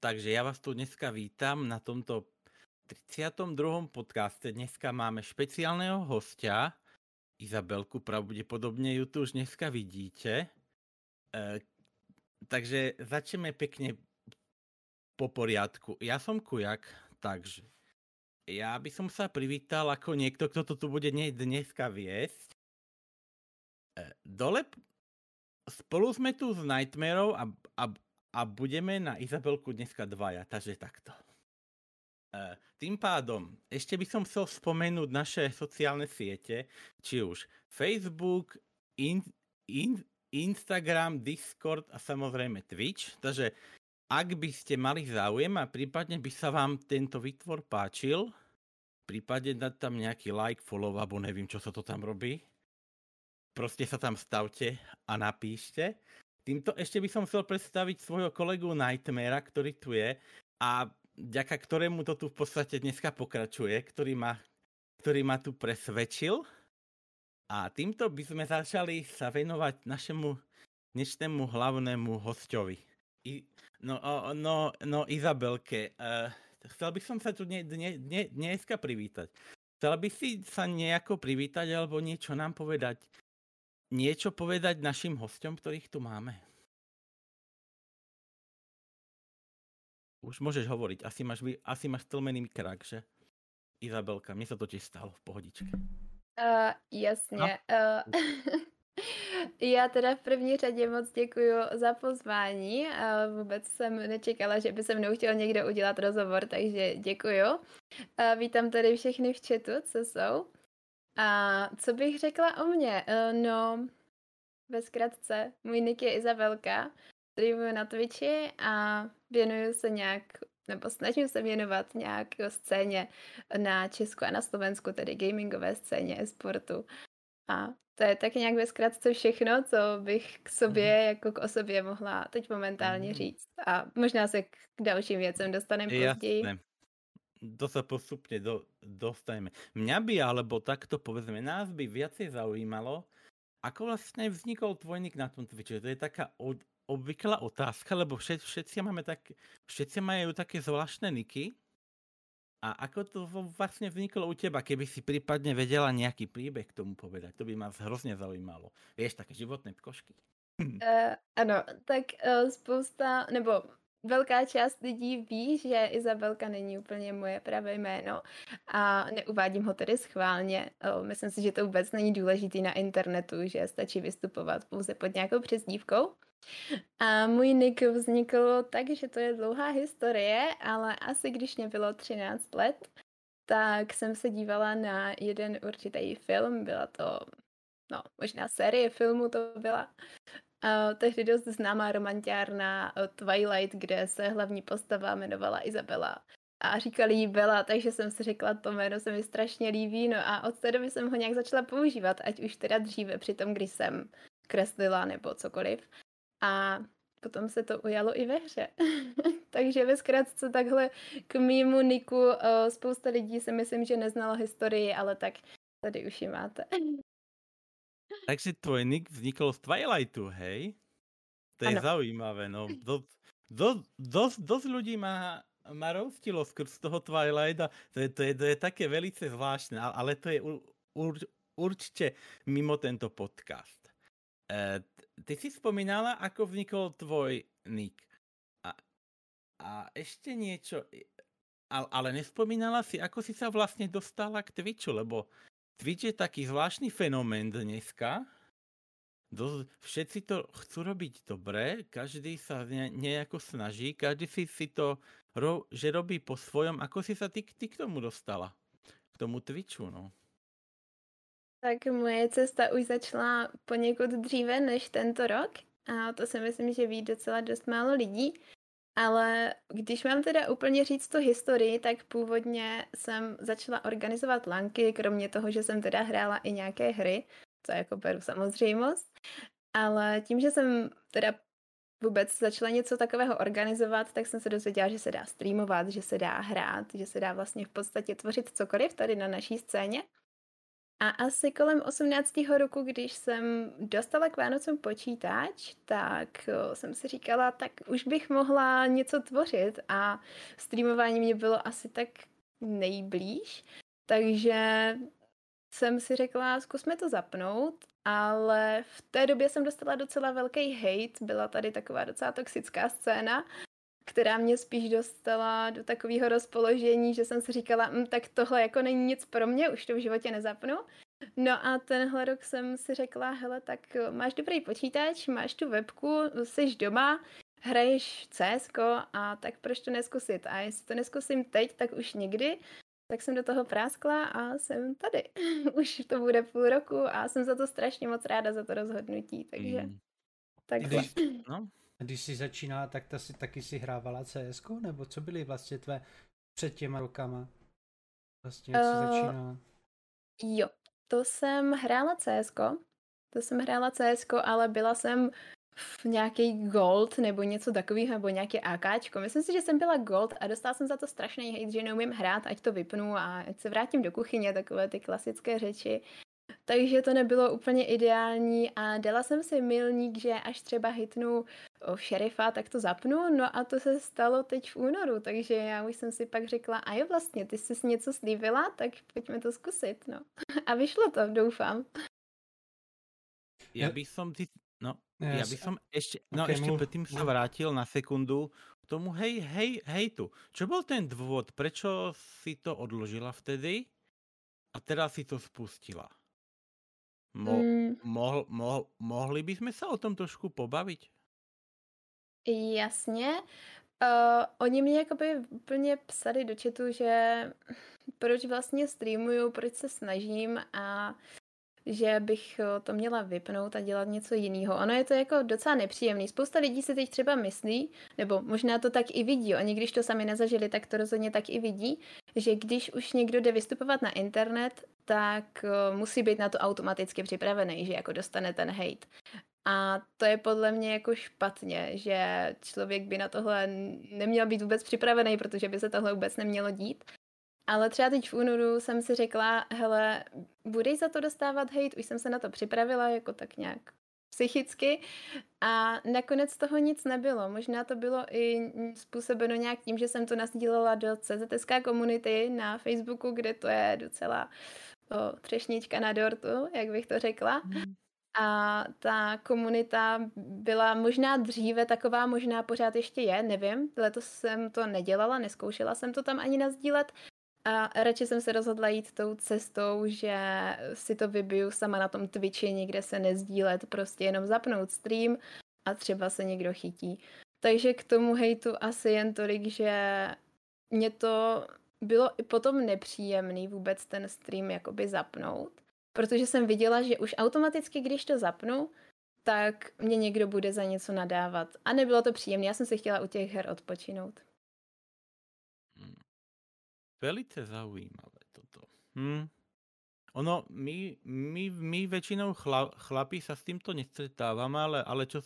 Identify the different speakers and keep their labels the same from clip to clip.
Speaker 1: takže já vás tu dneska vítám na tomto 32. podcaste. Dneska máme špeciálného hostia, Izabelku, pravděpodobně ju tu už dneska vidíte. E, takže začneme pěkně po poriadku. Já jsem Kujak, takže já bych som sa privítal ako niekto, kto to tu bude dneska viesť. E, dole spolu sme tu s Nightmareou a, a, a budeme na Izabelku dneska dvaja, takže takto. E, tým pádom, ešte by som chcel spomenúť naše sociálne siete, či už Facebook, in, in, Instagram, Discord a samozrejme Twitch. Takže ak by ste mali záujem a prípadne by sa vám tento výtvor páčil, prípadne dať tam nejaký like, follow, alebo nevím, čo sa to tam robí, prostě sa tam stavte a napíšte. Týmto ešte by som chcel predstaviť svojho kolegu Nightmarea, ktorý tu je a ďaka ktorému to tu v podstate dneska pokračuje, ktorý ma, ktorý ma tu presvedčil. A týmto by sme začali sa venovať našemu dnešnému hlavnému hostovi. I, no, no, no, Izabelke, uh, chcel by som sa tu dne, dne, dne, dneska privítať. Chcel by si sa nejako privítať alebo niečo nám povedať? Niečo povedať našim hostom, ktorých tu máme? Už môžeš hovoriť. Asi máš, asi máš stlmený krak, že? Izabelka, mne sa to tiež stalo v pohodičke.
Speaker 2: Uh, jasně. No. Uh, Já teda v první řadě moc děkuji za pozvání. Vůbec jsem nečekala, že by se mnou chtěl někdo udělat rozhovor, takže děkuji. Vítám tady všechny v chatu, co jsou. A co bych řekla o mně? E, no, ve zkratce, můj nick je Izabelka, streamuji na Twitchi a věnuju se nějak, nebo snažím se věnovat nějak scéně na Česku a na Slovensku, tedy gamingové scéně, sportu. A to je tak nějak ve zkratce všechno, co bych k sobě mm. jako k osobě mohla teď momentálně mm. říct. A možná se k dalším věcem dostaneme později. Jasné.
Speaker 1: To sa postupne do, dostaneme. Mňa by, alebo takto povedzme, nás by viacej zaujímalo, ako vlastne vznikol tvoj nick na tom Twitchi. To je taká od, obvyklá otázka, lebo všet, všetci máme tak, všetci majú také zvláštne niky, a ako to vlastne vzniklo u teba, keby si prípadne vedela nejaký príbeh k tomu povedať? To by ma hrozně zaujímalo. Vieš, také životné košky.
Speaker 2: Uh, ano, tak uh, spousta, nebo velká část lidí ví, že Izabelka není úplně moje pravé jméno a neuvádím ho tedy schválně. Myslím si, že to vůbec není důležitý na internetu, že stačí vystupovat pouze pod nějakou přezdívkou. A můj nick vznikl tak, že to je dlouhá historie, ale asi když mě bylo 13 let, tak jsem se dívala na jeden určitý film, byla to, no, možná série filmů to byla, a tehdy dost známá romantiárna Twilight, kde se hlavní postava jmenovala Izabela. A říkali jí Bela, takže jsem si řekla, to jméno se mi strašně líbí, no a od té doby jsem ho nějak začala používat, ať už teda dříve při tom, kdy jsem kreslila nebo cokoliv. A potom se to ujalo i ve hře. Takže ve zkratce takhle k mýmu niku spousta lidí si myslím, že neznala historii, ale tak tady už ji máte.
Speaker 1: Takže tvoj nick vznikl z Twilightu, hej? To je ano. zaujímavé, no. Do, do, dost, dost ľudí má, má roustilo skrz toho Twilight a to je, to je, to je také velice zvláštne, ale to je ur, ur, určite mimo tento podcast. E, ty si spomínala, ako vznikol tvoj nick. A, a ešte niečo, ale nespomínala si, ako si sa vlastne dostala k Twitchu, lebo Twitch je taký zvláštny fenomén dneska. Do, všetci to chcú robiť dobre, každý sa ne, nejako snaží, každý si, si to, ro, že robí po svojom. Ako si sa ty, ty k tomu dostala? K tomu Twitchu, no.
Speaker 2: Tak moje cesta už začala poněkud dříve než tento rok a to si myslím, že ví docela dost málo lidí. Ale když mám teda úplně říct tu historii, tak původně jsem začala organizovat lanky, kromě toho, že jsem teda hrála i nějaké hry, co jako beru samozřejmost. Ale tím, že jsem teda vůbec začala něco takového organizovat, tak jsem se dozvěděla, že se dá streamovat, že se dá hrát, že se dá vlastně v podstatě tvořit cokoliv tady na naší scéně. A asi kolem 18. roku, když jsem dostala k Vánocům počítač, tak jsem si říkala, tak už bych mohla něco tvořit a streamování mě bylo asi tak nejblíž. Takže jsem si řekla, zkusme to zapnout, ale v té době jsem dostala docela velký hate, byla tady taková docela toxická scéna, která mě spíš dostala do takového rozpoložení, že jsem si říkala, hm, tak tohle jako není nic pro mě, už to v životě nezapnu. No a tenhle rok jsem si řekla, hele, tak máš dobrý počítač, máš tu webku, jsi doma, hraješ CS a tak proč to neskusit? A jestli to neskusím teď, tak už nikdy. Tak jsem do toho práskla a jsem tady. už to bude půl roku a jsem za to strašně moc ráda za to rozhodnutí, takže mm. takhle.
Speaker 3: Když, no, když jsi začínala, tak ta si, taky si hrávala CS, nebo co byly vlastně tvé před těma rokama? Vlastně, jak uh, jsi eh, začínala?
Speaker 2: Jo, to jsem hrála CS, to jsem hrála CS, ale byla jsem v nějaký gold nebo něco takového, nebo nějaké AKčko. Myslím si, že jsem byla gold a dostala jsem za to strašný hate, že neumím hrát, ať to vypnu a ať se vrátím do kuchyně, takové ty klasické řeči. Takže to nebylo úplně ideální a dala jsem si milník, že až třeba hitnu o šerifa, tak to zapnu. No a to se stalo teď v únoru, takže já už jsem si pak řekla, a jo vlastně, ty jsi něco slíbila, tak pojďme to zkusit, no. A vyšlo to, doufám.
Speaker 1: Já bych som ty, no, yes. já bych som ešte, no okay, ešte předtím se vrátil na sekundu k tomu hej, hej, hejtu. Čo byl ten důvod, prečo si to odložila vtedy a teraz si to spustila? Mo, mm. mohl, mohl, mohli bychom se o tom trošku pobavit?
Speaker 2: Jasně. Uh, oni mě jakoby úplně psali do chatu, že proč vlastně streamuju, proč se snažím a že bych to měla vypnout a dělat něco jiného. Ono je to jako docela nepříjemný. Spousta lidí si teď třeba myslí, nebo možná to tak i vidí, oni když to sami nezažili, tak to rozhodně tak i vidí, že když už někdo jde vystupovat na internet, tak musí být na to automaticky připravený, že jako dostane ten hate. A to je podle mě jako špatně, že člověk by na tohle neměl být vůbec připravený, protože by se tohle vůbec nemělo dít. Ale třeba teď v únoru jsem si řekla, hele, budeš za to dostávat hate, už jsem se na to připravila jako tak nějak psychicky a nakonec toho nic nebylo. Možná to bylo i způsobeno nějak tím, že jsem to nasdílela do CZSK komunity na Facebooku, kde to je docela o, třešnička na dortu, jak bych to řekla. Mm. A ta komunita byla možná dříve taková, možná pořád ještě je, nevím. Letos jsem to nedělala, neskoušela jsem to tam ani nazdílet, a radši jsem se rozhodla jít tou cestou, že si to vybiju sama na tom Twitchi, nikde se nezdílet, prostě jenom zapnout stream a třeba se někdo chytí. Takže k tomu hejtu asi jen tolik, že mě to bylo i potom nepříjemný vůbec ten stream jakoby zapnout, protože jsem viděla, že už automaticky, když to zapnu, tak mě někdo bude za něco nadávat. A nebylo to příjemné, já jsem si chtěla u těch her odpočinout.
Speaker 1: Velice zaujímavé toto. Hm. Ono, my, my, my väčšinou chla, chlapi sa s týmto nestretávame, ale, ale čo,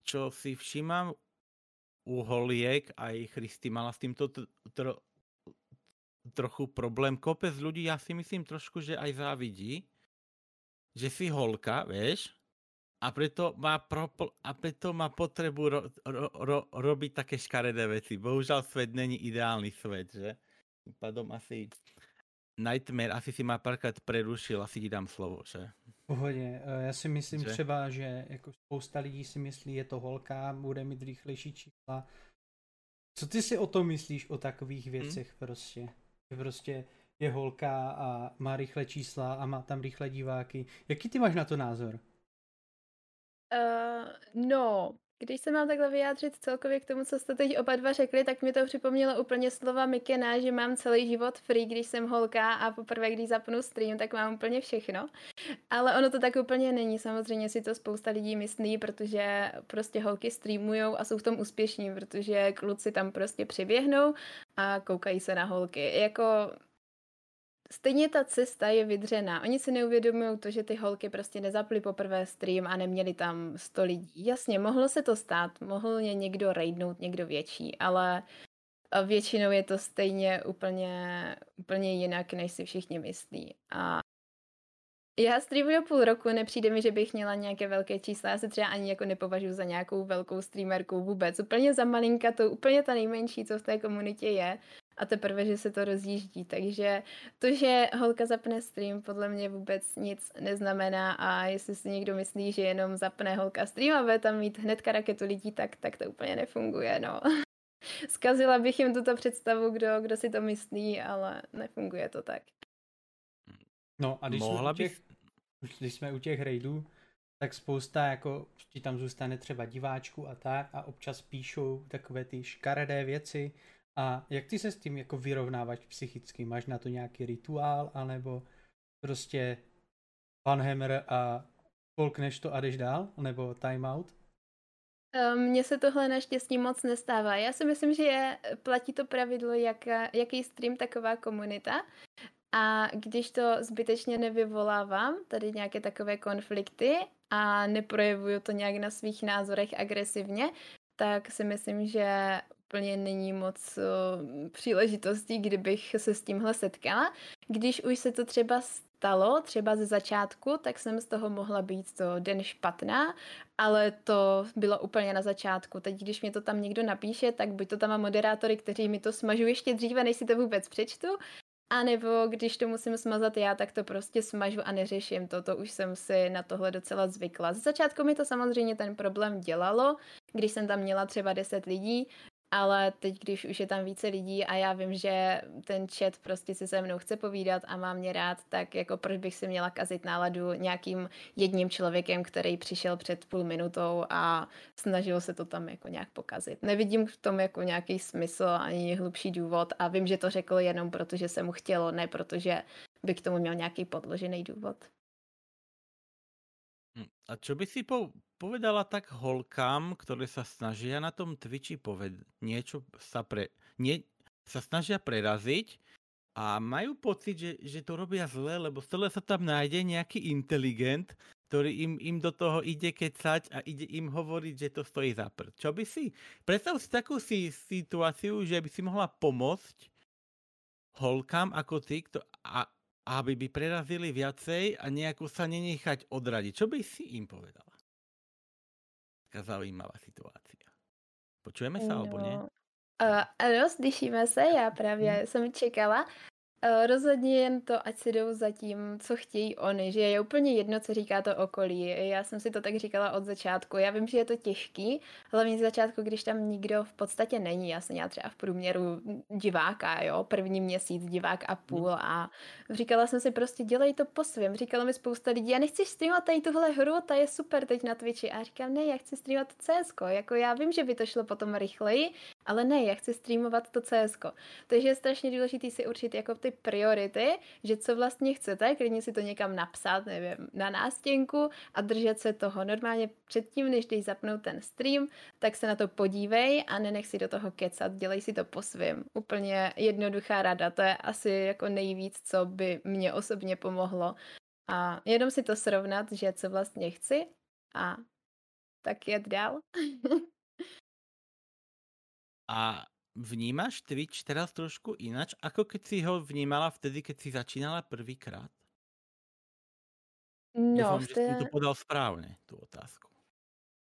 Speaker 1: čo si všímam u holiek, aj Christy mala s týmto tro, trochu problém. Kopec ľudí, ja si myslím trošku, že aj závidí, že si holka, vieš, a preto má, pro, a preto má potrebu ro, ro, ro, robiť také škaredé veci. Bohužel svet není ideálny svet, že? pádom asi Nightmare asi si má párkrát prerušil, asi ti dám slovo, že?
Speaker 3: Pohodě, eh, já si myslím že? třeba, že jako spousta lidí si myslí, je to holka, bude mít rychlejší čísla. Co ty si o tom myslíš, o takových hmm? věcech hmm? prostě? Prostě je holka a má rychlé čísla a má tam rychlé diváky. Jaký ty máš na to názor?
Speaker 2: Uh, no, když se mám takhle vyjádřit celkově k tomu, co jste teď oba dva řekli, tak mi to připomnělo úplně slova Mikena, že mám celý život free, když jsem holka a poprvé, když zapnu stream, tak mám úplně všechno. Ale ono to tak úplně není. Samozřejmě si to spousta lidí myslí, protože prostě holky streamujou a jsou v tom úspěšní, protože kluci tam prostě přiběhnou a koukají se na holky. Jako Stejně ta cesta je vydřená. Oni si neuvědomují to, že ty holky prostě nezaply poprvé stream a neměli tam 100 lidí. Jasně, mohlo se to stát, mohl je někdo raidnout, někdo větší, ale většinou je to stejně úplně, úplně jinak, než si všichni myslí. A Já streamuju půl roku, nepřijde mi, že bych měla nějaké velké čísla. Já se třeba ani jako nepovažuji za nějakou velkou streamerku vůbec. Úplně za malinka, to úplně ta nejmenší, co v té komunitě je. A teprve, že se to rozjíždí. Takže to, že holka zapne stream, podle mě vůbec nic neznamená. A jestli si někdo myslí, že jenom zapne holka stream a bude tam mít hnedka raketu lidí, tak, tak to úplně nefunguje. No. Zkazila bych jim tuto představu, kdo, kdo si to myslí, ale nefunguje to tak.
Speaker 3: No a když, Mohla jsme, těch, bych... když jsme u těch raidů, tak spousta jako ti tam zůstane třeba diváčku a tak a občas píšou takové ty škaredé věci a jak ty se s tím jako vyrovnáváš psychicky? Máš na to nějaký rituál anebo prostě panhammer a polkneš to a jdeš dál? Nebo timeout?
Speaker 2: Mně se tohle naštěstí moc nestává. Já si myslím, že je, platí to pravidlo, jak, jaký stream, taková komunita. A když to zbytečně nevyvolávám, tady nějaké takové konflikty a neprojevuju to nějak na svých názorech agresivně, tak si myslím, že úplně není moc příležitostí, kdybych se s tímhle setkala. Když už se to třeba stalo, třeba ze začátku, tak jsem z toho mohla být to den špatná, ale to bylo úplně na začátku. Teď, když mě to tam někdo napíše, tak buď to tam má moderátory, kteří mi to smažu ještě dříve, než si to vůbec přečtu, a nebo když to musím smazat já, tak to prostě smažu a neřeším to. To už jsem si na tohle docela zvykla. Z začátku mi to samozřejmě ten problém dělalo, když jsem tam měla třeba 10 lidí, ale teď, když už je tam více lidí a já vím, že ten chat prostě si se mnou chce povídat a má mě rád, tak jako proč bych si měla kazit náladu nějakým jedním člověkem, který přišel před půl minutou a snažil se to tam jako nějak pokazit. Nevidím v tom jako nějaký smysl ani hlubší důvod a vím, že to řekl jenom proto, že se mu chtělo, ne protože by k tomu měl nějaký podložený důvod.
Speaker 1: Hm, a čo by si po, povedala tak holkám, ktoré sa snažia na tom Twitchi poved niečo sa pre... Nie, sa snažia preraziť a majú pocit, že, že to robia zle, lebo stále sa tam nájde nejaký inteligent, ktorý im, im do toho ide kecať a ide im hovoriť, že to stojí za prd. Čo by si... Predstav si takú si situáciu, že by si mohla pomôcť holkám ako ty, kto, a, aby by prerazili viacej a nejako sa nenechať odradiť. Čo by si im povedala? Taká zaujímavá situácia. Počujeme sa, no. alebo nie?
Speaker 2: Uh, ano, slyšíme se, já právě hmm. jsem čekala, rozhodně jen to, ať si jdou za tím, co chtějí oni, že je úplně jedno, co říká to okolí. Já jsem si to tak říkala od začátku. Já vím, že je to těžký, hlavně z začátku, když tam nikdo v podstatě není. Já jsem měla třeba v průměru diváka, jo, první měsíc divák a půl hmm. a říkala jsem si prostě dělej to po svém. Říkala mi spousta lidí, já nechci streamovat tady tuhle hru, ta je super teď na Twitchi. A říkám, ne, já chci streamovat CS. Jako já vím, že by to šlo potom rychleji, ale ne, já chci streamovat to CS. Takže je strašně důležité si určit jako ty priority, že co vlastně chcete, klidně si to někam napsat, nevím, na nástěnku a držet se toho. Normálně předtím, než jdeš zapnout ten stream, tak se na to podívej a nenech si do toho kecat, dělej si to po svým. Úplně jednoduchá rada, to je asi jako nejvíc, co by mě osobně pomohlo. A jenom si to srovnat, že co vlastně chci a tak jet dál.
Speaker 1: a Vnímáš Twitch teraz trošku inač, ako keď si ho vnímala vtedy, keď si začínala prvýkrát?
Speaker 2: No,
Speaker 1: Doufám, v té... že jsem to podal správně, tu otázku.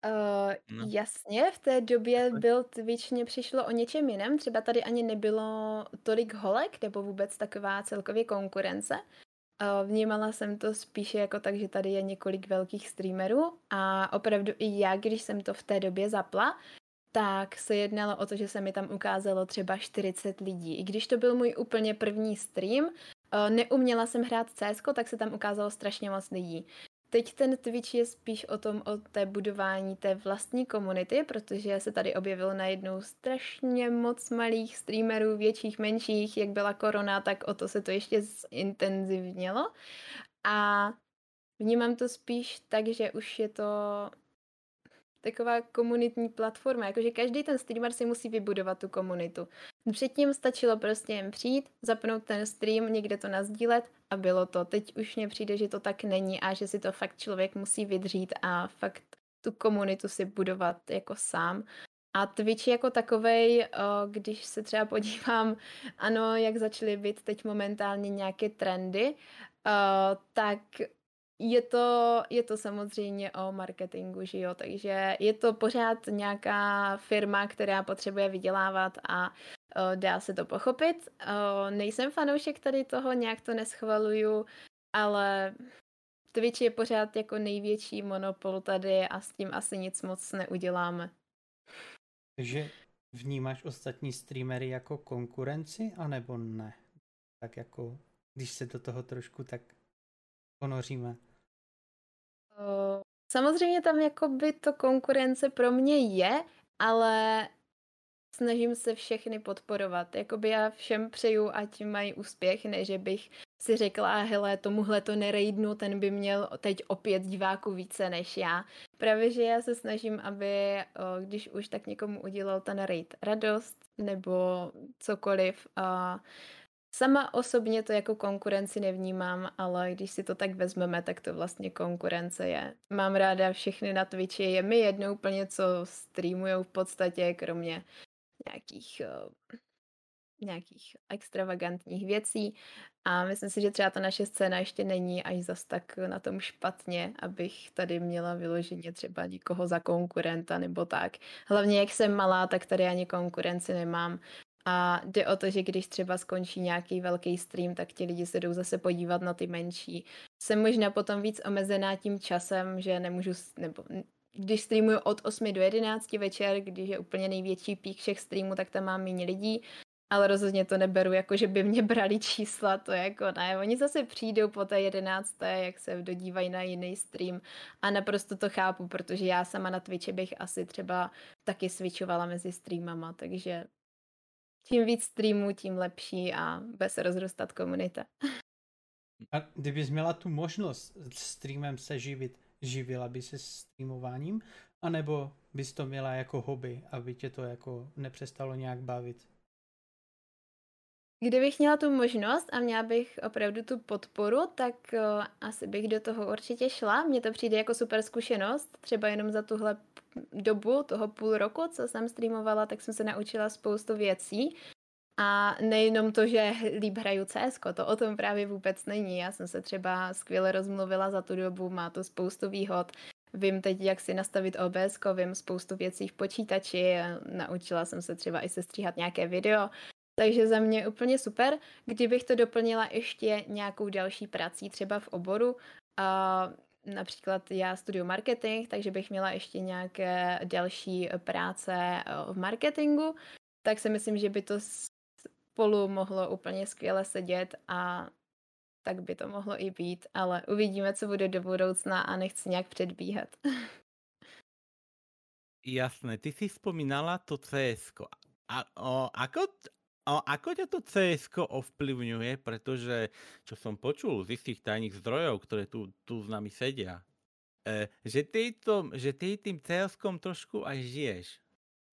Speaker 2: Uh, no. Jasně, v té době byl Twitch, mě přišlo o něčem jiném, třeba tady ani nebylo tolik holek, nebo vůbec taková celkově konkurence. Uh, vnímala jsem to spíše jako tak, že tady je několik velkých streamerů a opravdu i já, když jsem to v té době zapla, tak se jednalo o to, že se mi tam ukázalo třeba 40 lidí. I když to byl můj úplně první stream, eh, neuměla jsem hrát CS, tak se tam ukázalo strašně moc lidí. Teď ten Twitch je spíš o tom, o té budování té vlastní komunity, protože se tady objevilo najednou strašně moc malých streamerů, větších, menších, jak byla korona, tak o to se to ještě zintenzivnělo. A vnímám to spíš tak, že už je to taková komunitní platforma, jakože každý ten streamer si musí vybudovat tu komunitu. Předtím stačilo prostě jen přijít, zapnout ten stream, někde to nazdílet a bylo to. Teď už mně přijde, že to tak není a že si to fakt člověk musí vydřít a fakt tu komunitu si budovat jako sám. A Twitch jako takovej, když se třeba podívám, ano, jak začaly být teď momentálně nějaké trendy, tak je to, je to samozřejmě o marketingu, že jo, takže je to pořád nějaká firma, která potřebuje vydělávat a uh, dá se to pochopit. Uh, nejsem fanoušek tady toho, nějak to neschvaluju, ale Twitch je pořád jako největší monopol tady a s tím asi nic moc neuděláme.
Speaker 3: Takže vnímáš ostatní streamery jako konkurenci, anebo ne? Tak jako, když se do toho trošku tak ponoříme.
Speaker 2: Samozřejmě tam jakoby to konkurence pro mě je, ale snažím se všechny podporovat. Jakoby já všem přeju, ať mají úspěch, ne že bych si řekla, hele, tomuhle to nerejdnu, ten by měl teď opět diváků více než já. Právě, že já se snažím, aby, když už tak někomu udělal ten raid radost, nebo cokoliv, Sama osobně to jako konkurenci nevnímám, ale když si to tak vezmeme, tak to vlastně konkurence je. Mám ráda všechny na Twitchi, je mi jedno úplně, co streamujou v podstatě, kromě nějakých, uh, nějakých extravagantních věcí. A myslím si, že třeba ta naše scéna ještě není až zas tak na tom špatně, abych tady měla vyloženě třeba někoho za konkurenta nebo tak. Hlavně jak jsem malá, tak tady ani konkurenci nemám. A jde o to, že když třeba skončí nějaký velký stream, tak ti lidi se jdou zase podívat na ty menší. Jsem možná potom víc omezená tím časem, že nemůžu, nebo když streamuju od 8 do 11 večer, když je úplně největší pík všech streamů, tak tam mám méně lidí, ale rozhodně to neberu jako, že by mě brali čísla, to jako ne. Oni zase přijdou po té 11. jak se dodívají na jiný stream a naprosto to chápu, protože já sama na Twitchi bych asi třeba taky switchovala mezi streamama, takže čím víc streamů, tím lepší a bez rozrůstat komunita.
Speaker 3: A kdybys měla tu možnost streamem se živit, živila by se streamováním, anebo bys to měla jako hobby, aby tě to jako nepřestalo nějak bavit?
Speaker 2: Kdybych měla tu možnost a měla bych opravdu tu podporu, tak uh, asi bych do toho určitě šla. Mně to přijde jako super zkušenost, třeba jenom za tuhle dobu, toho půl roku, co jsem streamovala, tak jsem se naučila spoustu věcí. A nejenom to, že líp hraju CS, to o tom právě vůbec není. Já jsem se třeba skvěle rozmluvila za tu dobu, má to spoustu výhod. Vím teď, jak si nastavit OBS, vím spoustu věcí v počítači, naučila jsem se třeba i sestříhat nějaké video, takže za mě úplně super. Kdybych to doplnila ještě nějakou další prací, třeba v oboru, a například já studuju marketing, takže bych měla ještě nějaké další práce eh, v marketingu, tak si myslím, že by to spolu mohlo úplně skvěle sedět a tak by to mohlo i být, ale uvidíme, co bude do budoucna a nechci nějak předbíhat.
Speaker 1: Jasné, ty si vzpomínala to CS. A o, ako, o, ako ťa to CS ovplyvňuje, pretože, čo som počul z istých tajných zdrojov, ktoré tu, tu s nami sedia, e, že, ty to, že ty tým cs trošku aj žiješ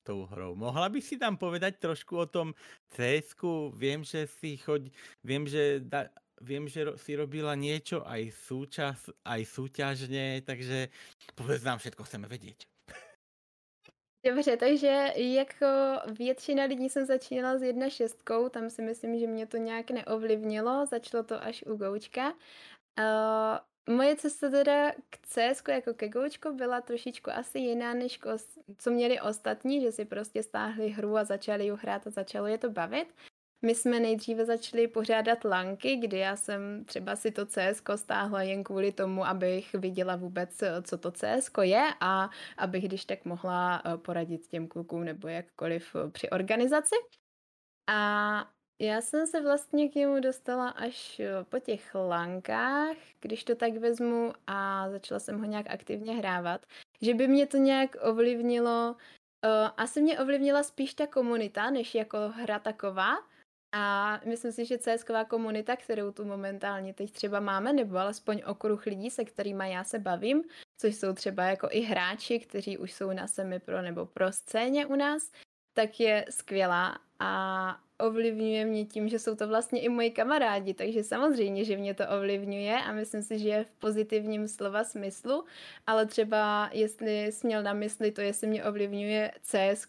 Speaker 1: tou hrou. Mohla by si tam povedať trošku o tom cs Viem, že si choď, viem, že da, viem, že si robila niečo aj súčas, aj súťažne, takže povedz nám všetko, chceme vedieť.
Speaker 2: Dobře, takže jako většina lidí jsem začínala s jedna šestkou, tam si myslím, že mě to nějak neovlivnilo, začalo to až u Goučka. Uh, moje cesta teda k CS jako ke Goučko byla trošičku asi jiná, než co měli ostatní, že si prostě stáhli hru a začali ji hrát a začalo je to bavit. My jsme nejdříve začali pořádat lanky, kdy já jsem třeba si to CS stáhla jen kvůli tomu, abych viděla vůbec, co to CS je a abych když tak mohla eh, poradit těm klukům nebo jakkoliv eh, při organizaci. A já jsem se vlastně k němu dostala až eh, po těch lankách, když to tak vezmu a začala jsem ho nějak aktivně hrávat. Že by mě to nějak ovlivnilo, asi mě ovlivnila spíš ta komunita, než jako hra taková, a myslím si, že cs komunita, kterou tu momentálně teď třeba máme, nebo alespoň okruh lidí, se kterými já se bavím, což jsou třeba jako i hráči, kteří už jsou na semi-pro nebo pro scéně u nás, tak je skvělá. A ovlivňuje mě tím, že jsou to vlastně i moji kamarádi, takže samozřejmě, že mě to ovlivňuje a myslím si, že je v pozitivním slova smyslu, ale třeba jestli jsi měl na mysli to, jestli mě ovlivňuje CS,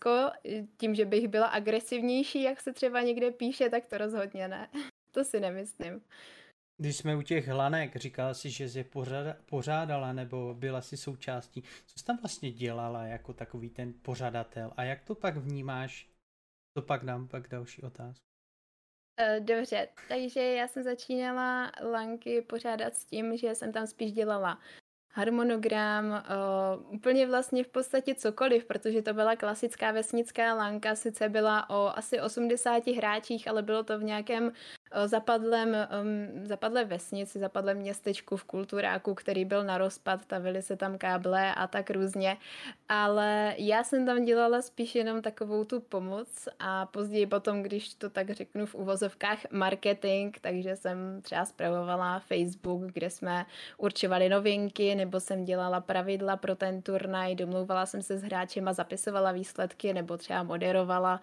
Speaker 2: tím, že bych byla agresivnější, jak se třeba někde píše, tak to rozhodně ne. To si nemyslím.
Speaker 3: Když jsme u těch hlanek, říkala si, že jsi je pořádala nebo byla si součástí. Co jsi tam vlastně dělala jako takový ten pořadatel a jak to pak vnímáš? To pak dám pak další otázku.
Speaker 2: Eh, dobře, takže já jsem začínala lanky pořádat s tím, že jsem tam spíš dělala harmonogram, uh, úplně vlastně v podstatě cokoliv, protože to byla klasická vesnická lanka, sice byla o asi 80 hráčích, ale bylo to v nějakém zapadlém, um, zapadlé vesnici, zapadlém městečku v kulturáku, který byl na rozpad, tavily se tam káble a tak různě, ale já jsem tam dělala spíš jenom takovou tu pomoc a později potom, když to tak řeknu v uvozovkách, marketing, takže jsem třeba zpravovala Facebook, kde jsme určovali novinky, nebo jsem dělala pravidla pro ten turnaj, domlouvala jsem se s hráčem a zapisovala výsledky, nebo třeba moderovala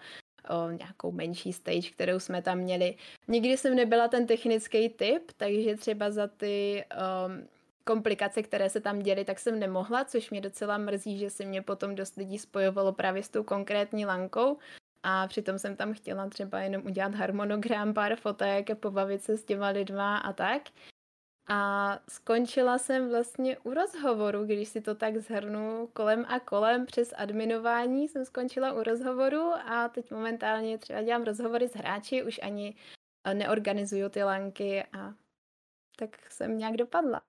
Speaker 2: o nějakou menší stage, kterou jsme tam měli. Nikdy jsem nebyla ten technický typ, takže třeba za ty um, komplikace, které se tam děly, tak jsem nemohla, což mě docela mrzí, že se mě potom dost lidí spojovalo právě s tou konkrétní lankou. A přitom jsem tam chtěla třeba jenom udělat harmonogram, pár fotek, pobavit se s těma lidma a tak. A skončila jsem vlastně u rozhovoru, když si to tak zhrnu kolem a kolem přes adminování jsem skončila u rozhovoru a teď momentálně třeba dělám rozhovory s hráči, už ani eh, neorganizuju ty lanky a tak jsem nějak dopadla.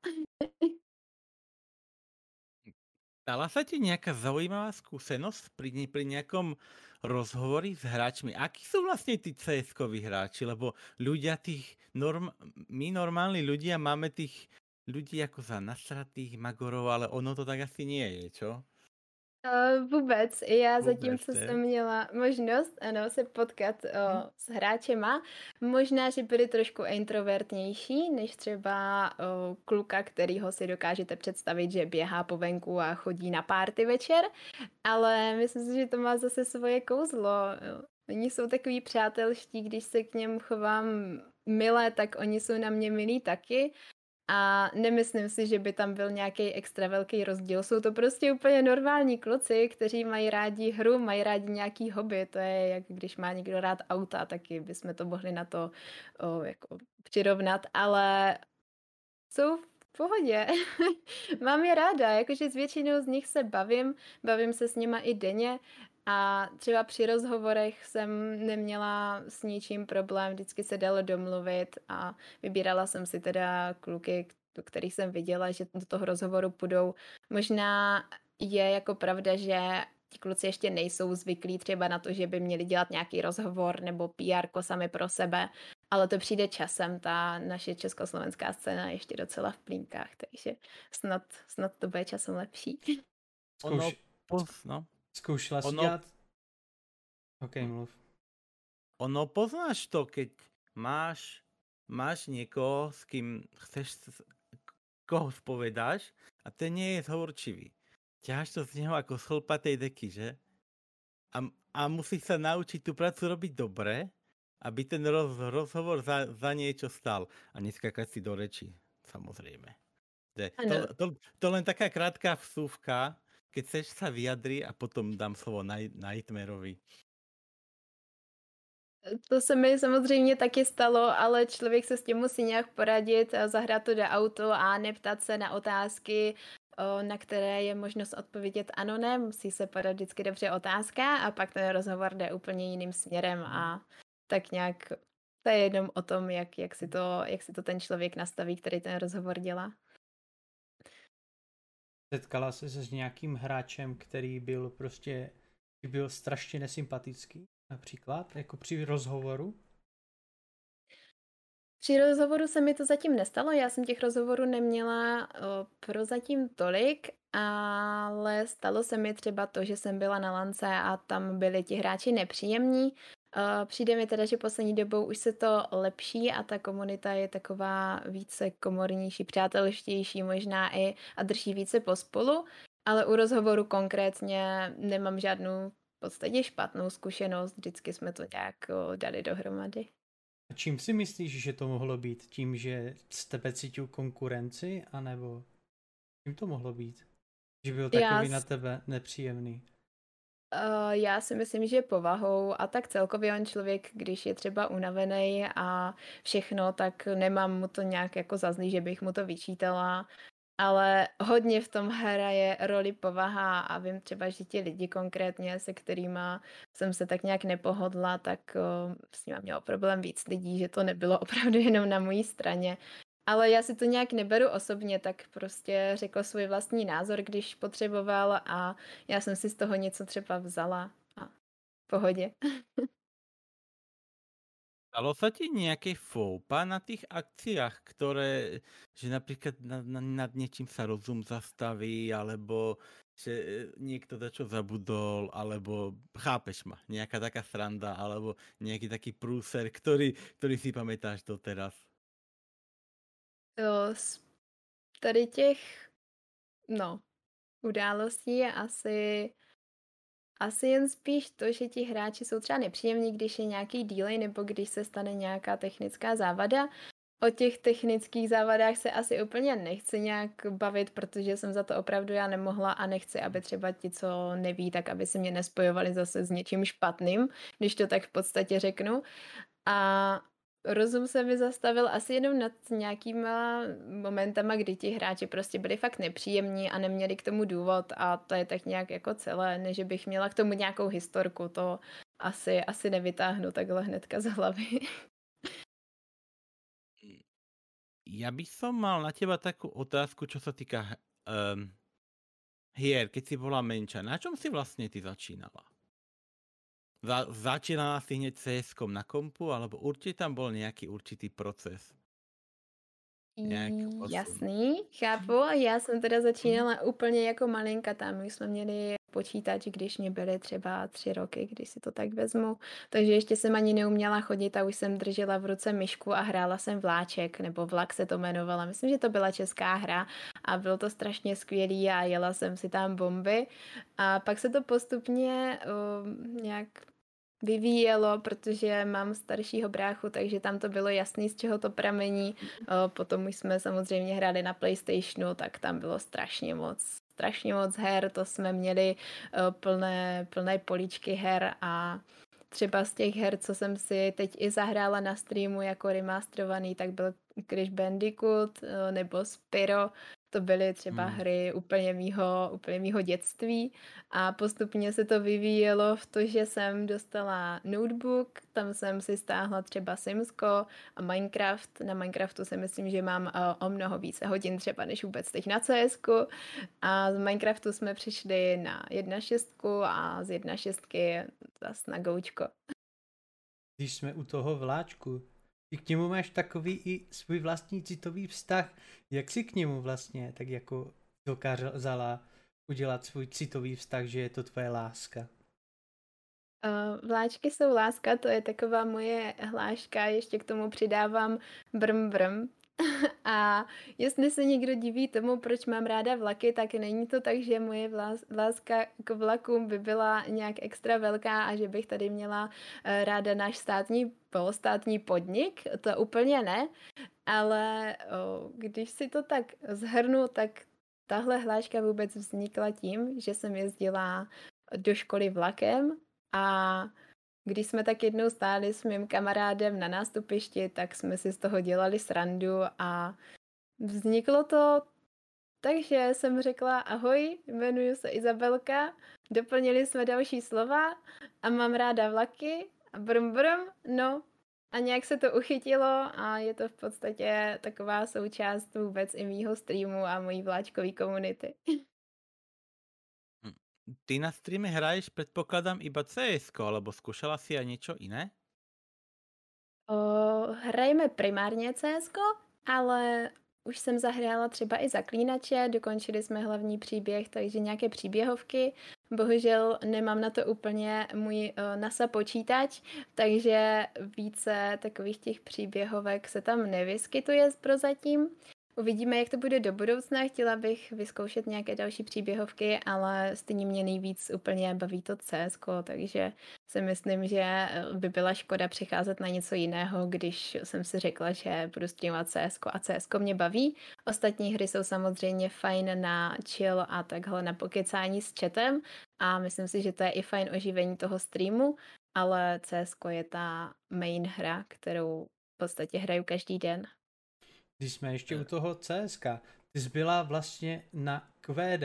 Speaker 1: Stala sa ti nejaká zaujímavá skúsenosť pri, nejakom rozhovory s hráčmi? Akí sú vlastne tí CS-koví hráči? Lebo ľudia tých, norm, my normálni ľudia máme tých ľudí ako za nasratých magorov, ale ono to tak asi nie je, čo?
Speaker 2: Uh, vůbec. Já zatím, co jsem měla možnost, ano, se potkat uh, s hráčema, možná, že byli trošku introvertnější, než třeba uh, kluka, kterýho si dokážete představit, že běhá po venku a chodí na párty večer, ale myslím si, že to má zase svoje kouzlo. Oni jsou takový přátelští, když se k něm chovám milé, tak oni jsou na mě milí taky a nemyslím si, že by tam byl nějaký extra velký rozdíl. Jsou to prostě úplně normální kluci, kteří mají rádi hru, mají rádi nějaký hobby. To je jak když má někdo rád auta, taky bychom to mohli na to o, jako přirovnat, ale jsou v pohodě. Mám je ráda, jakože s většinou z nich se bavím, bavím se s nima i denně a třeba při rozhovorech jsem neměla s ničím problém, vždycky se dalo domluvit a vybírala jsem si teda kluky, do kterých jsem viděla, že do toho rozhovoru půjdou. Možná je jako pravda, že ti kluci ještě nejsou zvyklí třeba na to, že by měli dělat nějaký rozhovor nebo PR sami pro sebe, ale to přijde časem, ta naše československá scéna je ještě docela v plínkách, takže snad, snad to bude časem lepší.
Speaker 1: Ono, no,
Speaker 3: Zkoušela jsi ono... dělat... OK, mluv.
Speaker 1: Ono poznáš to, keď máš, máš někoho, s kým chceš, koho spovedáš a ten nie je zhovorčivý. Ťaháš to z něho jako z chlpatej deky, že? A, a musíš se naučit tu prácu robiť dobre, aby ten roz, rozhovor za, za niečo stal. A neskakať si do reči, samozrejme. To, to, to len taká krátká vsúvka, keď chceš sa vyjadri a potom dám slovo Nightmareovi.
Speaker 2: To se mi samozřejmě taky stalo, ale člověk se s tím musí nějak poradit, zahrát to do auto a neptat se na otázky, na které je možnost odpovědět ano, ne, musí se podat vždycky dobře otázka a pak ten rozhovor jde úplně jiným směrem a tak nějak to je jenom o tom, jak, jak, si to, jak si to ten člověk nastaví, který ten rozhovor dělá.
Speaker 3: Setkala se s nějakým hráčem, který byl prostě byl strašně nesympatický, například, jako při rozhovoru?
Speaker 2: Při rozhovoru se mi to zatím nestalo, já jsem těch rozhovorů neměla prozatím tolik, ale stalo se mi třeba to, že jsem byla na lance a tam byli ti hráči nepříjemní, přijde mi teda, že poslední dobou už se to lepší a ta komunita je taková více komornější, přátelštější možná i a drží více pospolu, ale u rozhovoru konkrétně nemám žádnou v podstatě špatnou zkušenost, vždycky jsme to nějak dali dohromady.
Speaker 3: A čím si myslíš, že to mohlo být? Tím, že z tebe cítil konkurenci, anebo čím to mohlo být? Že byl takový Já... na tebe nepříjemný?
Speaker 2: Uh, já si myslím, že povahou a tak celkově on člověk, když je třeba unavený a všechno, tak nemám mu to nějak jako zazlý, že bych mu to vyčítala, ale hodně v tom hraje roli povaha a vím třeba, že ti lidi konkrétně, se kterými jsem se tak nějak nepohodla, tak uh, s nimi mělo problém víc lidí, že to nebylo opravdu jenom na mojí straně. Ale já si to nějak neberu osobně, tak prostě řekl svůj vlastní názor, když potřeboval a já jsem si z toho něco třeba vzala a v pohodě.
Speaker 1: Stalo sa ti nejaké foupa na tých akciách, ktoré, že napríklad nad, nad niečím sa rozum zastaví, alebo že e, niekto čo zabudol, alebo chápeš ma, nejaká taká sranda, alebo nejaký taký prúser, ktorý, ktorý si pamätáš doteraz?
Speaker 2: Z tady těch, no, událostí je asi asi jen spíš to, že ti hráči jsou třeba nepříjemní, když je nějaký delay nebo když se stane nějaká technická závada. O těch technických závadách se asi úplně nechci nějak bavit, protože jsem za to opravdu já nemohla a nechci, aby třeba ti, co neví, tak aby se mě nespojovali zase s něčím špatným, když to tak v podstatě řeknu. A rozum se mi zastavil asi jenom nad nějakýma momentama, kdy ti hráči prostě byli fakt nepříjemní a neměli k tomu důvod a to je tak nějak jako celé, než bych měla k tomu nějakou historku, to asi, asi nevytáhnu takhle hnedka z hlavy.
Speaker 1: Ja by som mal na teba takú otázku, čo sa týka um, hier, keď si bola menšia. Na čom si vlastne ty začínala? Za, začínala si hneď cs na kompu, alebo určite tam bol nejaký určitý proces?
Speaker 2: Jasný, chápu. Já jsem teda začínala úplně jako malinka tam. My jsme měli počítač, když mě byly třeba tři roky, když si to tak vezmu. Takže ještě jsem ani neuměla chodit a už jsem držela v ruce myšku a hrála jsem vláček, nebo vlak se to jmenovalo. Myslím, že to byla česká hra a bylo to strašně skvělý a jela jsem si tam bomby. A pak se to postupně uh, nějak vyvíjelo, protože mám staršího bráchu, takže tam to bylo jasný, z čeho to pramení. Potom už jsme samozřejmě hráli na PlayStationu, tak tam bylo strašně moc, strašně moc her, to jsme měli plné, plné políčky her a třeba z těch her, co jsem si teď i zahrála na streamu jako remasterovaný, tak byl Crash Bandicoot nebo Spyro, to byly třeba hmm. hry úplně mýho, úplně mýho dětství a postupně se to vyvíjelo v to, že jsem dostala notebook, tam jsem si stáhla třeba Simsko a Minecraft. Na Minecraftu si myslím, že mám uh, o mnoho více hodin třeba než vůbec teď na cs a z Minecraftu jsme přišli na 1.6 a z 1.6 zase na Goučko.
Speaker 3: Když jsme u toho vláčku, ty k němu máš takový i svůj vlastní citový vztah. Jak si k němu vlastně tak jako dokázala udělat svůj citový vztah, že je to tvoje láska?
Speaker 2: Uh, vláčky jsou láska, to je taková moje hláška, ještě k tomu přidávám brm brm, a jestli se někdo diví tomu, proč mám ráda vlaky, tak není to tak, že moje láska k vlakům by byla nějak extra velká a že bych tady měla eh, ráda náš státní, polostátní podnik. To úplně ne, ale když si to tak zhrnu, tak tahle hláška vůbec vznikla tím, že jsem jezdila do školy vlakem a když jsme tak jednou stáli s mým kamarádem na nástupišti, tak jsme si z toho dělali srandu a vzniklo to takže jsem řekla ahoj, jmenuji se Izabelka, doplnili jsme další slova a mám ráda vlaky a brum brum, no a nějak se to uchytilo a je to v podstatě taková součást vůbec i mýho streamu a mojí vláčkové komunity.
Speaker 1: Ty na streame hraješ, predpokladám, iba cs alebo skúšala si aj niečo iné?
Speaker 2: O, hrajeme primárně cs ale už jsem zahrála třeba i zaklínače, dokončili jsme hlavní příběh, takže nějaké příběhovky. Bohužel nemám na to úplně můj uh, NASA počítač, takže více takových těch příběhovek se tam nevyskytuje prozatím. Uvidíme, jak to bude do budoucna. Chtěla bych vyzkoušet nějaké další příběhovky, ale stejně mě nejvíc úplně baví to CS, takže si myslím, že eh, by byla škoda přecházet na něco jiného, když jsem si řekla, že budu streamovat CS a CS mě baví. Ostatní hry jsou samozřejmě fajn na chill a takhle na pokecání s chatem a myslím si, že to je i fajn oživení toho streamu, ale CS je ta main hra, kterou v podstatě hraju každý den.
Speaker 3: Když jsme ještě u toho CSK, ty jsi byla vlastně na QD.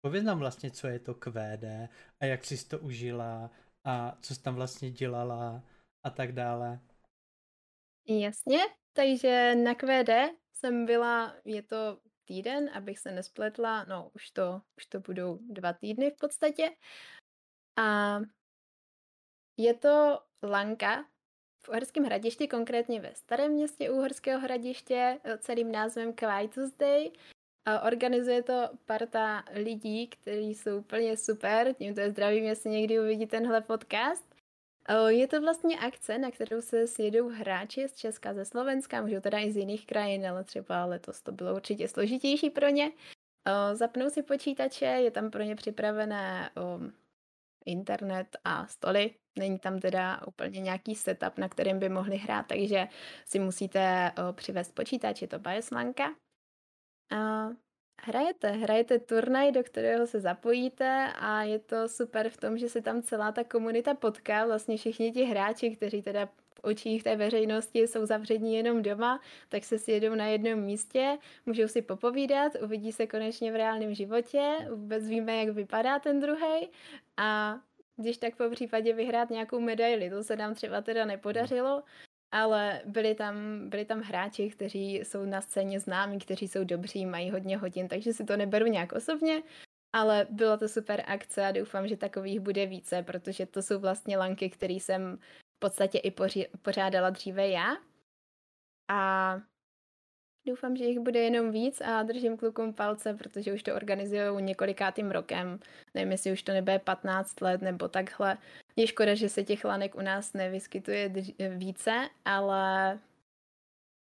Speaker 3: Pověz nám vlastně, co je to QD a jak jsi to užila a co jsi tam vlastně dělala a tak dále.
Speaker 2: Jasně, takže na QD jsem byla, je to týden, abych se nespletla, no už to, už to budou dva týdny v podstatě. A je to lanka, Uherském hradišti, konkrétně ve Starém městě Uherského hradiště, eh, celým názvem Tuesday. A organizuje to parta lidí, kteří jsou úplně super. Tímto je zdravím, jestli někdy uvidí tenhle podcast. Je to vlastně akce, na kterou se sjedou hráči z Česka, ze Slovenska, můžou teda i z jiných krajin, ale třeba letos to bylo určitě složitější pro ně. Zapnou si počítače, je tam pro ně připravené internet a stoly. Není tam teda úplně nějaký setup, na kterém by mohli hrát, takže si musíte přivést počítač, je to Bioslanka. A hrajete, hrajete turnaj, do kterého se zapojíte a je to super v tom, že se tam celá ta komunita potká, vlastně všichni ti hráči, kteří teda v očích té veřejnosti jsou zavření jenom doma, tak se sjedou na jednom místě, můžou si popovídat, uvidí se konečně v reálném životě, vůbec víme, jak vypadá ten druhý a když tak po případě vyhrát nějakou medaili. To se nám třeba teda nepodařilo, ale byli tam, byli tam hráči, kteří jsou na scéně známí, kteří jsou dobří, mají hodně hodin, takže si to neberu nějak osobně, ale byla to super akce a doufám, že takových bude více, protože to jsou vlastně lanky, které jsem v podstatě i pořádala dříve já. A Doufám, že jich bude jenom víc a držím klukům palce, protože už to organizují několikátým rokem. Nevím, jestli už to nebude 15 let nebo takhle. Je škoda, že se těch lanek u nás nevyskytuje více, ale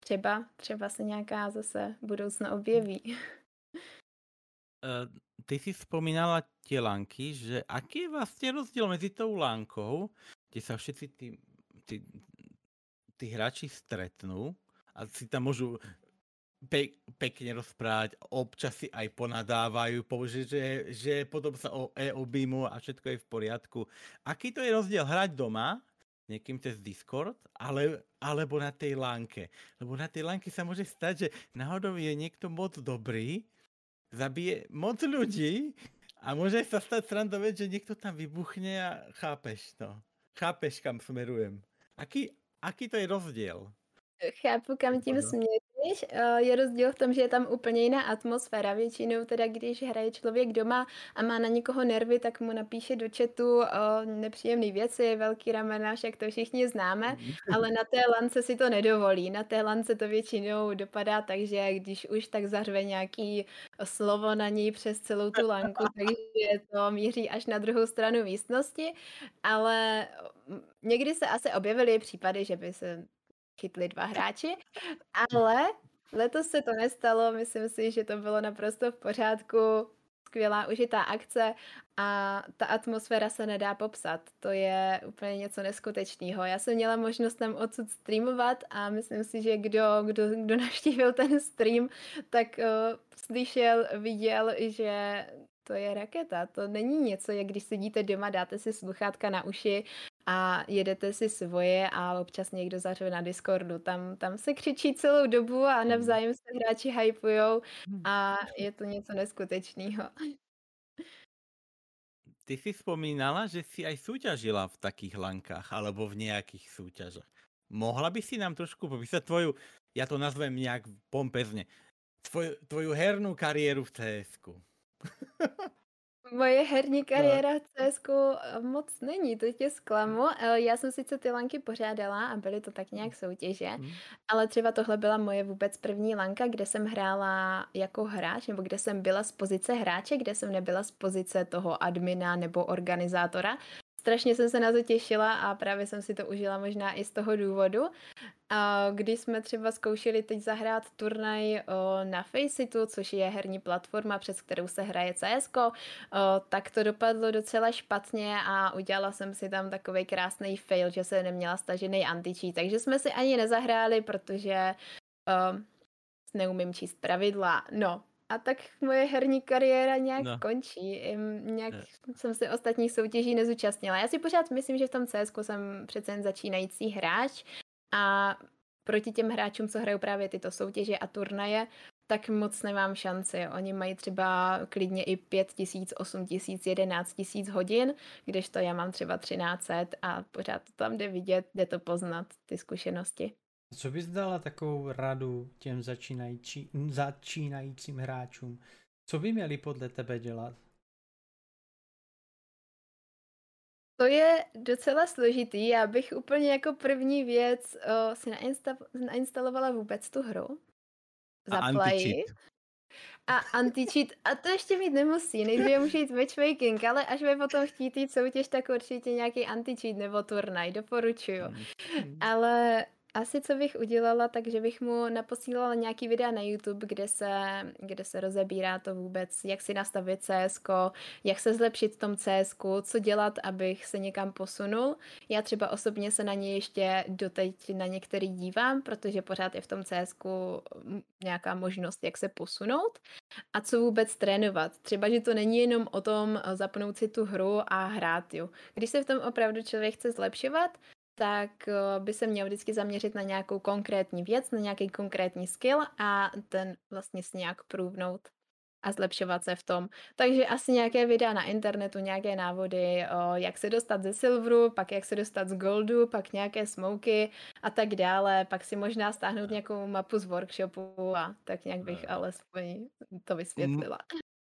Speaker 2: třeba, třeba se nějaká zase budoucna objeví.
Speaker 1: Uh, ty si vzpomínala tie lanky, že aký je vlastně rozdíl mezi tou lankou, kde sa všetci tí, tí, tí hráči stretnú a si tam môžu pe pekne rozprávať, občas si aj ponadávajú, použiť, že, že potom sa o, e objímu a všetko je v poriadku. Aký to je rozdiel hrať doma, niekým cez Discord, ale, alebo na tej lánke. Lebo na tej lánke sa môže stať, že náhodou je niekto moc dobrý, zabije moc ľudí a môže sa stať srandové, že niekto tam vybuchne a chápeš to. Chápeš, kam smerujem. Aký, aký to je rozdiel?
Speaker 2: Chápu, kam tím směřuješ. Eh, je rozdíl v tom, že je tam úplně jiná atmosféra. Většinou teda, když hraje člověk doma a má na někoho nervy, tak mu napíše do chatu eh, nepříjemné věci, velký ramena, však to všichni známe, mhm. ale na té lance si to nedovolí. Na té lance to většinou dopadá tak, že když už tak zařve nějaký slovo na něj přes celou tu lanku, takže to míří až na druhou stranu místnosti, ale mm, někdy se asi objevily případy, že by se chytli dva hráči, ale letos se to nestalo, myslím si, že to bylo naprosto v pořádku, skvělá užitá akce a ta atmosféra se nedá popsat. To je úplně něco neskutečného. Já jsem měla možnost tam odsud streamovat a myslím si, že kdo, kdo, kdo navštívil ten stream, tak uh, slyšel, viděl, že to je raketa. To není něco, jak když sedíte doma, dáte si sluchátka na uši a jedete si svoje a občas někdo zařve na Discordu. Tam, tam se křičí celou dobu a hmm. navzájem se hráči hypujou hmm. a je to něco neskutečného.
Speaker 1: Ty si vzpomínala, že si aj súťažila v takých lankách alebo v nejakých súťažách. Mohla by si nám trošku popísať tvoju, ja to nazvem nejak pompezne, tvoju, tvoju hernú kariéru v CS-ku.
Speaker 2: Moje herní kariéra v CSku moc není, to tě zklamu. Eh, já jsem sice ty lanky pořádala a byly to tak nějak soutěže, hmm. ale třeba tohle byla moje vůbec první lanka, kde jsem hrála jako hráč, nebo kde jsem byla z pozice hráče, kde jsem nebyla z pozice toho admina nebo organizátora. Strašně jsem se na to těšila a právě jsem si to užila možná i z toho důvodu. Když jsme třeba zkoušeli teď zahrát turnaj o, na Faceitu, což je herní platforma, přes kterou se hraje CS, tak to dopadlo docela špatně a udělala jsem si tam takový krásný fail, že se neměla stažený anti takže jsme si ani nezahráli, protože o, neumím číst pravidla. No, a tak moje herní kariéra nějak no. končí. Nějak ne. jsem se ostatních soutěží nezúčastnila. Já si pořád myslím, že v tom CS jsem přece jen začínající hráč a proti těm hráčům, co hrajou právě tyto soutěže a turnaje, tak moc nemám šanci. Oni mají třeba klidně i 5 tisíc, 8 tisíc, 11 tisíc hodin, kdežto já mám třeba 1300 a pořád to tam jde vidět, jde to poznat, ty zkušenosti.
Speaker 3: Co bys dala takovou radu těm začínající, začínajícím hráčům? Co by měli podle tebe dělat?
Speaker 2: To je docela složitý. Já bych úplně jako první věc o, si nainsta- nainstalovala vůbec tu hru.
Speaker 1: Zaplají.
Speaker 2: A anti-cheat. A to ještě mít nemusí. Nejdříve může jít matchmaking, ale až by potom chtít jít soutěž, tak určitě nějaký anti-cheat nebo turnaj. Doporučuju. Ale asi co bych udělala, takže bych mu naposílala nějaký videa na YouTube, kde se, kde se rozebírá to vůbec, jak si nastavit CS, jak se zlepšit v tom CS, co dělat, abych se někam posunul. Já třeba osobně se na ně ještě doteď na některý dívám, protože pořád je v tom CS nějaká možnost, jak se posunout a co vůbec trénovat. Třeba, že to není jenom o tom zapnout si tu hru a hrát ju. Když se v tom opravdu člověk chce zlepšovat, tak eh, by se měl vždycky zaměřit na nějakou konkrétní věc, na nějaký konkrétní skill a ten vlastně si nějak průvnout a zlepšovat se v tom. Takže asi nějaké videa na internetu, nějaké návody, o, jak se dostat ze silveru, pak jak se dostat z goldu, pak nějaké smoky a tak dále, pak si možná stáhnout nějakou mapu z workshopu a tak nějak bych alespoň to vysvětlila.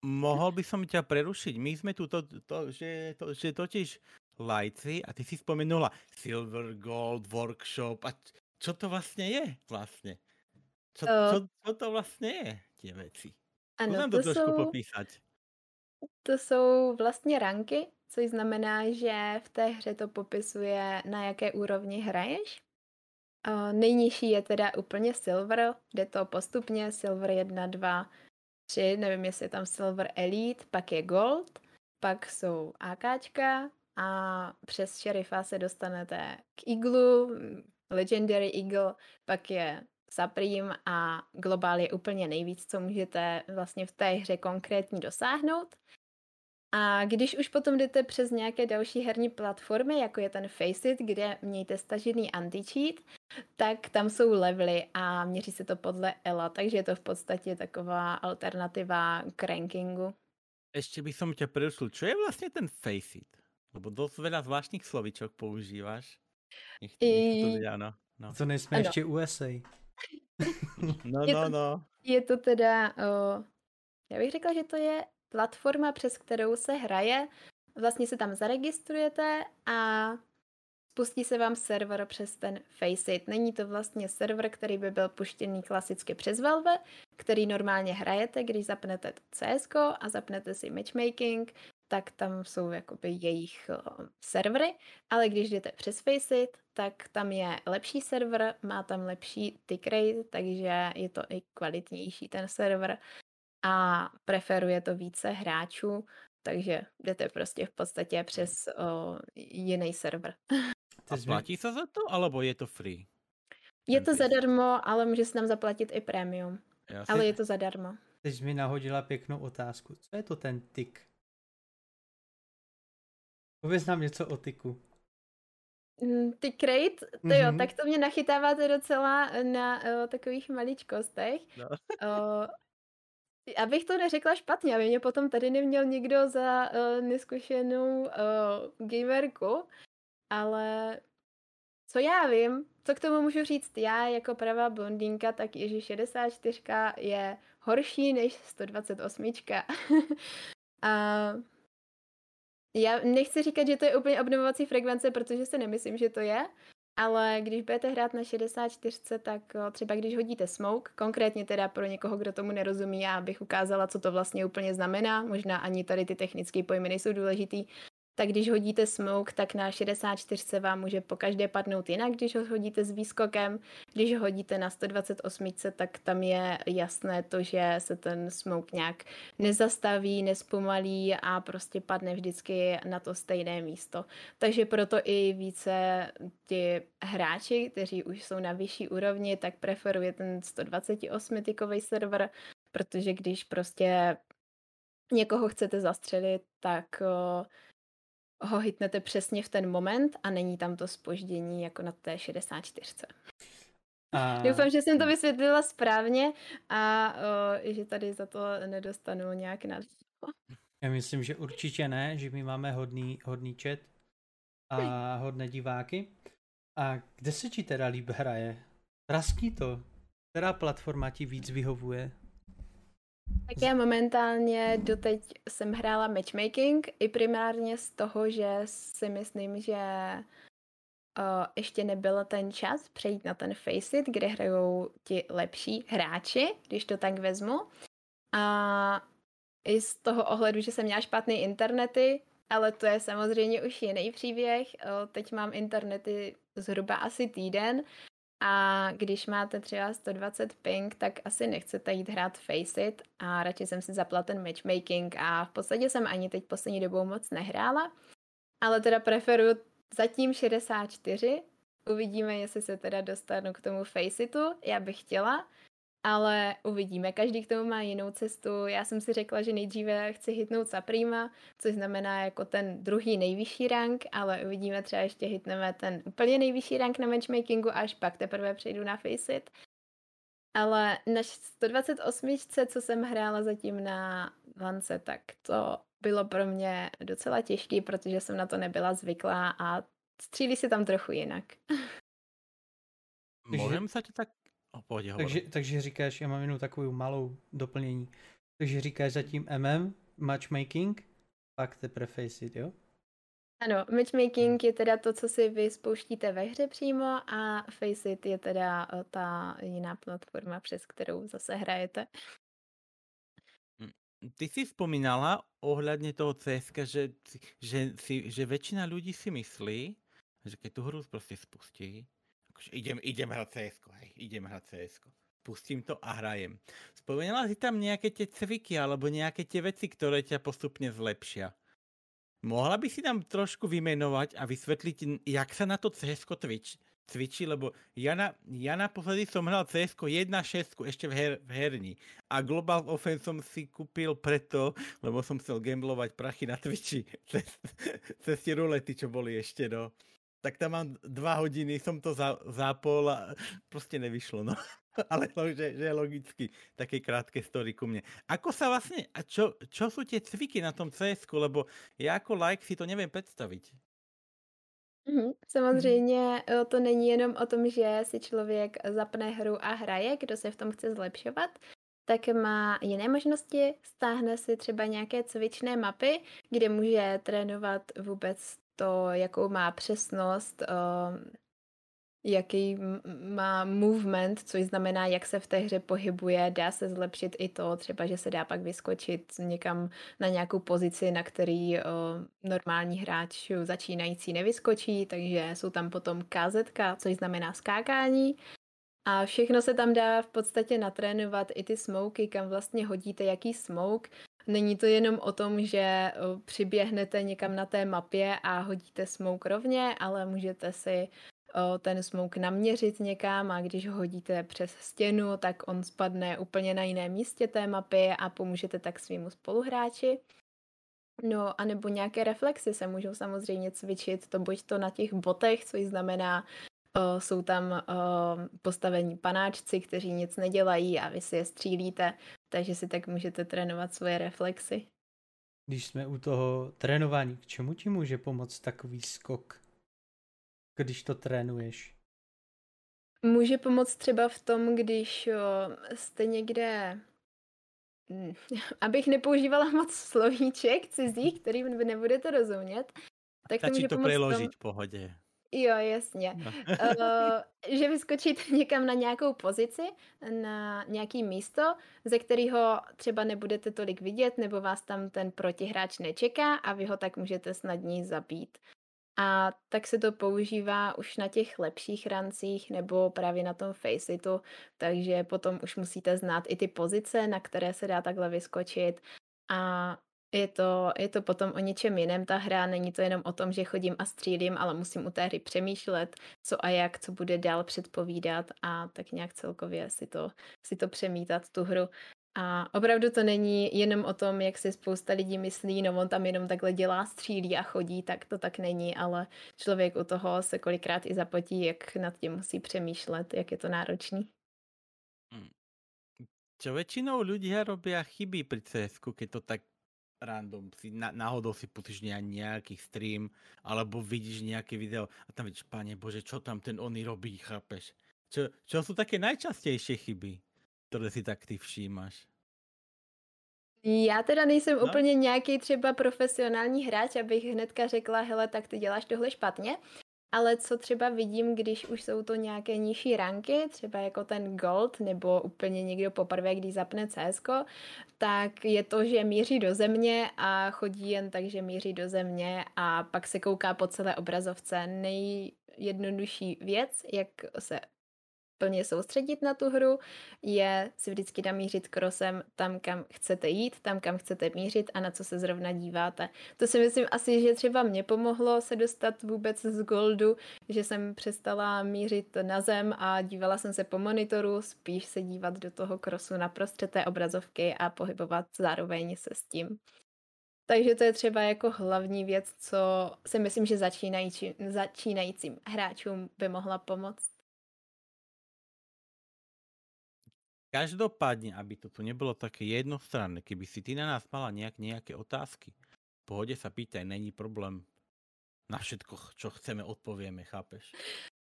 Speaker 1: Mohl by som ťa prerušiť. My sme tu to, to, že, to, že totiž lajci a ty si spomenula Silver Gold Workshop a čo to vlastně je vlastně? Co, to... co, co to vlastně je, tie věci? Ano, to, to trošku jsou... popísat.
Speaker 2: To jsou vlastně ranky, což znamená, že v té hře to popisuje, na jaké úrovni hraješ. Uh, nejnižší je teda úplně Silver, jde to postupně, Silver 1, 2, 3, nevím, jestli je tam Silver Elite, pak je Gold, pak jsou AKčka, a přes šerifa se dostanete k Iglu, Legendary Eagle, pak je Supreme a Global je úplně nejvíc, co můžete vlastně v té hře konkrétně dosáhnout. A když už potom jdete přes nějaké další herní platformy, jako je ten Faceit, kde mějte stažený anti-cheat, tak tam jsou levely a měří se to podle ELA, takže je to v podstatě taková alternativa k rankingu.
Speaker 1: Ještě bych som tě prerušil, čo je vlastně ten Faceit? Lebo dosť veľa zvláštnych slovíčok používáš. Nech, nech to ano.
Speaker 3: No. To nejsme ano. ještě USA.
Speaker 1: no, no, no.
Speaker 2: Je to teda, o, já bych řekla, že to je platforma, přes kterou se hraje. Vlastně se tam zaregistrujete a spustí se vám server přes ten Faceit. Není to vlastně server, který by byl puštěný klasicky přes Valve, který normálně hrajete, když zapnete CS a zapnete si matchmaking, tak tam jsou jakoby jejich uh, servery, ale když jdete přes Faceit, tak tam je lepší server, má tam lepší tick rate, takže je to i kvalitnější ten server a preferuje to více hráčů, takže jdete prostě v podstatě přes uh, jiný server.
Speaker 1: A platí se za to, alebo je to free?
Speaker 2: Je to zadarmo, ale může se nám zaplatit i premium. Jasně. Ale je to zadarmo.
Speaker 3: Teď mi nahodila pěknou otázku. Co je to ten tick? Pověz nám něco o tyku.
Speaker 2: Mm, ty crate, to mm-hmm. jo, mhm. tak to mě nachytáváte docela na uh, takových maličkostech. No. uh, abych to neřekla špatně, aby mě potom tady neměl nikdo za uh, neskušenou uh, gamerku, ale co já vím, co k tomu můžu říct já jako pravá blondýnka, tak je, že 64 je horší než 128. A já nechci říkat, že to je úplně obnovovací frekvence, protože si nemyslím, že to je, ale když budete hrát na 64, tak třeba když hodíte smoke, konkrétně teda pro někoho, kdo tomu nerozumí, já bych ukázala, co to vlastně úplně znamená, možná ani tady ty technické pojmy nejsou důležitý, tak když hodíte smoke, tak na 64 vám může po každé padnout jinak, když ho hodíte s výskokem. Když ho hodíte na 128, tak tam je jasné to, že se ten smoke nějak nezastaví, nespomalí a prostě padne vždycky na to stejné místo. Takže proto i více ti hráči, kteří už jsou na vyšší úrovni, tak preferuje ten 128 tykový server, protože když prostě někoho chcete zastřelit, tak ho hitnete přesně v ten moment a není tam to spoždění jako na té 64. A... Doufám, že jsem to vysvětlila správně a o, že tady za to nedostanu nějak na.
Speaker 3: Já myslím, že určitě ne, že my máme hodný, hodný chat a hodné diváky. A kde se ti teda líp hraje? Praský to. Která platforma ti víc vyhovuje?
Speaker 2: Tak já momentálně doteď jsem hrála matchmaking i primárně z toho, že si myslím, že uh, ještě nebyl ten čas přejít na ten Faceit, kde hrajou ti lepší hráči, když to tak vezmu. A i z toho ohledu, že jsem měla špatný internety, ale to je samozřejmě už jiný příběh. Teď mám internety zhruba asi týden a když máte třeba 120 ping, tak asi nechcete jít hrát Faceit a radši jsem si zapla ten matchmaking a v podstatě jsem ani teď poslední dobou moc nehrála, ale teda preferuju zatím 64. Uvidíme, jestli se teda dostanu k tomu Faceitu. Já bych chtěla, ale uvidíme. Každý k tomu má jinou cestu. Já jsem si řekla, že nejdříve chci hitnout Saprima, což znamená jako ten druhý nejvyšší rank, ale uvidíme, třeba ještě hitneme ten úplně nejvyšší rank na matchmakingu, až pak teprve přejdu na Faceit. Ale na 128, co jsem hrála zatím na Lance, tak to bylo pro mě docela těžké, protože jsem na to nebyla zvyklá a střílí se tam trochu jinak.
Speaker 1: Můžeme se tak O, pohodě,
Speaker 3: takže, takže říkáš, já mám jenom takovou malou doplnění. Takže říkáš zatím MM, matchmaking, pak teprve Faceit, jo?
Speaker 2: Ano, matchmaking je teda to, co si vy spouštíte ve hře přímo a Faceit je teda eh, ta jiná platforma, přes kterou zase hrajete.
Speaker 1: Hm, ty si vzpomínala ohledně toho CSK, že, že, že, že většina lidí si myslí, že když tu hru prostě spustí, akože idem, idem hrať cs hej, idem hrať cs Pustím to a hrajem. Spomenula si tam nejaké tie cviky alebo nejaké tie veci, ktoré ťa postupne zlepšia. Mohla by si nám trošku vymenovať a vysvetliť, jak sa na to cs cvič, cvičí, lebo ja, na, ja naposledy som hral cs 1.6 ešte v, her, v herni a Global Offense som si kúpil preto, lebo som chcel gamblovať prachy na Twitchi cez, cez tie rulety, čo boli ešte, no tak tam mám dva hodiny, som to za, zápol a prostě nevyšlo, no. Ale že, že je logicky také krátké story ku mne. Ako sa vlastne, a čo, čo sú tie cviky na tom cs lebo ja jako like si to nevím představit.
Speaker 2: Mm, samozřejmě to není jenom o tom, že si člověk zapne hru a hraje, kdo se v tom chce zlepšovat, tak má jiné možnosti, stáhne si třeba nějaké cvičné mapy, kde může trénovat vůbec to, jakou má přesnost, uh, jaký má movement, což znamená, jak se v té hře pohybuje, dá se zlepšit i to, třeba, že se dá pak vyskočit někam na nějakou pozici, na který uh, normální hráč začínající nevyskočí, takže jsou tam potom KZ, což znamená skákání. A všechno se tam dá v podstatě natrénovat, i ty smoky, kam vlastně hodíte jaký smoke, Není to jenom o tom, že přiběhnete někam na té mapě a hodíte smoke rovně, ale můžete si ten smoke naměřit někam a když ho hodíte přes stěnu, tak on spadne úplně na jiném místě té mapy a pomůžete tak svýmu spoluhráči. No a nebo nějaké reflexy se můžou samozřejmě cvičit, to buď to na těch botech, což znamená, o, jsou tam o, postavení panáčci, kteří nic nedělají a vy si je střílíte, takže si tak můžete trénovat svoje reflexy.
Speaker 3: Když jsme u toho trénování, k čemu ti může pomoct takový skok, když to trénuješ?
Speaker 2: Může pomoct třeba v tom, když o, jste někde hm, abych nepoužívala moc slovíček cizích, kterým nebudete rozumět,
Speaker 1: tak to může to preložiť v pohodě.
Speaker 2: Jo, jasně. No. uh, že vyskočíte někam na nějakou pozici, na nějaký místo, ze kterého třeba nebudete tolik vidět, nebo vás tam ten protihráč nečeká a vy ho tak můžete snadněji zabít. A tak se to používá už na těch lepších rancích nebo právě na tom Faceitu, takže potom už musíte znát i ty pozice, na které se dá takhle vyskočit a je to, je to potom o něčem jiném ta hra, není to jenom o tom, že chodím a střílím, ale musím u té hry přemýšlet, co a jak, co bude dál předpovídat a tak nějak celkově si to, si to přemítat tu hru. A opravdu to není jenom o tom, jak si spousta lidí myslí, no on tam jenom takhle dělá, střílí a chodí, tak to tak není, ale člověk u toho se kolikrát i zapotí, jak nad tím musí přemýšlet, jak je to náročný. Hmm.
Speaker 1: Čo väčšinou ľudia robia chyby pri cs keď to tak random si na, náhodou si pustíš nejaký stream alebo vidíš nejaké video a tam vidíš, pane Bože, čo tam ten oni robí, chápeš? Čo, čo sú také najčastejšie chyby, ktoré si tak ty všímáš?
Speaker 2: Já teda nejsem no. úplně nějaký třeba profesionální hráč, abych hnedka řekla, hele, tak ty děláš tohle špatně, ale co třeba vidím, když už jsou to nějaké nižší ranky, třeba jako ten Gold, nebo úplně někdo poprvé, když zapne CS, tak je to, že míří do země a chodí jen tak, že míří do země a pak se kouká po celé obrazovce. Nejjednodušší věc, jak se plně soustředit na tu hru, je si vždycky namířit krosem tam, kam chcete jít, tam, kam chcete mířit a na co se zrovna díváte. To si myslím asi, že třeba mě pomohlo se dostat vůbec z Goldu, že jsem přestala mířit na zem a dívala jsem se po monitoru, spíš se dívat do toho krosu naprostřed té obrazovky a pohybovat zároveň se s tím. Takže to je třeba jako hlavní věc, co si myslím, že začínající, začínajícím hráčům by mohla pomoct.
Speaker 1: Každopádne, aby to tu nebolo také jednostranné, keby si ty na nás mala nejak, nejaké otázky, v pohode sa pýtaj, není problém. Na všetko, čo chceme, odpovieme, chápeš?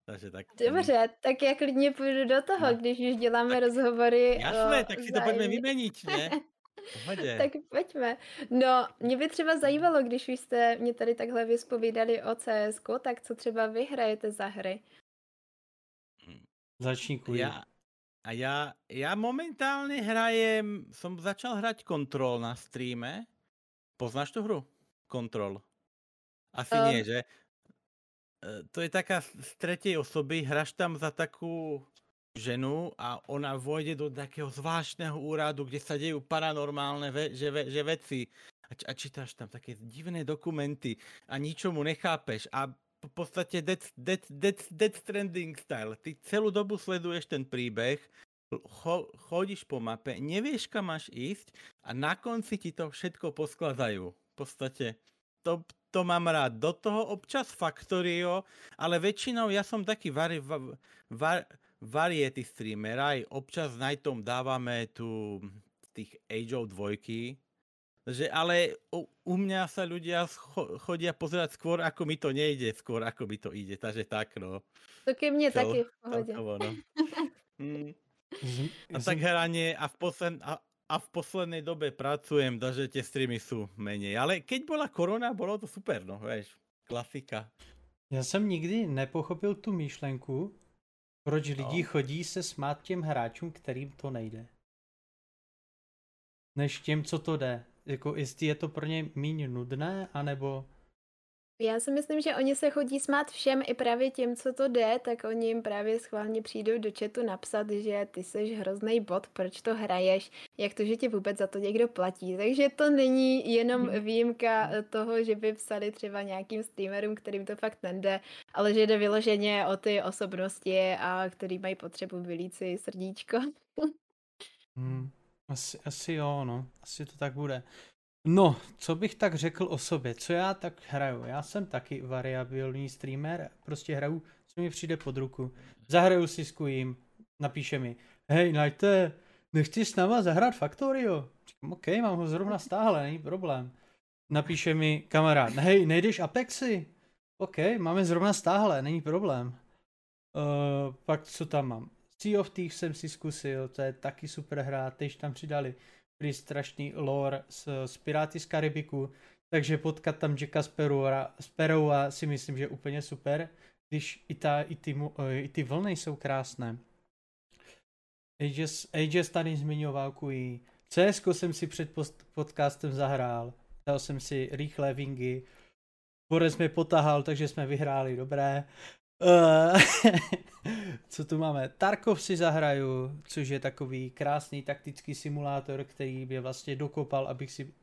Speaker 2: Takže tak... Dobře, tak já klidně půjdu do toho, no. když už děláme tak, rozhovory.
Speaker 1: Jasné, tak si to pojďme vymeniť, ne?
Speaker 2: Pohodě. tak pojďme. No, mě by třeba zajímalo, když už jste mě tady takhle vyspovídali o CS, tak co třeba vy hrajete za hry?
Speaker 3: Začni
Speaker 1: Já, a ja, ja momentálne hrajem, som začal hrať Control na streame. Poznáš tú hru? Control. Asi um. nie, že? E, to je taká z tretej osoby, hraš tam za takú ženu a ona vojde do takého zvláštneho úradu, kde sa dejú paranormálne ve, že, ve, že veci a, a čítaš tam také divné dokumenty a ničomu nechápeš a v podstate Death, Death, Death, Death Stranding style. Ty celú dobu sleduješ ten príbeh, cho, chodíš po mape, nevieš kam máš ísť a na konci ti to všetko poskladajú. V podstate to, to mám rád. Do toho občas Factorio, ale väčšinou ja som taký vari, var, variety streamer, aj občas Nightom dávame tu tých Ageov dvojky, že ale u, u mňa sa ľudia scho- chodia pozerať skôr, ako mi to nejde, skôr ako mi to ide, takže tak no.
Speaker 2: To ke mne Cel, taky v pohodě.
Speaker 1: Celkovo, no. mm. A tak hranie a v, posled, a, a v poslednej dobe pracujem, takže tie streamy sú menej. Ale keď bola korona, bolo to super, no, vieš, klasika.
Speaker 3: Já jsem nikdy nepochopil tu myšlenku, proč no. lidi chodí se smát těm hráčům, kterým to nejde. Než těm, co to jde jako jestli je to pro ně méně nudné, anebo...
Speaker 2: Já si myslím, že oni se chodí smát všem, i právě těm, co to jde, tak oni jim právě schválně přijdou do chatu napsat, že ty jsi hrozný bot, proč to hraješ, jak to, že ti vůbec za to někdo platí. Takže to není jenom mhm. výjimka toho, že by psali třeba nějakým streamerům, kterým to fakt nejde, ale že jde vyloženě o ty osobnosti a který mají potřebu vylít si srdíčko.
Speaker 3: hmm. Asi, asi jo, no. Asi to tak bude. No, co bych tak řekl o sobě, co já tak hraju? Já jsem taky variabilní streamer, prostě hraju, co mi přijde pod ruku. Zahraju si s Kujím, napíše mi, hej, najte, nechci s náma zahrát Factorio? Říkám, OK, mám ho zrovna stáhle, není problém. Napíše mi kamarád, hej, nejdeš Apexy? OK, máme zrovna stáhle, není problém. Uh, pak co tam mám? Sea of Thieves jsem si zkusil, to je taky super hra, teď tam přidali prý strašný lore z, z Piráty z Karibiku, takže potkat tam Jacka Sparrowa, Sparrowa si myslím, že je úplně super. když i, ta, i, ty, i ty vlny jsou krásné. Ages, Ages tady zmiňoval kui. CS jsem si před post, podcastem zahrál. Dal jsem si rychlé vingy. Borec mě potahal, takže jsme vyhráli, dobré. Uh, co tu máme? Tarkov si zahraju, což je takový krásný taktický simulátor, který mě vlastně dokopal, abych si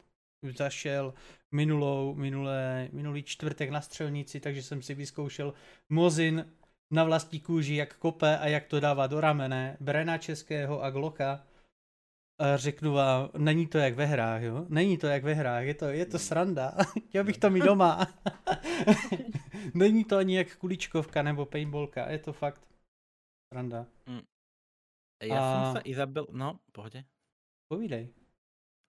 Speaker 3: zašel minulou, minulé, minulý čtvrtek na střelnici, takže jsem si vyzkoušel Mozin na vlastní kůži, jak kope a jak to dává do ramene, Brena českého a Glocka. A řeknu vám, není to jak ve hrách, jo? Není to jak ve hrách, je to, je to sranda. Chtěl bych to mít doma. není to ani jak kuličkovka nebo paintballka, je to fakt sranda. Mm.
Speaker 1: Já a... jsem se Izabel, no, pohodě.
Speaker 3: Povídej.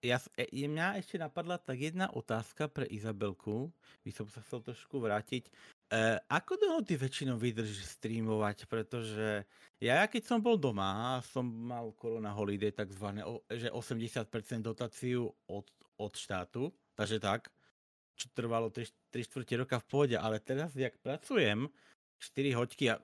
Speaker 1: Já, je, mě ještě napadla tak jedna otázka pro Izabelku, když jsem se chcel trošku vrátit. E, ako dlho ty většinou vydržíš streamovat, protože já, keď jsem byl doma, jsem mal korona holiday takzvané, že 80% dotací od, od štátu, takže tak, čo trvalo 3, 3 čtvrtě roka v pohodě, ale teraz, jak pracujem, 4 hoďky a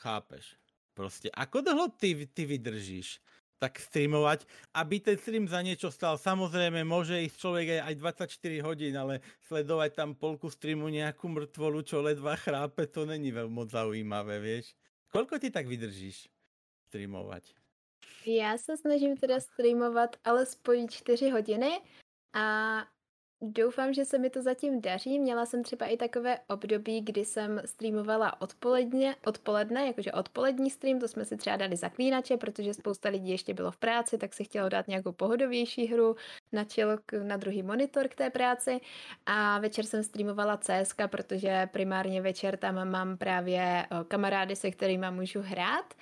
Speaker 1: chápeš. Prostě, ako dlho ty, ty vydržíš? Tak streamovať, aby ten stream za niečo stal. Samozrejme, môže ísť človek aj 24 hodín, ale sledovať tam polku streamu nejakú mrtvolu, čo ledva chrápe, to není moc zaujímavé, vieš. Koľko ty tak vydržíš streamovat?
Speaker 2: Já se snažím teda streamovat alespoň 4 hodiny a Doufám, že se mi to zatím daří. Měla jsem třeba i takové období, kdy jsem streamovala odpoledne, odpoledne, jakože odpolední stream, to jsme si třeba dali zaklínače, protože spousta lidí ještě bylo v práci, tak si chtělo dát nějakou pohodovější hru na čelo na druhý monitor k té práci a večer jsem streamovala CS, protože primárně večer tam mám právě kamarády, se kterými můžu hrát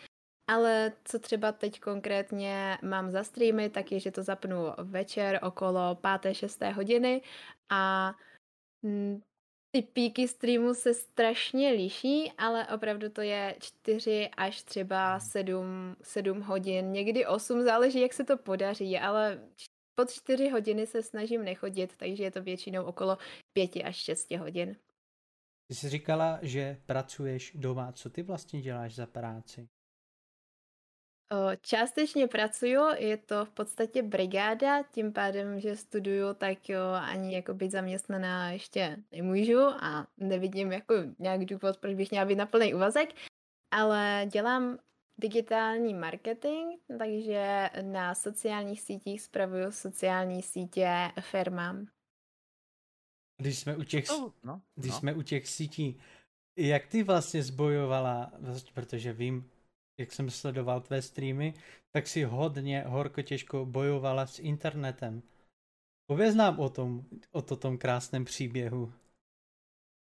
Speaker 2: ale co třeba teď konkrétně mám za streamy, tak je, že to zapnu večer okolo 5. 6. hodiny a mm, ty píky streamu se strašně liší, ale opravdu to je 4 až třeba 7, 7 hodin, někdy 8, záleží, jak se to podaří, ale pod 4 hodiny se snažím nechodit, takže je to většinou okolo 5 až 6 hodin.
Speaker 3: Ty jsi říkala, že pracuješ doma. Co ty vlastně děláš za práci?
Speaker 2: Částečně pracuju, je to v podstatě brigáda, tím pádem, že studuju, tak jo, ani jako být zaměstnaná ještě nemůžu a nevidím jako nějak důvod, proč bych měla být na plný úvazek, ale dělám digitální marketing, takže na sociálních sítích spravuju sociální sítě firmám.
Speaker 3: Když jsme u těch, oh, no, když no. jsme u těch sítí, jak ty vlastně zbojovala, protože vím, jak jsem sledoval tvé streamy, tak si hodně horko těžko bojovala s internetem. Pověz nám o tom, o to tom krásném příběhu.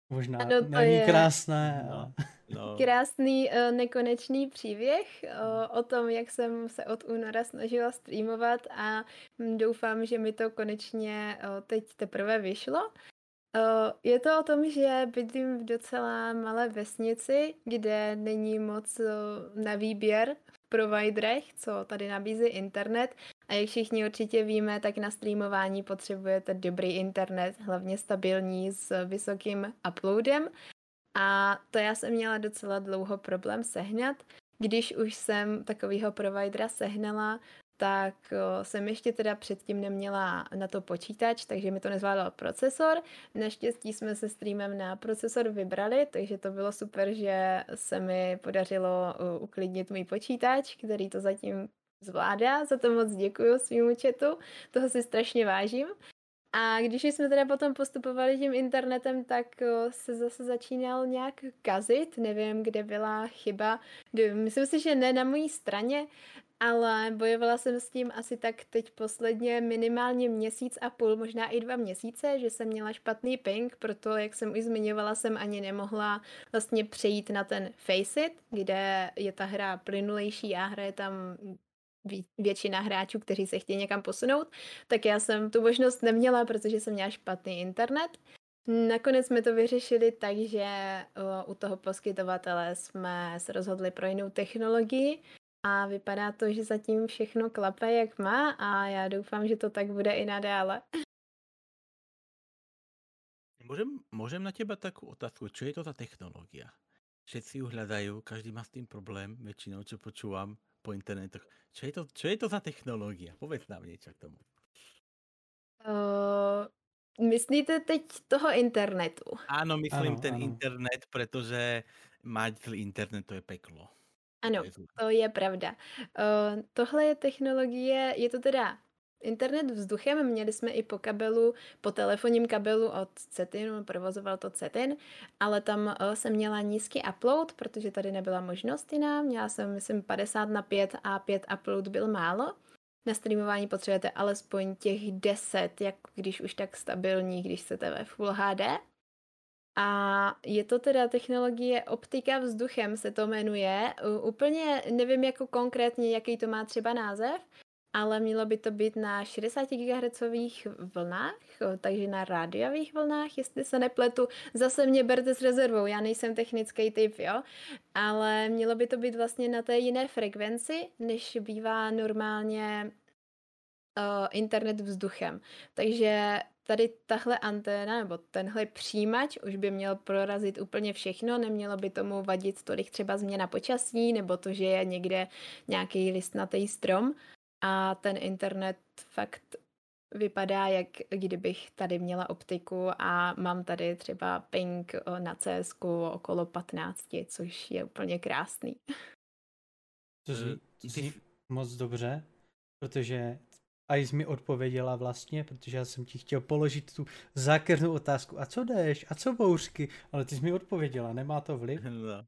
Speaker 3: Možná ano, to není je... krásné. No, ale...
Speaker 2: no. Krásný uh, nekonečný příběh uh, o tom, jak jsem se od února snažila streamovat a hm, doufám, že mi to konečně uh, teď teprve vyšlo. Je to o tom, že bydlím v docela malé vesnici, kde není moc na výběr v providerech, co tady nabízí internet. A jak všichni určitě víme, tak na streamování potřebujete dobrý internet, hlavně stabilní s vysokým uploadem. A to já jsem měla docela dlouho problém sehnat. Když už jsem takového providera sehnala, tak jsem ještě teda předtím neměla na to počítač, takže mi to nezvládal procesor. Naštěstí jsme se streamem na procesor vybrali, takže to bylo super, že se mi podařilo uklidnit můj počítač, který to zatím zvládá. Za to moc děkuji svým chatu, toho si strašně vážím. A když jsme teda potom postupovali tím internetem, tak se zase začínal nějak kazit, nevím, kde byla chyba. Myslím si, že ne na mojí straně, ale bojovala jsem s tím asi tak teď posledně minimálně měsíc a půl, možná i dva měsíce, že jsem měla špatný ping, proto, jak jsem už zmiňovala, jsem ani nemohla vlastně přejít na ten Faceit, kde je ta hra plynulejší a hraje tam většina hráčů, kteří se chtějí někam posunout, tak já jsem tu možnost neměla, protože jsem měla špatný internet. Nakonec jsme to vyřešili tak, že u toho poskytovatele jsme se rozhodli pro jinou technologii, a vypadá to, že zatím všechno klape, jak má a já doufám, že to tak bude i nadále.
Speaker 1: Můžem, můžem na těba takovou otázku, co je to za technologie? všetci ju hľadajú, každý má s tým problém, väčšinou, čo počúvam po internetoch. Čo je to, čo je to za technológia? Povedz nám niečo k tomu.
Speaker 2: Uh, myslíte teď toho internetu?
Speaker 1: Áno, myslím ano, ten ano. internet, pretože mať zlý internet to je peklo.
Speaker 2: Ano, to je pravda. Uh, tohle je technologie, je to teda internet vzduchem, měli jsme i po kabelu, po telefonním kabelu od Cetin, provozoval to Cetin, ale tam uh, jsem měla nízký upload, protože tady nebyla možnost jiná, měla jsem, myslím, 50 na 5 a 5 upload byl málo. Na streamování potřebujete alespoň těch 10, jak když už tak stabilní, když chcete ve Full HD. A je to teda technologie optika vzduchem se to jmenuje. Úplně nevím jako konkrétně, jaký to má třeba název, ale mělo by to být na 60 GHz vlnách, takže na rádiových vlnách, jestli se nepletu. Zase mě berte s rezervou, já nejsem technický typ, jo, ale mělo by to být vlastně na té jiné frekvenci, než bývá normálně internet vzduchem. Takže tady tahle anténa nebo tenhle přijímač už by měl prorazit úplně všechno, nemělo by tomu vadit tolik třeba změna počasí nebo to, že je někde nějaký listnatý strom a ten internet fakt vypadá, jak kdybych tady měla optiku a mám tady třeba ping na CS okolo 15, což je úplně krásný.
Speaker 3: To zní moc dobře, protože a jsi mi odpověděla vlastně, protože já jsem ti chtěl položit tu zákernou otázku. A co jdeš? A co bouřky? Ale ty jsi mi odpověděla, nemá to vliv? No.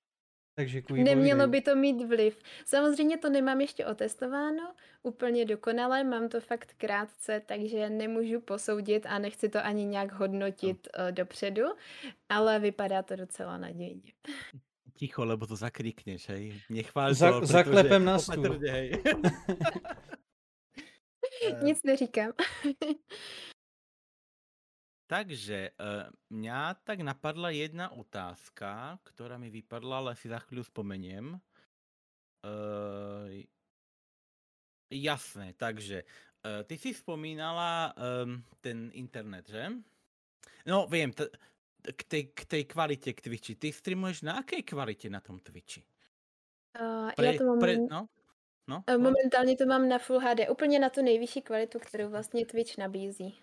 Speaker 3: Takže
Speaker 2: Nemělo by to mít vliv. Samozřejmě to nemám ještě otestováno úplně dokonale, mám to fakt krátce, takže nemůžu posoudit a nechci to ani nějak hodnotit no. dopředu, ale vypadá to docela nadějně.
Speaker 1: Ticho, lebo to zakrikneš, hej. Nechvál
Speaker 3: Za, to, Zaklepem na stůl.
Speaker 2: Nic neříkám.
Speaker 1: Takže uh, mňa tak napadla jedna otázka, ktorá mi vypadla, ale si za chvíľu spomeniem. Uh, jasné, takže uh, ty si spomínala um, ten internet, že? No, viem, t- k tej, k tej kvalite k Twitchi. Ty streamuješ na akej kvalite na tom Twitchi?
Speaker 2: Uh, pre, ja to mám... Pre, no? No, Momentálně to mám na Full HD, úplně na tu nejvyšší kvalitu, kterou vlastně Twitch nabízí.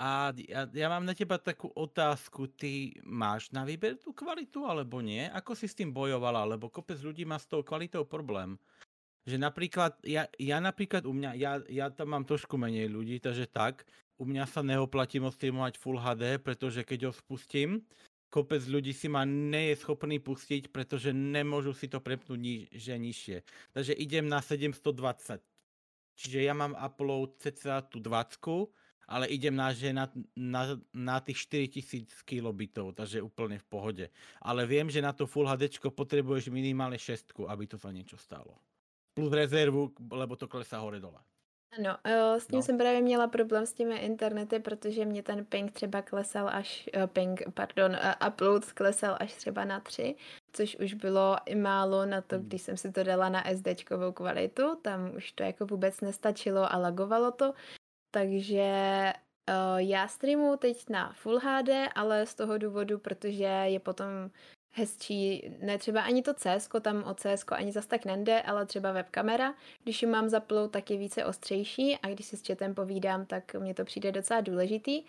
Speaker 1: A ja, ja mám na teba takú otázku. Ty máš na výber tú kvalitu alebo nie? Ako si s tým bojovala? Lebo kopec ľudí má s tou kvalitou problém. Že napríklad, ja, ja napríklad u mňa, ja, ja tam mám trošku menej ľudí, takže tak, u mňa sa neoplatí moc streamovať Full HD, pretože keď ho spustím, kopec ľudí si ma nie je schopný pustiť, pretože nemôžu si to prepnúť niže nižšie. Takže idem na 720. Čiže ja mám upload cca tú 20 ale idem na, že na, na, na tých 4000 kilobitov, takže úplne v pohode. Ale viem, že na to Full HD potrebuješ minimálne šestku, aby to za niečo stálo. Plus rezervu, lebo to klesá hore dole.
Speaker 2: Ano, eh, s tím no. jsem právě měla problém s těmi internety, protože mě ten ping třeba klesal až, uh, ping, pardon, uh, upload klesal až třeba na tři, což už bylo i málo na to, hmm. když jsem si to dala na SDčkovou kvalitu, tam už to jako vůbec nestačilo a lagovalo to, takže já streamu teď na Full HD, ale z toho důvodu, protože je potom hezčí, ne třeba ani to CS, tam o CS ani zas tak nende, ale třeba webkamera. Když ji mám zaplou, tak je více ostřejší a když si s chatem povídám, tak mně to přijde docela důležitý.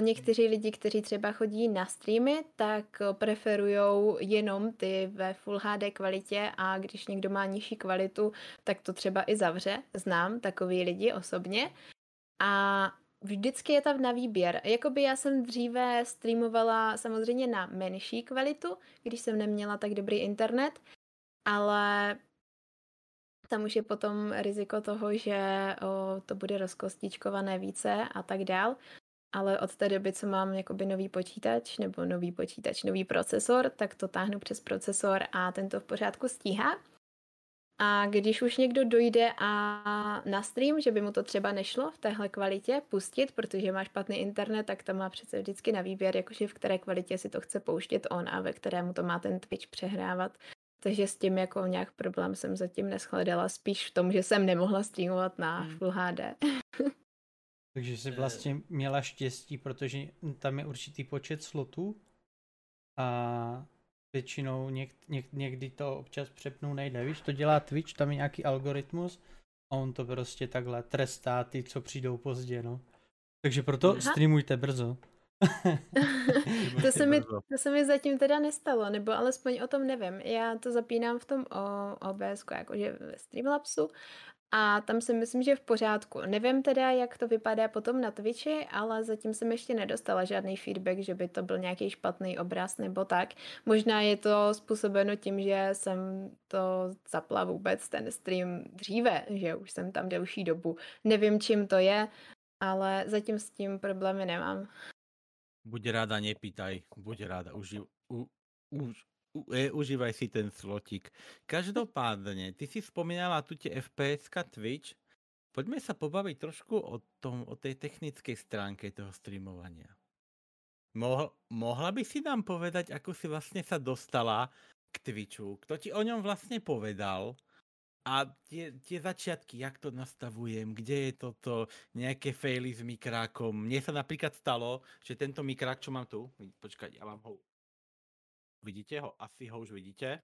Speaker 2: Někteří lidi, kteří třeba chodí na streamy, tak preferují jenom ty ve Full HD kvalitě a když někdo má nižší kvalitu, tak to třeba i zavře. Znám takový lidi osobně. A vždycky je tam na výběr. Jakoby já jsem dříve streamovala samozřejmě na menší kvalitu, když jsem neměla tak dobrý internet, ale tam už je potom riziko toho, že o, to bude rozkostičkované více a tak dál. Ale od té doby, co mám jakoby nový počítač, nebo nový počítač, nový procesor, tak to táhnu přes procesor a tento v pořádku stíhá. A když už někdo dojde a na stream, že by mu to třeba nešlo v téhle kvalitě pustit, protože má špatný internet, tak to má přece vždycky na výběr, jakože v které kvalitě si to chce pouštět on a ve kterému to má ten Twitch přehrávat. Takže s tím jako nějak problém jsem zatím neschledala, spíš v tom, že jsem nemohla streamovat na hmm. Full HD.
Speaker 3: Takže jsi vlastně měla štěstí, protože tam je určitý počet slotů a většinou něk, něk, někdy to občas přepnou nejde. Víš, to dělá Twitch, tam je nějaký algoritmus a on to prostě takhle trestá ty, co přijdou pozdě, no. Takže proto Aha. streamujte brzo.
Speaker 2: to, se mi, to se mi zatím teda nestalo, nebo alespoň o tom nevím. Já to zapínám v tom OBS, jakože ve Streamlabsu a tam si myslím, že v pořádku. Nevím teda, jak to vypadá potom na Twitchi, ale zatím jsem ještě nedostala žádný feedback, že by to byl nějaký špatný obraz nebo tak. Možná je to způsobeno tím, že jsem to zapla vůbec ten stream dříve, že už jsem tam delší dobu. Nevím, čím to je, ale zatím s tím problémy nemám.
Speaker 1: Buď ráda, nepýtaj. Buď ráda, uži, u, už, je, užívaj si ten slotik. Každopádně, ty si vzpomínala tu tě FPS Twitch. Pojďme se pobavit trošku o, tom, o té technické stránke toho streamovania. Mohl, mohla by si nám povedať, ako si vlastně se dostala k Twitchu? Kto ti o něm vlastně povedal? A tie, tie začiatky, jak to nastavujem, kde je toto, nejaké faily s mikrákom. Mne sa napríklad stalo, že tento mikrák, čo mám tu, počkať, ja vám ho Vidíte ho? Asi ho už vidíte.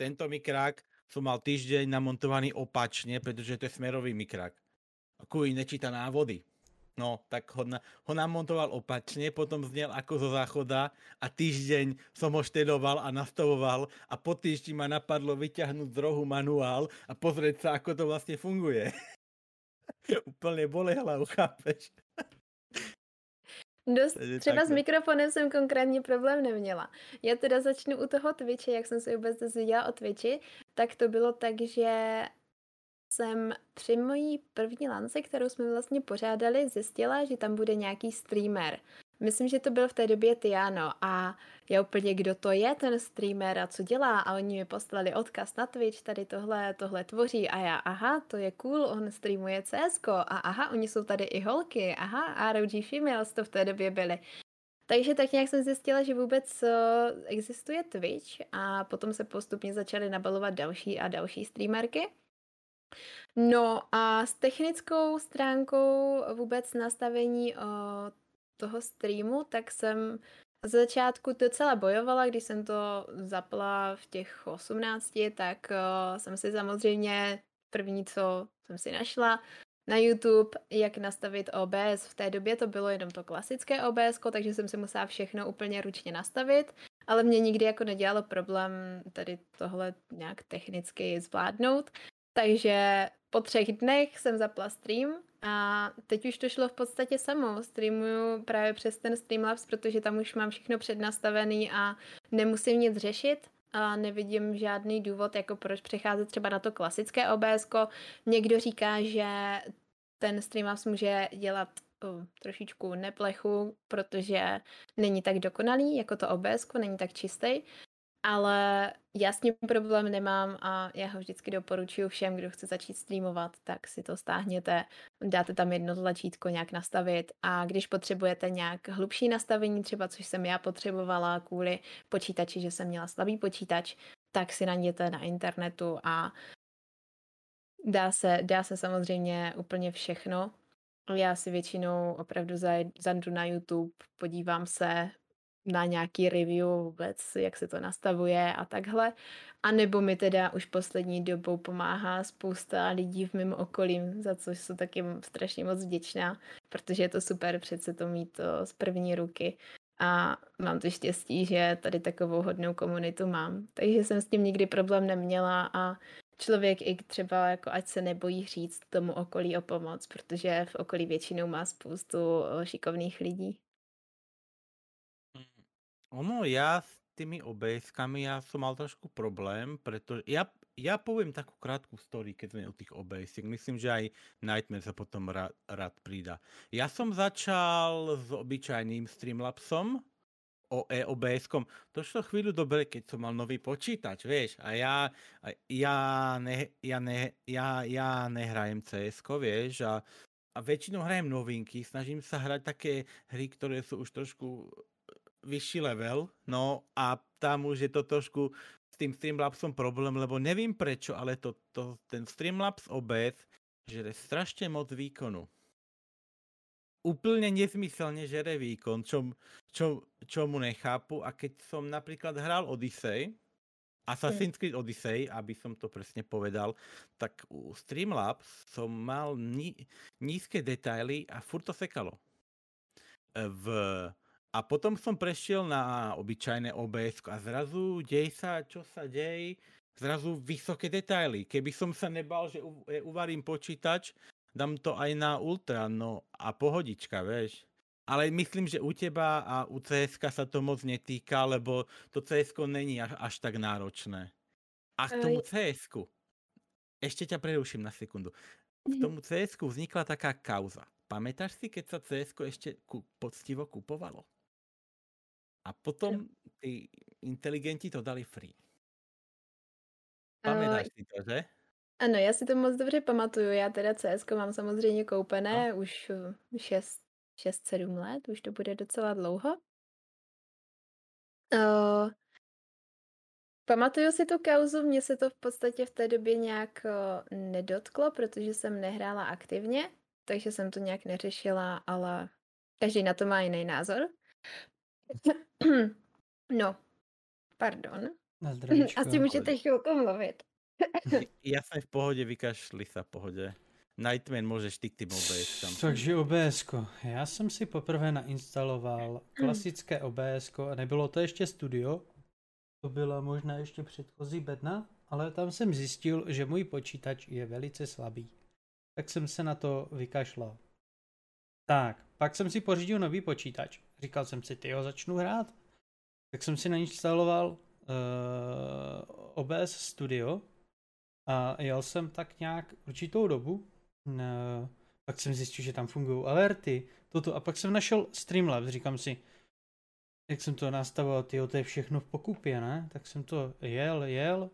Speaker 1: Tento mikrák som mal týždeň namontovaný opačne, pretože to je smerový mikrák. Kvůli nečíta návody. No, tak ho, na, ho namontoval opačne, potom znel ako zo záchoda a týždeň som ho štedoval a nastavoval a po týždni ma napadlo vyťahnuť z rohu manuál a pozrieť sa, ako to vlastne funguje. Úplne bole hlavu, chápeš?
Speaker 2: Dost, třeba s mikrofonem jsem konkrétně problém neměla. Já teda začnu u toho Twitche, jak jsem se vůbec dozvěděla o Twitchi, tak to bylo tak, že jsem při mojí první lance, kterou jsme vlastně pořádali, zjistila, že tam bude nějaký streamer. Myslím, že to byl v té době Tiano a já úplně, kdo to je ten streamer a co dělá a oni mi poslali odkaz na Twitch, tady tohle, tohle tvoří a já, aha, to je cool, on streamuje CSko a aha, oni jsou tady i holky, aha, ROG Females to v té době byly. Takže tak nějak jsem zjistila, že vůbec uh, existuje Twitch a potom se postupně začaly nabalovat další a další streamerky. No a s technickou stránkou vůbec nastavení uh, toho streamu, tak jsem z začátku docela bojovala, když jsem to zapla v těch 18, tak uh, jsem si samozřejmě první, co jsem si našla, na YouTube, jak nastavit OBS. V té době to bylo jenom to klasické OBS, takže jsem si musela všechno úplně ručně nastavit, ale mě nikdy jako nedělalo problém tady tohle nějak technicky zvládnout. Takže po třech dnech jsem zapla stream a teď už to šlo v podstatě samo. Streamuju právě přes ten Streamlabs, protože tam už mám všechno přednastavený a nemusím nic řešit a nevidím žádný důvod, jako proč přecházet třeba na to klasické OBS. -ko. Někdo říká, že ten Streamlabs může dělat trošičku neplechu, protože není tak dokonalý, jako to OBS, není tak čistý, ale já s tím problém nemám a já ho vždycky doporučuji všem, kdo chce začít streamovat, tak si to stáhněte, dáte tam jedno tlačítko nějak nastavit a když potřebujete nějak hlubší nastavení, třeba což jsem já potřebovala kvůli počítači, že jsem měla slabý počítač, tak si najděte na internetu a dá se, dá se samozřejmě úplně všechno. Já si většinou opravdu zajdu na YouTube, podívám se, na nějaký review vůbec, jak se to nastavuje a takhle. A nebo mi teda už poslední dobou pomáhá spousta lidí v mém okolí, za což jsou taky strašně moc vděčná, protože je to super přece to mít to z první ruky. A mám to štěstí, že tady takovou hodnou komunitu mám. Takže jsem s tím nikdy problém neměla a člověk i třeba jako ať se nebojí říct tomu okolí o pomoc, protože v okolí většinou má spoustu šikovných lidí.
Speaker 1: Ono, ja s tými OBS-kami, ja som mal trošku problém, pretože ja, ja poviem takú krátku story, keď sme o tých obs Myslím, že aj Nightmare sa potom rád, rád prída. Ja som začal s obyčajným Streamlabsom, o e OBS-kom. To šlo chvíľu dobre, keď som mal nový počítač, vieš. A ja, ja, ne, ja, ne, ja, ja nehrajem cs vieš. A, a väčšinou hrajem novinky. Snažím sa hrať také hry, ktoré sú už trošku vyšší level, no a tam už je to trošku s tým Streamlabsom problém, lebo nevím prečo, ale to, to, ten Streamlabs OBS žere strašně moc výkonu. Úplně nezmyselně žere výkon, čo, čo, čo mu nechápu a keď som napríklad hral Odyssey, Assassin's Creed Odyssey, aby som to presne povedal, tak u Streamlabs som mal ní, nízke detaily a furt to sekalo. V, a potom som prešiel na obyčajné OBS a zrazu dej sa, čo sa dej, zrazu vysoké detaily. Keby som sa nebal, že uvarím počítač, dám to aj na ultra, no a pohodička, vieš. Ale myslím, že u teba a u CSK sa to moc netýka, lebo to CSK není až, tak náročné. A k tomu CSK, ešte ťa preruším na sekundu. K mhm. tomu CSK vznikla taká kauza. Pamätáš si, keď sa CSK ešte ku, poctivo kupovalo? A potom tí inteligenti to dali free. Pamätáš uh, si to, že?
Speaker 2: Ano, já si to moc dobře pamatuju. Já teda CS mám samozřejmě koupené no. už 6 6-7 let, už to bude docela dlouho. Uh, pamatuju si tu kauzu, mně se to v podstatě v té době nějak uh, nedotklo, protože jsem nehrála aktivně, takže jsem to nějak neřešila, ale každý na to má jiný názor. no, pardon.
Speaker 3: Na
Speaker 2: Asi můžete chvilku mluvit.
Speaker 1: Já jsem v pohodě, vykašli se v pohodě. Nightman, můžeš ty k tým OBS tam.
Speaker 3: Takže OBS. Já jsem si poprvé nainstaloval klasické OBS a nebylo to ještě studio. To byla možná ještě předchozí bedna, ale tam jsem zjistil, že můj počítač je velice slabý. Tak jsem se na to vykašlal. Tak, pak jsem si pořídil nový počítač. Říkal jsem si, ty ho začnu hrát. Tak jsem si nainstaloval uh, eh, OBS Studio a jel jsem tak nějak určitou dobu No, pak jsem zjistil, že tam fungují alerty, toto a pak jsem našel Streamlabs, říkám si, jak jsem to nastavoval, ty to je všechno v pokupě, ne? Tak jsem to jel, jel,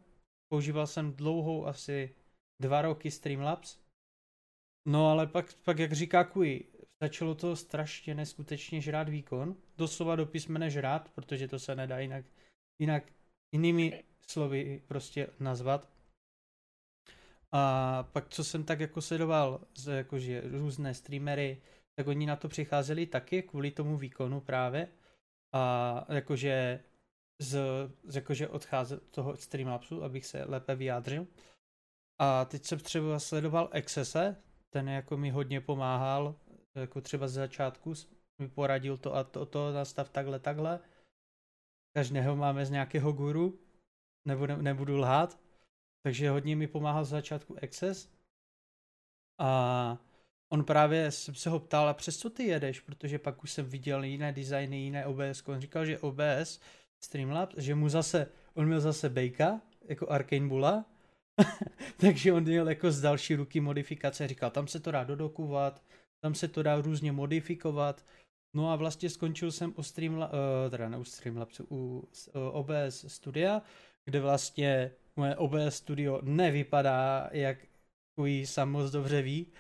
Speaker 3: používal jsem dlouhou asi dva roky Streamlabs, no ale pak, pak jak říká Kui, začalo to strašně neskutečně žrát výkon, doslova do písmene žrát, protože to se nedá jinak, jinak jinými slovy prostě nazvat. A pak, co jsem tak jako sledoval, jakože různé streamery, tak oni na to přicházeli taky kvůli tomu výkonu právě. A jakože z, jakože odcházet toho Streamlabsu, abych se lépe vyjádřil. A teď jsem třeba sledoval Excese, ten jako mi hodně pomáhal, jako třeba z začátku mi poradil to a to, to nastav takhle, takhle. Každého máme z nějakého guru, nebudu, nebudu lhát. Takže hodně mi pomáhal z začátku Access. A on právě jsem se ho ptal, a přes co ty jedeš, protože pak už jsem viděl jiné designy, jiné OBS. On říkal, že OBS Streamlabs, že mu zase, on měl zase Bejka, jako Arcane Bulla, takže on měl jako z další ruky modifikace, říkal, tam se to dá dodokovat, tam se to dá různě modifikovat, no a vlastně skončil jsem u Streamlabs, uh, teda ne u Streamlabsu, u uh, OBS Studia, kde vlastně moje OBS studio nevypadá, jak Kui sam moc dobře ví,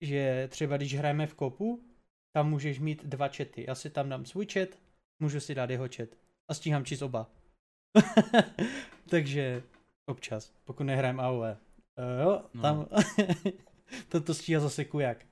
Speaker 3: že třeba když hrajeme v kopu, tam můžeš mít dva chaty. Já si tam dám svůj chat, můžu si dát jeho chat a stíhám číst oba. Takže občas, pokud nehrajem AOE. Uh, jo, no. tam toto stíhá zase kujak.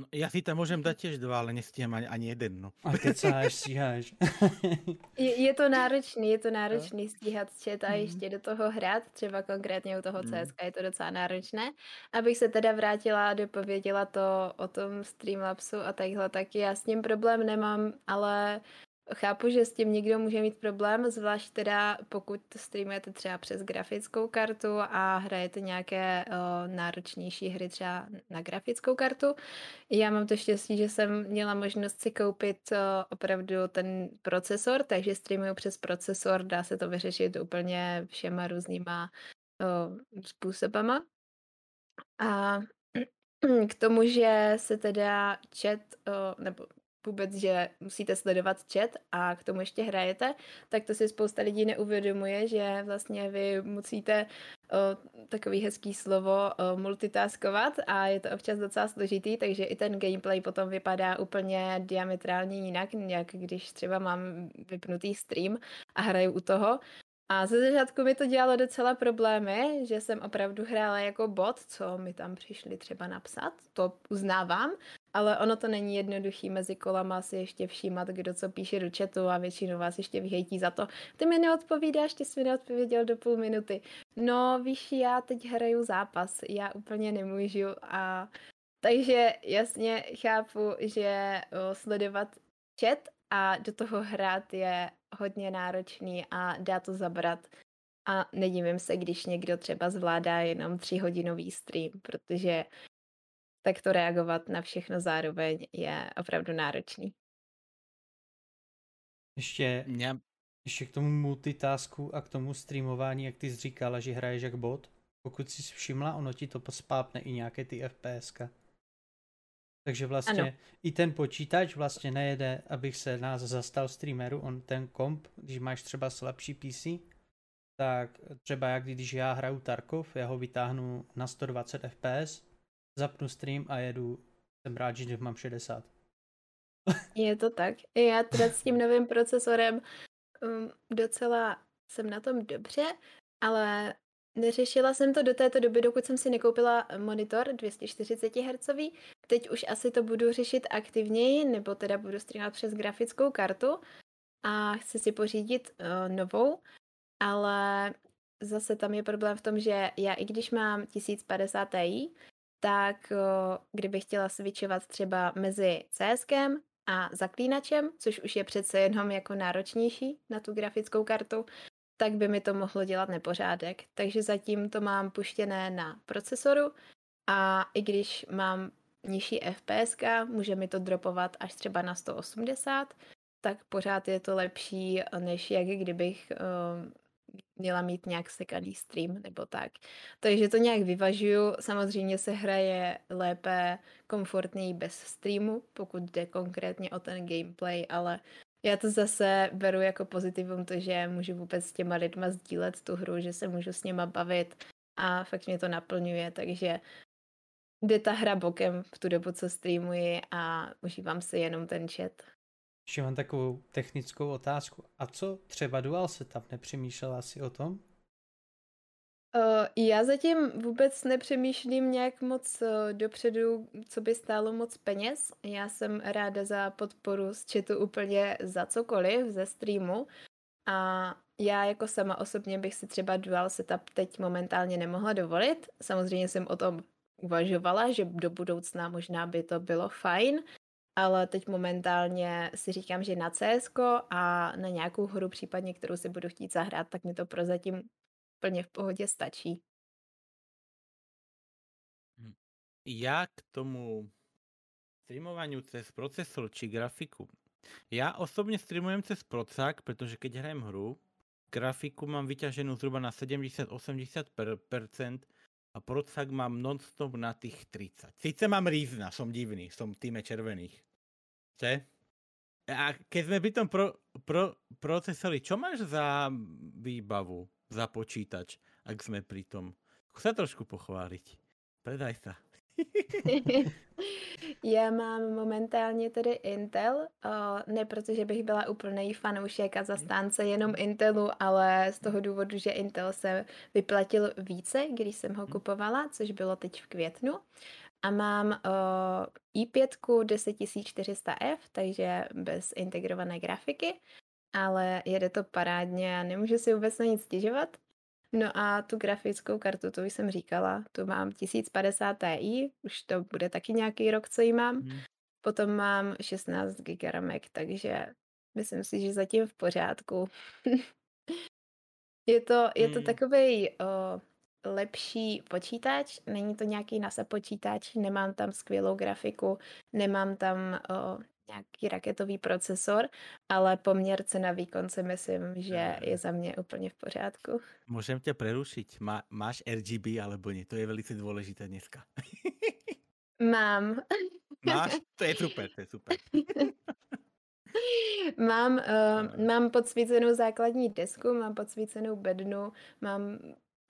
Speaker 1: No, já si tam můžem dát těž dva, ale nestíhám ani, ani jeden. No.
Speaker 3: A kecáš, stíháš.
Speaker 2: je, je, to náročný, je to náročný stíhat chat a mhm. ještě do toho hrát, třeba konkrétně u toho mhm. CSK je to docela náročné. Abych se teda vrátila a dopověděla to o tom Streamlabsu a takhle, tak já s tím problém nemám, ale Chápu, že s tím někdo může mít problém, zvlášť teda pokud streamujete třeba přes grafickou kartu a hrajete nějaké o, náročnější hry třeba na grafickou kartu. Já mám to štěstí, že jsem měla možnost si koupit o, opravdu ten procesor, takže streamuju přes procesor, dá se to vyřešit úplně všema různýma o, způsobama. A k tomu, že se teda chat, nebo vůbec, že musíte sledovat chat a k tomu ještě hrajete, tak to si spousta lidí neuvědomuje, že vlastně vy musíte o, takový hezký slovo o, multitaskovat a je to občas docela složitý, takže i ten gameplay potom vypadá úplně diametrálně jinak, jak když třeba mám vypnutý stream a hraju u toho. A ze začátku mi to dělalo docela problémy, že jsem opravdu hrála jako bot, co mi tam přišli třeba napsat, to uznávám, ale ono to není jednoduchý mezi kolama si ještě všímat, kdo co píše do chatu a většinou vás ještě vyhejtí za to. Ty mi neodpovídáš, ty jsi mi neodpověděl do půl minuty. No víš, já teď hraju zápas, já úplně nemůžu a takže jasně chápu, že sledovat chat a do toho hrát je hodně náročný a dá to zabrat. A nedivím se, když někdo třeba zvládá jenom tříhodinový stream, protože takto reagovat na všechno zároveň je opravdu náročný.
Speaker 3: Ještě, Mě... ještě k tomu multitasku a k tomu streamování, jak ty jsi říkala, že hraješ jak bot, pokud jsi všimla, ono ti to spápne i nějaké ty FPSka. Takže vlastně ano. i ten počítač vlastně nejede, abych se nás zastal streameru, on ten komp, když máš třeba slabší PC, tak třeba jak když já hraju Tarkov, já ho vytáhnu na 120 fps, zapnu stream a jedu, jsem rád, že mám 60.
Speaker 2: Je to tak. Já teda s tím novým procesorem um, docela jsem na tom dobře, ale Neřešila jsem to do této doby, dokud jsem si nekoupila monitor 240 Hz. Teď už asi to budu řešit aktivněji, nebo teda budu streamovat přes grafickou kartu a chci si pořídit uh, novou, ale zase tam je problém v tom, že já i když mám 1050 Ti, tak uh, kdybych chtěla switchovat třeba mezi CSkem a zaklínačem, což už je přece jenom jako náročnější na tu grafickou kartu, tak by mi to mohlo dělat nepořádek. Takže zatím to mám puštěné na procesoru a i když mám nižší FPS, může mi to dropovat až třeba na 180, tak pořád je to lepší, než jak kdybych uh, měla mít nějak sekaný stream nebo tak. Takže to nějak vyvažuju. Samozřejmě se hraje lépe, komfortněji bez streamu, pokud jde konkrétně o ten gameplay, ale já to zase beru jako pozitivum to, že můžu vůbec s těma lidma sdílet tu hru, že se můžu s něma bavit a fakt mě to naplňuje, takže jde ta hra bokem v tu dobu, co streamuji a užívám si jenom ten chat.
Speaker 3: Ještě mám takovou technickou otázku. A co třeba dual setup? Nepřemýšlela si o tom?
Speaker 2: Uh, já zatím vůbec nepřemýšlím nějak moc uh, dopředu, co by stálo moc peněz. Já jsem ráda za podporu z chatu úplně za cokoliv ze streamu. A já jako sama osobně bych si třeba dual setup teď momentálně nemohla dovolit. Samozřejmě jsem o tom uvažovala, že do budoucna možná by to bylo fajn, ale teď momentálně si říkám, že na CS a na nějakou hru případně, kterou si budu chtít zahrát, tak mi to prozatím plně v pohodě stačí.
Speaker 1: Hm. Já k tomu streamovaniu cez procesor či grafiku. Já osobně streamujem cez procák, protože keď hrajem hru, grafiku mám vyťaženou zhruba na 70-80% a procák mám non-stop na tých 30. Sice mám rýzna, som divný, som týme červených. Če? A keď sme pri tom pro, pro, procesori, čo máš za výbavu? Za počítač, ak sme pri tom. Chce trošku pochváliť. Predaj sa.
Speaker 2: Já mám momentálně tedy Intel, ne protože bych byla úplný fanoušek a zastánce jenom Intelu, ale z toho důvodu, že Intel se vyplatil více, když jsem ho kupovala, což bylo teď v květnu. A mám i5 10400F, takže bez integrované grafiky ale jede to parádně a nemůžu si vůbec na nic stěžovat. No a tu grafickou kartu, to už jsem říkala, tu mám 1050 Ti, už to bude taky nějaký rok, co ji mám. Hmm. Potom mám 16 GB ramek, takže myslím si, že zatím v pořádku. je to, je to hmm. takový lepší počítač, není to nějaký NASA počítač, nemám tam skvělou grafiku, nemám tam o, nějaký raketový procesor, ale poměr cena výkon si myslím, že je za mě úplně v pořádku.
Speaker 1: Můžem tě prerušit. Má, máš RGB alebo nie? To je velice důležité dneska.
Speaker 2: Mám.
Speaker 1: Máš? To je super, to je super.
Speaker 2: mám, uh, mám podsvícenou základní desku, mám podsvícenou bednu, mám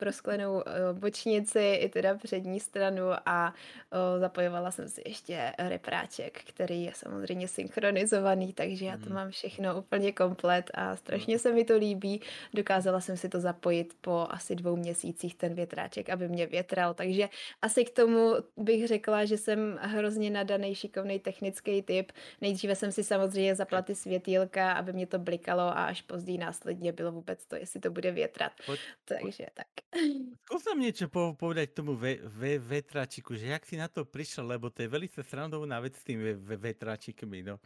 Speaker 2: prosklenou uh, bočnici i teda přední stranu a uh, zapojovala jsem si ještě repráček, který je samozřejmě synchronizovaný, takže já to mm. mám všechno úplně komplet a strašně se mi to líbí. Dokázala jsem si to zapojit po asi dvou měsících ten větráček, aby mě větral, takže asi k tomu bych řekla, že jsem hrozně nadaný, šikovný technický typ. Nejdříve jsem si samozřejmě zapla ty světýlka, aby mě to blikalo a až později následně bylo vůbec to, jestli to bude větrat. Poď, takže tak.
Speaker 1: Skús nám niečo povedať tomu ve, ve, vetračiku, že jak si na to prišiel, lebo to je velice srandovná vec s tým ve, ve, vetračikmi, no.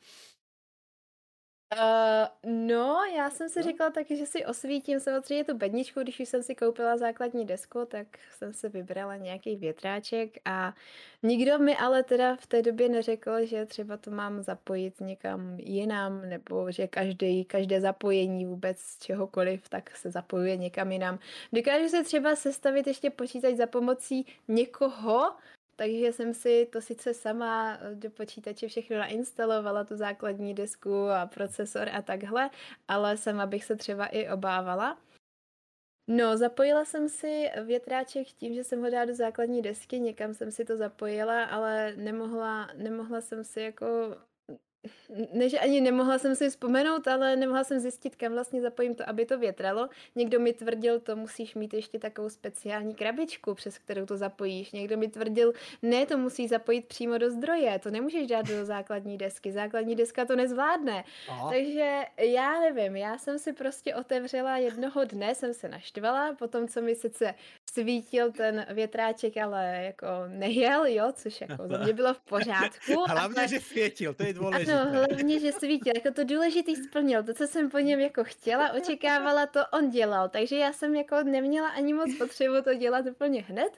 Speaker 2: Uh, no, já jsem si no. říkala taky, že si osvítím samozřejmě tu bedničku, když už jsem si koupila základní desku, tak jsem si vybrala nějaký větráček a nikdo mi ale teda v té době neřekl, že třeba to mám zapojit někam jinam, nebo že každý, každé zapojení vůbec čehokoliv, tak se zapojuje někam jinam. Dokážu se třeba sestavit ještě počítač za pomocí někoho, takže jsem si to sice sama eh, do počítače všechno nainstalovala, tu základní desku a procesor a takhle, ale sama bych se třeba i obávala. No, zapojila jsem si větráček tím, že jsem ho dala do základní desky, někam jsem si to zapojila, ale nemohla, nemohla jsem si jako ne, že ani nemohla jsem si vzpomenout, ale nemohla jsem zjistit, kam vlastně zapojím to, aby to větralo. Někdo mi tvrdil, to musíš mít ještě takovou speciální krabičku, přes kterou to zapojíš. Někdo mi tvrdil, ne, to musí zapojit přímo do zdroje, to nemůžeš dát do základní desky, základní deska to nezvládne. Aha. Takže já nevím, já jsem si prostě otevřela jednoho dne, jsem se naštvala, potom co mi sice svítil ten větráček, ale jako nejel, jo, což jako za mě bylo v pořádku.
Speaker 1: Hlavně, že světil, to je důležité.
Speaker 2: Ano, hlavně, že svítil, jako to důležitý splnil, to, co jsem po něm jako chtěla, očekávala, to on dělal, takže já jsem jako neměla ani moc potřebu to dělat úplně hned.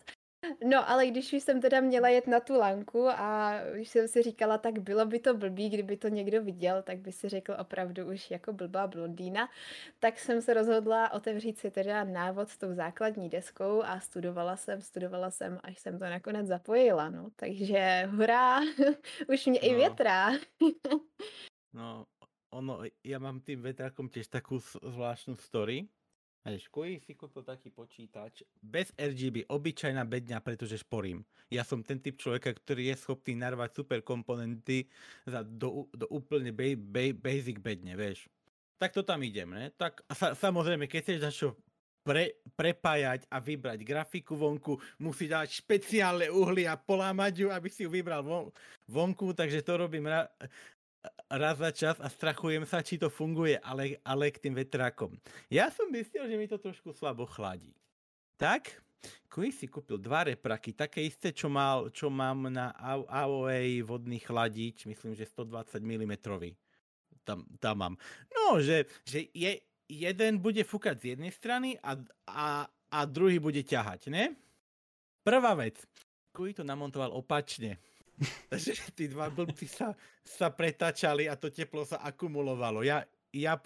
Speaker 2: No, ale když už jsem teda měla jet na tu lanku a už jsem si říkala, tak bylo by to blbý, kdyby to někdo viděl, tak by si řekl opravdu už jako blbá blondýna, tak jsem se rozhodla otevřít si teda návod s tou základní deskou a studovala jsem, studovala jsem, až jsem to nakonec zapojila, no. Takže hurá, už mě no. i větrá.
Speaker 1: no, ono, ja mám tým vetrákom tiež takú zvláštnu story, Vieš, kuj si kúpil taký počítač bez RGB, obyčajná bedňa, pretože šporím. Ja som ten typ človeka, ktorý je schopný narvať super komponenty za, do, do úplne ba, ba, basic bedne, vieš. Tak to tam idem, ne? Tak a sa, samozrejme, keď chceš čo pre, prepájať a vybrať grafiku vonku, musí dať špeciálne uhly a polámať ju, aby si ju vybral von, vonku, takže to robím ra, raz za čas a strachujem sa, či to funguje, ale, ale k tým vetrákom. Ja som myslel, že mi to trošku slabo chladí. Tak, Kui si kúpil dva repraky, také isté, čo, mal, čo mám na AOA vodný chladič, myslím, že 120 mm. Tam, tam mám. No, že, že je, jeden bude fúkať z jednej strany a, a, a druhý bude ťahať, ne? Prvá vec. Kui to namontoval opačne. Takže tí dva blbci sa, sa pretáčali a to teplo sa akumulovalo. Ja, ja,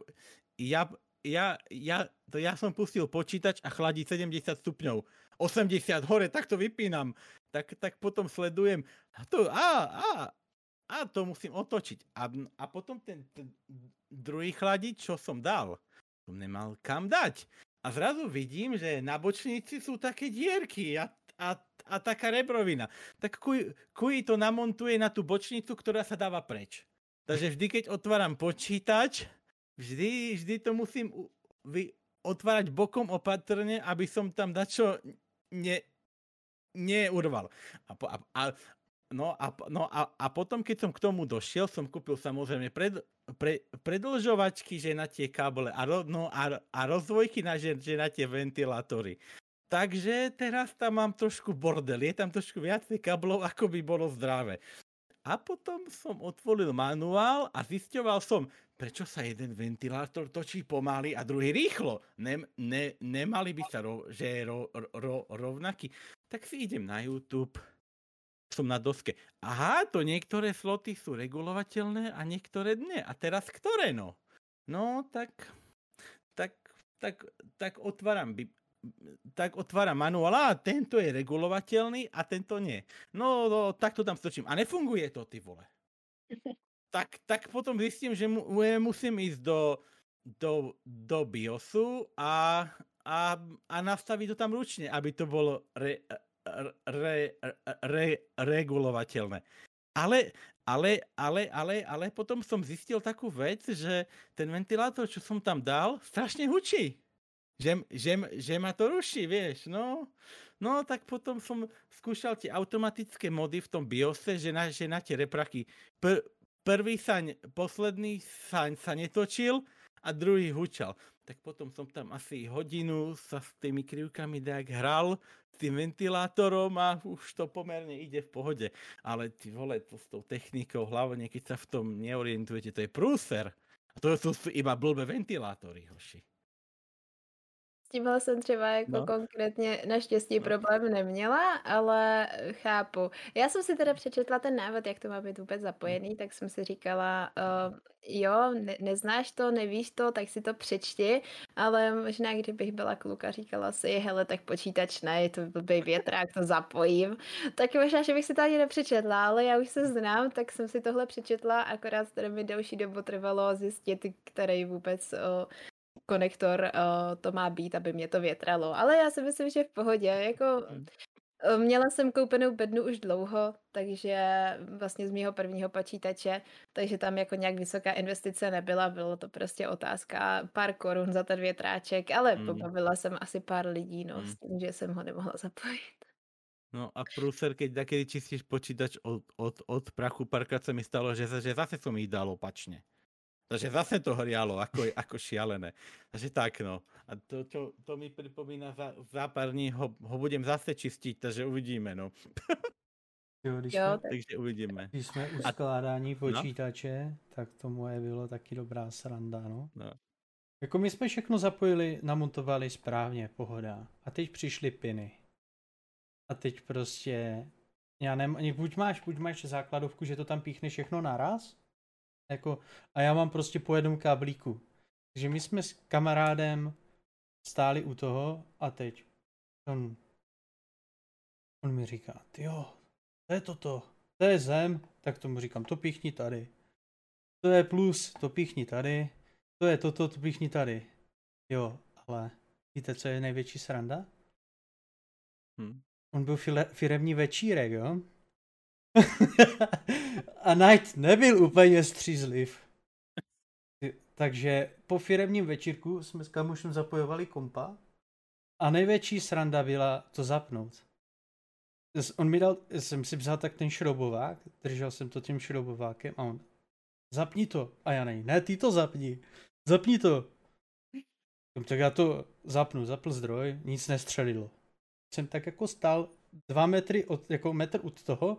Speaker 1: ja, ja, ja, to ja som pustil počítač a chladí 70 stupňov. 80 hore, tak to vypínam. Tak, tak potom sledujem. A, to, a, a, a to musím otočiť. A, a potom ten, ten druhý chladič, čo som dal, som nemal kam dať. A zrazu vidím, že na bočnici sú také dierky a, a a taká rebrovina. Tak kuj, kuj to namontuje na tú bočnicu, ktorá sa dáva preč. Takže vždy, keď otváram počítač, vždy, vždy to musím vy, otvárať bokom opatrne, aby som tam dačo ne, neurval. A, a, a, no, a, no a, a potom, keď som k tomu došiel, som kúpil samozrejme pred, pre, predlžovačky, že na tie kábele a, ro, no, a, a rozvojky na, že, že na tie ventilátory. Takže teraz tam mám trošku bordel, je tam trošku viacej kablov, ako by bolo zdravé. A potom som otvoril manuál a zisťoval som, prečo sa jeden ventilátor točí pomaly a druhý rýchlo. Ne, ne, nemali by sa ro, že ro, ro, rovnaký. Tak si idem na YouTube, som na doske. Aha, to niektoré sloty sú regulovateľné a niektoré nie. A teraz ktoré no? No, tak, tak, tak, tak otváram tak otváram manuál, a tento je regulovateľný a tento nie. No, no tak to tam stočím. A nefunguje to, ty vole. tak, tak potom zistím, že mu, musím ísť do, do, do BIOSu a, a, a nastaví to tam ručne, aby to bolo re, re, re, regulovateľné. Ale, ale, ale, ale, ale potom som zistil takú vec, že ten ventilátor, čo som tam dal, strašne hučí. Že, že, že ma to ruší, vieš, no. No, tak potom som skúšal tie automatické mody v tom BIOSe, že na, že na tie repraky pr, prvý saň, posledný saň sa netočil a druhý hučal. Tak potom som tam asi hodinu sa s tými krivkami tak hral tým ventilátorom a už to pomerne ide v pohode. Ale ty vole, to s tou technikou, hlavne keď sa v tom neorientujete, to je prúser. A to sú iba blbé ventilátory, hoši
Speaker 2: tímhle jsem třeba jako no. konkrétně naštěstí no. problém neměla, ale chápu. Já jsem si teda přečetla ten návod, jak to má být vůbec zapojený, tak jsem si říkala, uh, jo, ne, neznáš to, nevíš to, tak si to přečti, ale možná kdybych byla kluka, říkala si, hele, tak počítač ne, je to blbý větrák, to zapojím, tak možná, že bych si to ani nepřečetla, ale já už se znám, tak jsem si tohle přečetla, akorát teda mi delší dobu trvalo zjistit, který vůbec uh, konektor uh, to má být, aby mě to větralo. Ale já si myslím, že v pohodě. Jako, hmm. eh, Měla jsem koupenou bednu už dlouho, takže vlastně z mého prvního počítače, takže tam jako nějak vysoká investice nebyla, bylo to prostě otázka pár korun za ten větráček, ale mm. pobavila jsem asi pár lidí, no, mm. s tím, že jsem ho nemohla zapojit.
Speaker 1: No a prúser, keď takedy čistíš počítač od, od, od prachu, párkrát sa mi stalo, že, že zase som ich dal opačne. Takže zase to hrialo ako, ako šialené. Takže tak no. A to, to, to mi pripomína, za, za pár dní ho, ho budem zase čistiť, takže uvidíme no.
Speaker 3: Jo, když jo, jsme, takže uvidíme. Když jsme u skládání no. počítače, no? tak to moje bylo taky dobrá sranda, no. no. Jako my jsme všechno zapojili, namontovali správně, pohoda. A teď přišly piny. A teď prostě, já nevím, buď máš, buď máš základovku, že to tam píchne všechno naraz, jako, a já mám prostě po jednom káblíku. Takže my jsme s kamarádem stáli u toho a teď on, on mi říká, jo, to je toto, to je zem, tak tomu říkám, to píchni tady. To je plus, to píchni tady. To je toto, to píchni tady. Jo, ale víte, co je největší sranda? Hmm. On byl file, firemní večírek, jo? a Knight nebyl úplně střízliv. Takže po firemním večírku jsme s kamušem zapojovali kompa a největší sranda byla to zapnout. On mi dal, jsem si vzal tak ten šroubovák, držel jsem to tím šroubovákem a on, zapni to. A já nej, ne, ty to zapni. Zapni to. Tak já to zapnu, zapl zdroj, nic nestřelilo. Jsem tak jako stál dva metry od, jako metr od toho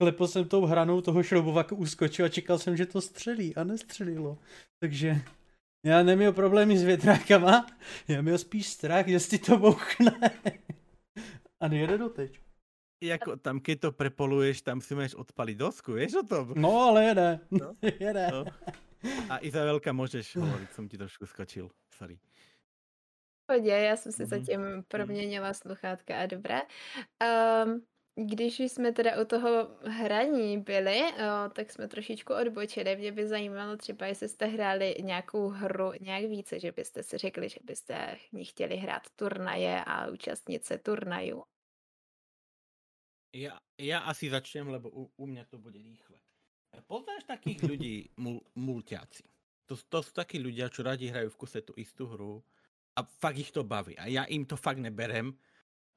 Speaker 3: klepl jsem tou hranou toho šroubovaku uskočil a čekal jsem, že to střelí a nestřelilo. Takže já neměl problémy s větrákama, já měl spíš strach, jestli to bouchne. a nejede doteď.
Speaker 1: Jako tam, keď to prepoluješ, tam si máš odpaliť dosku, vieš o tom?
Speaker 3: No, ale jede. No? jede. No.
Speaker 1: A Izabelka, můžeš hovoriť, jsem ti trošku skočil. Sorry.
Speaker 2: Pohodě, já jsem si mm-hmm. zatím proměnila sluchátka a dobré. Um, když jsme teda u toho hraní byli, o, tak jsme trošičku odbočili. Mě by zajímalo třeba, jestli jste hráli nějakou hru nějak více, že byste si řekli, že byste ní chtěli hrát turnaje a účastnit se turnajů.
Speaker 1: Já, já asi začnem, lebo u, u mě to bude rýchle. Poznáš takých lidí mul, multiáci. To, to jsou taky ľudia, čo rádi hrají v kuse tu istú hru a fakt ich to baví. A já im to fakt neberem,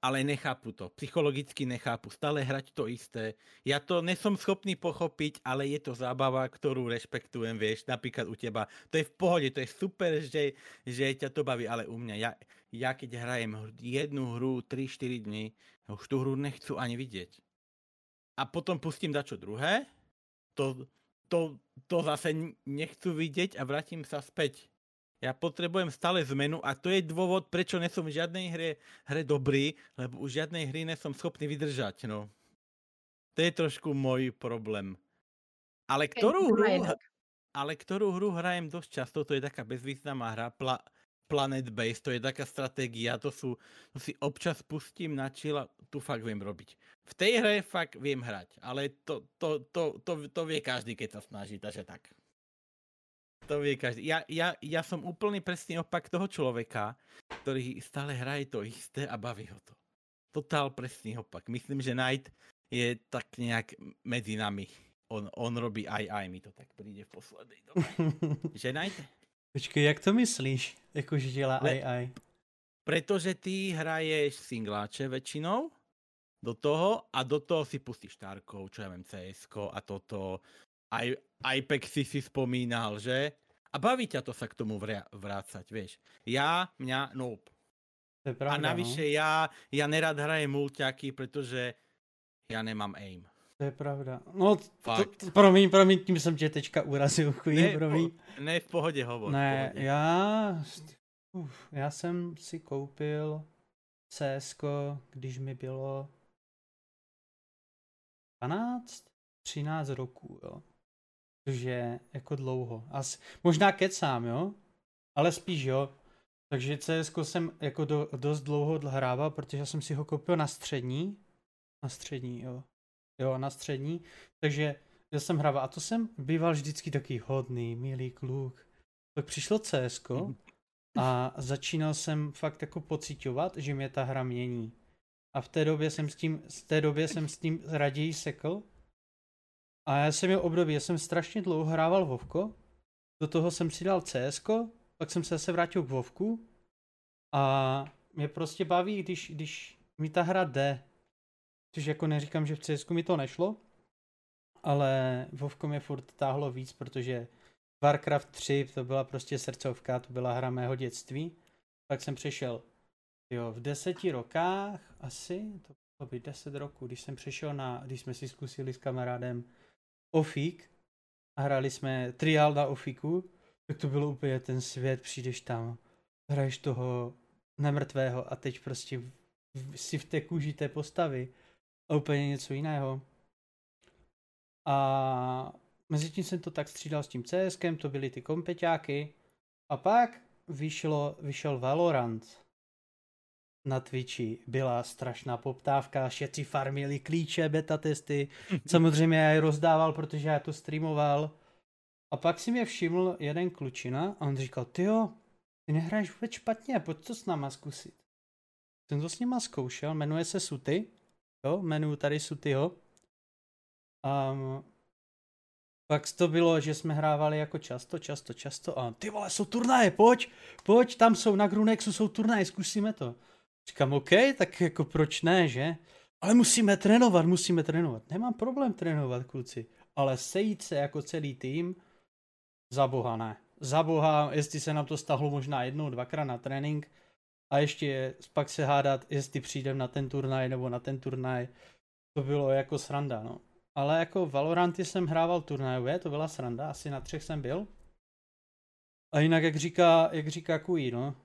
Speaker 1: ale nechápu to. Psychologicky nechápu. Stále hrať to isté. Ja to nesom schopný pochopiť, ale je to zábava, ktorú rešpektujem, vieš, napríklad u teba. To je v pohode, to je super, že, že ťa to baví, ale u mňa, ja, ja keď hrajem jednu hru 3-4 dny, už tú hru nechcú ani vidieť. A potom pustím dačo druhé, to, to, to zase nechcú vidieť a vrátim sa späť ja potrebujem stále zmenu a to je dôvod, prečo nesom v žiadnej hre, hre dobrý, lebo už žiadnej hry nesom schopný vydržať, no. To je trošku môj problém. Ale ktorú hru, ale ktorú hru hrajem dosť často, to je taká bezvýznamná hra, Pla, Planet Base, to je taká stratégia, to sú, to si občas pustím na chill a tu fakt viem robiť. V tej hre fakt viem hrať, ale to, to, to, to, to vie každý, keď sa snaží, takže tak. To vie každý. Ja, ja, ja som úplný presný opak toho človeka, ktorý stále hraje to isté a baví ho to. Totál presný opak. Myslím, že Knight je tak nejak medzi nami. On, on robí aj aj, mi to tak príde v poslednej dobe. že Knight?
Speaker 3: Počkej, jak to myslíš? Jakože dělá aj aj?
Speaker 1: Pretože ty hraješ singláče väčšinou do toho a do toho si pustíš Tarkov, čo ja viem, cs a toto. Aj, Apexy si spomínal, že? A baví ťa to sa k tomu vrácať, vieš. Ja, mňa, nope.
Speaker 3: To je pravda,
Speaker 1: a navyše
Speaker 3: no?
Speaker 1: ja, ja nerad hrajem mulťaky, pretože ja nemám aim.
Speaker 3: To je pravda. No, to, to, promiň, promiň, tím jsem tě teďka urazil, chují, ne, promiň.
Speaker 1: Po, ne, v pohodě hovor.
Speaker 3: Ne,
Speaker 1: pohodě.
Speaker 3: já, uf, já jsem si koupil CS, když mi bylo 12, 13 roků, jo. Je jako dlouho. As, možná kecám, jo? Ale spíš, jo. Takže CS jsem jako do, dost dlouho hrával, protože jsem si ho koupil na střední. Na střední, jo. Jo, na střední. Takže já jsem hrával. A to jsem býval vždycky taký hodný, milý kluk. Tak přišlo CS a začínal jsem fakt jako pocitovat, že mě ta hra mění. A v té době jsem s tím, z té době jsem s tím raději sekl. A já jsem měl období, já jsem strašně dlouho hrával Vovko, do toho jsem si dal CS, pak jsem se zase vrátil k Vovku a mě prostě baví, když, když mi ta hra jde. Což jako neříkám, že v CS mi to nešlo, ale Vovko mě furt táhlo víc, protože Warcraft 3 to byla prostě srdcovka, to byla hra mého dětství. Pak jsem přešel Jo, v deseti rokách asi, to bylo by deset roků, když jsem přešel na, když jsme si zkusili s kamarádem Ofík a hráli jsme triál na Ofíku, tak to bylo úplně ten svět, přijdeš tam, hraješ toho nemrtvého a teď prostě si v té kůži té postavy a úplně něco jiného. A mezi tím jsem to tak střídal s tím CSkem, to byly ty kompeťáky a pak vyšlo, vyšel Valorant na Twitchi byla strašná poptávka, všetci farmili klíče, beta testy, samozřejmě já je rozdával, protože já to streamoval. A pak si mě všiml jeden klučina a on říkal, ty jo, ty nehraješ vůbec špatně, pojď to s náma zkusit. Jsem to s nima zkoušel, jmenuje se Suty, jo, jmenuji tady Sutyho. Um, pak to bylo, že jsme hrávali jako často, často, často a ty vole, jsou turnaje, pojď, pojď, tam jsou na Grunexu, jsou turnaje, zkusíme to. Říkám, OK, tak jako proč ne, že? Ale musíme trénovat, musíme trénovat. Nemám problém trénovat, kluci. Ale sejít se jako celý tým, za boha ne. Za boha, jestli se nám to stahlo možná jednou, dvakrát na trénink a ještě pak se hádat, jestli přijdem na ten turnaj nebo na ten turnaj, to bylo jako sranda, no. Ale jako Valoranty jsem hrával turnajové, to byla sranda, asi na třech jsem byl. A jinak, jak říká, jak říká Kui, no,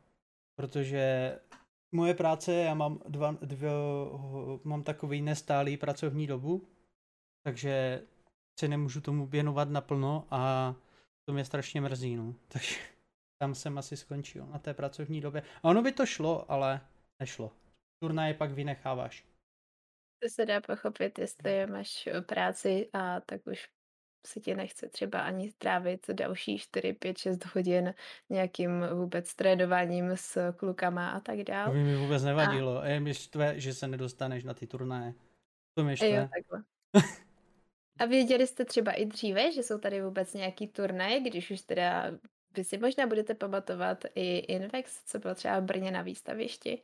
Speaker 3: protože moje práce, já mám, dva, dvě, mám takový nestálý pracovní dobu, takže se nemůžu tomu věnovat naplno a to mě strašně mrzí, no. Takže tam jsem asi skončil na té pracovní době. A ono by to šlo, ale nešlo. Turnaje pak vynecháváš.
Speaker 2: To se dá pochopit, jestli máš práci a tak už se ti nechce třeba ani strávit další 4, 5, 6 hodin nějakým vůbec trénováním s klukama a tak dále.
Speaker 3: To by mi vůbec nevadilo. A, je mi štve, že se nedostaneš na ty turnaje. To mi štve.
Speaker 2: Jo, takhle. A věděli jste třeba i dříve, že jsou tady vůbec nějaký turnaje, když už teda vy si možná budete pamatovat i Invex, co bylo třeba v Brně na výstavišti.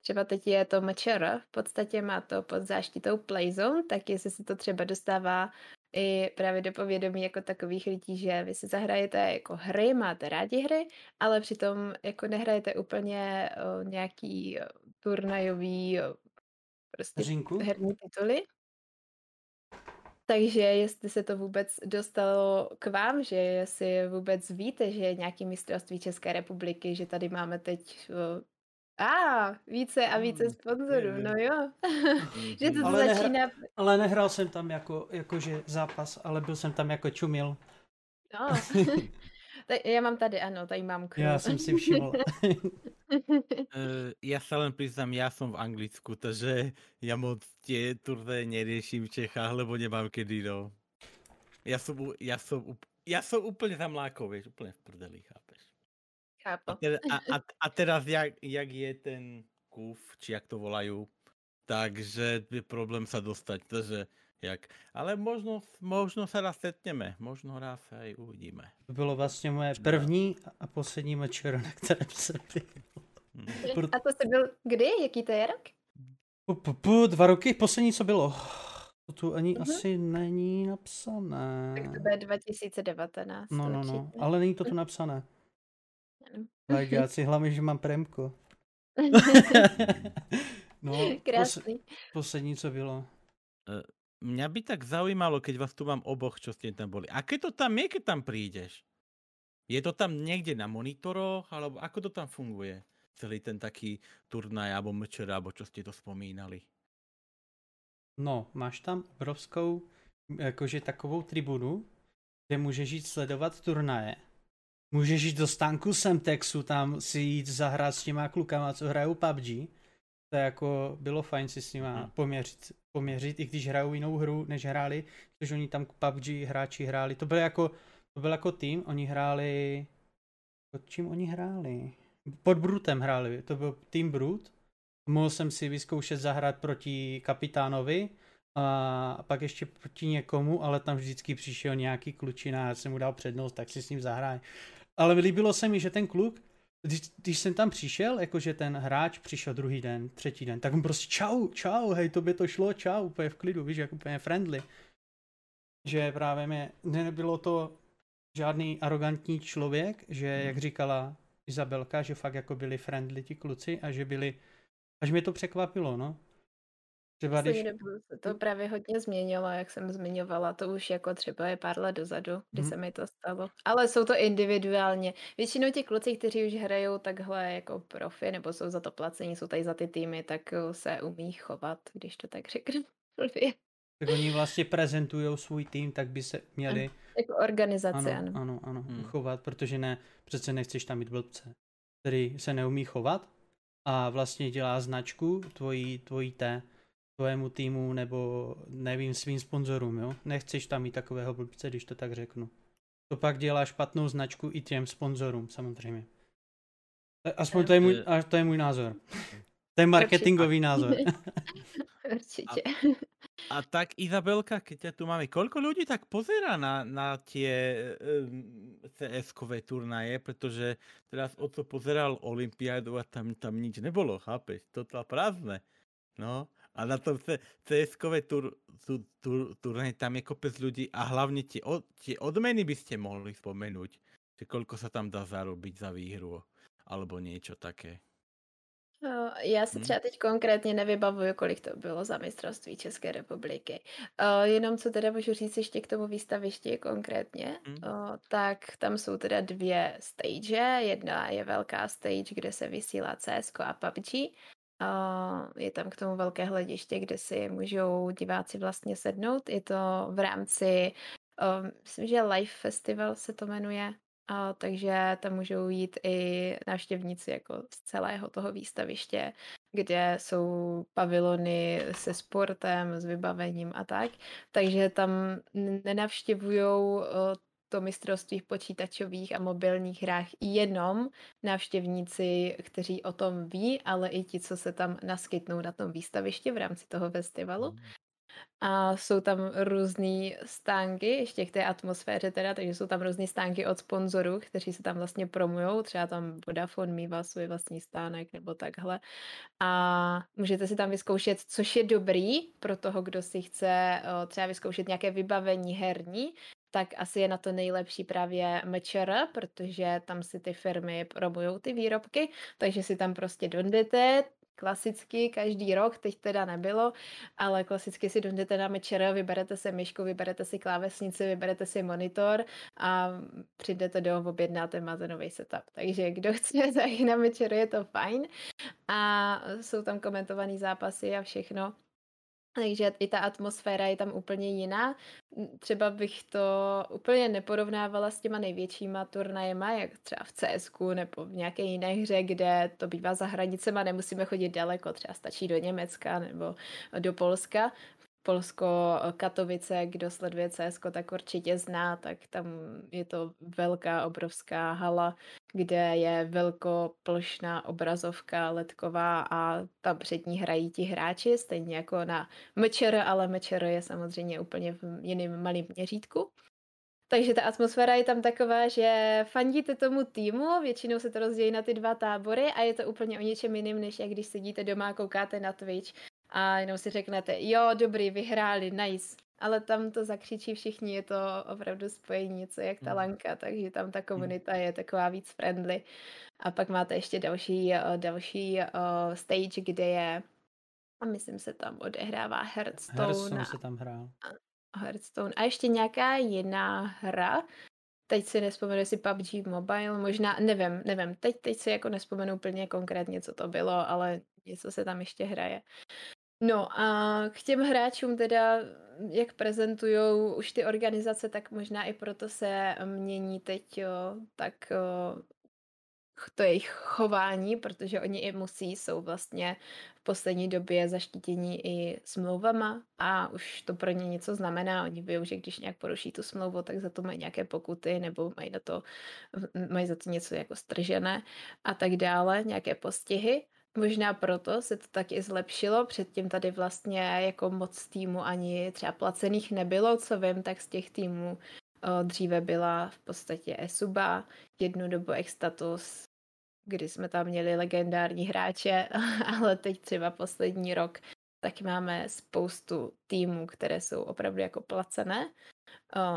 Speaker 2: Třeba teď je to MČR, v podstatě má to pod záštitou Playzone, tak jestli se to třeba dostává i právě do povědomí jako takových lidí, že vy si zahrajete jako hry, máte rádi hry, ale přitom jako nehrajete úplně o, nějaký turnajový o, prostě
Speaker 3: Řinku?
Speaker 2: herní tituly. Takže jestli se to vůbec dostalo k vám, že jestli vůbec víte, že je nějaký mistrovství České republiky, že tady máme teď a, ah, více a více hmm, sponzorů, no jo. že to ale začíná... Nehra,
Speaker 3: ale nehrál jsem tam jako, jakože zápas, ale byl jsem tam jako čumil.
Speaker 2: No. já mám tady, ano, tady mám
Speaker 3: crew. Já jsem si všiml.
Speaker 1: uh, já se len přiznám, já jsem v Anglicku, takže já moc tě turné nerieším v Čechách, lebo nemám kedy, no. Já jsem, já jsem ja som úplne zamlákol, vieš, úplne v prdeli, chápeš.
Speaker 2: Chápu.
Speaker 1: A, teda, a, a, a teraz, jak, jak je ten kuf, či jak to volajú, takže je problém sa dostať, takže jak. Ale možno, možno se raz setneme, možno raz aj uvidíme.
Speaker 3: To bylo vlastně moje první a poslední mečer, na kterém jsem byl.
Speaker 2: Hmm. A to jsi byl kdy? Jaký to je rok?
Speaker 3: Pu, pu, pu, dva roky, poslední co bylo. To tu ani uh-huh. asi není napsané.
Speaker 2: Tak to bude 2019.
Speaker 3: No, no, no, ale není to tu napsané. Lajďáci, hlavně, že mám premko. no,
Speaker 2: Krásný.
Speaker 3: Pos, poslední, co bylo.
Speaker 1: Uh, Mňa by tak zaujímalo, keď vás tu mám oboch, čo ste tam boli. Aké to tam je, keď tam prídeš? Je to tam niekde na monitoroch, alebo ako to tam funguje? Celý ten taký turnaj, alebo mčer, alebo čo ste to spomínali?
Speaker 3: No, máš tam obrovskou, jakože takovou tribunu, kde můžeš jít sledovat turnaje. Můžeš jít do stánku Semtexu, tam si jít zahrát s těma klukama, co hrajou PUBG. To je jako, bylo fajn si s nima hmm. poměřit poměřit, i když hrajou jinou hru, než hráli, protože oni tam PUBG hráči hráli. To byl jako, to byl jako tým, oni hráli, pod čím oni hráli? Pod Brutem hráli, to byl tým Brut. Mohl jsem si vyzkoušet zahrát proti kapitánovi a pak ještě proti někomu, ale tam vždycky přišel nějaký klučina, já jsem mu dal přednost, tak si s ním zahrál. Ale líbilo se mi, že ten kluk když, když jsem tam přišel, jakože ten hráč přišel druhý den, třetí den, tak on prostě čau, čau, hej, tobě to šlo, čau, úplně v klidu, víš, jak úplně friendly. Že právě mě, nebylo to žádný arrogantní člověk, že hmm. jak říkala Izabelka, že fakt jako byli friendly ti kluci a že byli, až mě to překvapilo, no.
Speaker 2: Třeba když... se to právě hodně změnilo, jak jsem zmiňovala, to už jako třeba je pár let dozadu, kdy hmm. se mi to stalo. Ale jsou to individuálně. Většinou ti kluci, kteří už hrajou takhle jako profi, nebo jsou za to placení, jsou tady za ty týmy, tak eh, se umí chovat, když to tak řeknu.
Speaker 3: Tak oni vlastně prezentují svůj tým, tak by se měli...
Speaker 2: Jako organizace,
Speaker 3: ano. Ano, ano, ano hmm. chovat, protože ne, přece nechceš tam mít blbce, který se neumí chovat a vlastně dělá značku tvojí, tvojí té tvému týmu nebo nevím svým sponzorům, jo. Nechceš tam mít takového blbce, když to tak řeknu. To pak dělá špatnou značku i těm sponzorům, samozřejmě. Aspoň to je můj, a to je můj názor. To je marketingový názor.
Speaker 2: Určitě.
Speaker 1: A, a tak Izabelka, keď tu máme, koľko ľudí tak pozera na, na tie um, CS-kové turnaje, pretože teraz o to pozeral Olympiádu a tam, tam nič nebolo, chápeš? Totál prázdne. No, a na tom CS-kové tur, tur, tur, turné tam je kopec ľudí a hlavne tie, od, tie odmeny by ste mohli spomenúť, že koľko sa tam dá zarobiť za výhru alebo niečo také.
Speaker 2: No, já si hm? třeba teď konkrétně nevybavuju, kolik to bylo za mistrovství České republiky. Uh, jenom co teda můžu říct ještě k tomu výstavišti konkrétně, uh, tak tam jsou teda dvě stage. Jedna je velká stage, kde se vysílá CS a PUBG je tam k tomu velké hlediště, kde si můžou diváci vlastně sednout. Je to v rámci, myslím, že Live Festival se to jmenuje, takže tam můžou jít i návštěvníci jako z celého toho výstaviště, kde jsou pavilony se sportem, s vybavením a tak. Takže tam nenavštěvují to mistrovství v počítačových a mobilních hrách jenom návštěvníci, kteří o tom ví, ale i ti, co se tam naskytnou na tom výstavišti v rámci toho festivalu. Mm. A jsou tam různé stánky, ještě k té atmosféře teda, takže jsou tam různé stánky od sponzorů, kteří se tam vlastně promujou, třeba tam Vodafone mývá svůj vlastní stánek nebo takhle. A můžete si tam vyzkoušet, což je dobrý pro toho, kdo si chce třeba vyzkoušet nějaké vybavení herní, tak asi je na to nejlepší právě MČR, protože tam si ty firmy promují ty výrobky, takže si tam prostě dondete, klasicky každý rok, teď teda nebylo, ale klasicky si dojdete na mečer, vyberete si myšku, vyberete si klávesnici, vyberete si monitor a přijdete do objednáte máte nový setup. Takže kdo chce zajít na mečer, je to fajn. A jsou tam komentované zápasy a všechno. Takže i ta atmosféra je tam úplně jiná. Třeba bych to úplně neporovnávala s těma největšíma turnajema, jak třeba v CS nebo v nějaké jiné hře, kde to bývá za hranicema, nemusíme chodit daleko, třeba stačí do Německa nebo do Polska. Polsko, Katovice, kdo sleduje CS, tak určitě zná, tak tam je to velká, obrovská hala, kde je velkoplošná obrazovka letková a tam před ní hrají ti hráči, stejně jako na Mečer, ale Mečer je samozřejmě úplně v jiném malém měřítku. Takže ta atmosféra je tam taková, že fandíte tomu týmu, většinou se to rozdělí na ty dva tábory a je to úplně o něčem jiným, než jak když sedíte doma a koukáte na Twitch a jenom si řeknete, jo, dobrý, vyhráli, nice. Ale tam to zakřičí všichni, je to opravdu spojení, něco jak ta hmm. lanka, takže tam ta hmm. komunita je taková víc friendly. A pak máte ještě další, eh, další uh, stage, kde je, a myslím se tam odehrává Hearthstone.
Speaker 3: Hearthstone se tam hrál.
Speaker 2: Hearthstone. A ještě nějaká jiná hra, teď si nespomenu, jestli PUBG Mobile, možná, nevím, nevím, teď, teď si jako nespomenu úplně konkrétně, co to bylo, ale něco se tam ještě hraje. No a k těm hráčům teda, jak prezentují už ty organizace, tak možná i proto se mění teď jo, tak jo, to jejich chování, protože oni i musí, jsou vlastně v poslední době zaštítění i smlouvama a už to pro ně něco znamená. Oni ví, že když nějak poruší tu smlouvu, tak za to mají nějaké pokuty nebo mají, na to, mají za to něco jako stržené a tak dále, nějaké postihy. Možná proto se to taky zlepšilo. Předtím tady vlastně jako moc týmu ani třeba placených nebylo, co vím, tak z těch týmů dříve byla v podstatě Esuba, jednu dobu Extatus, kdy jsme tam měli legendární hráče, ale teď třeba poslední rok tak máme spoustu týmů, které jsou opravdu jako placené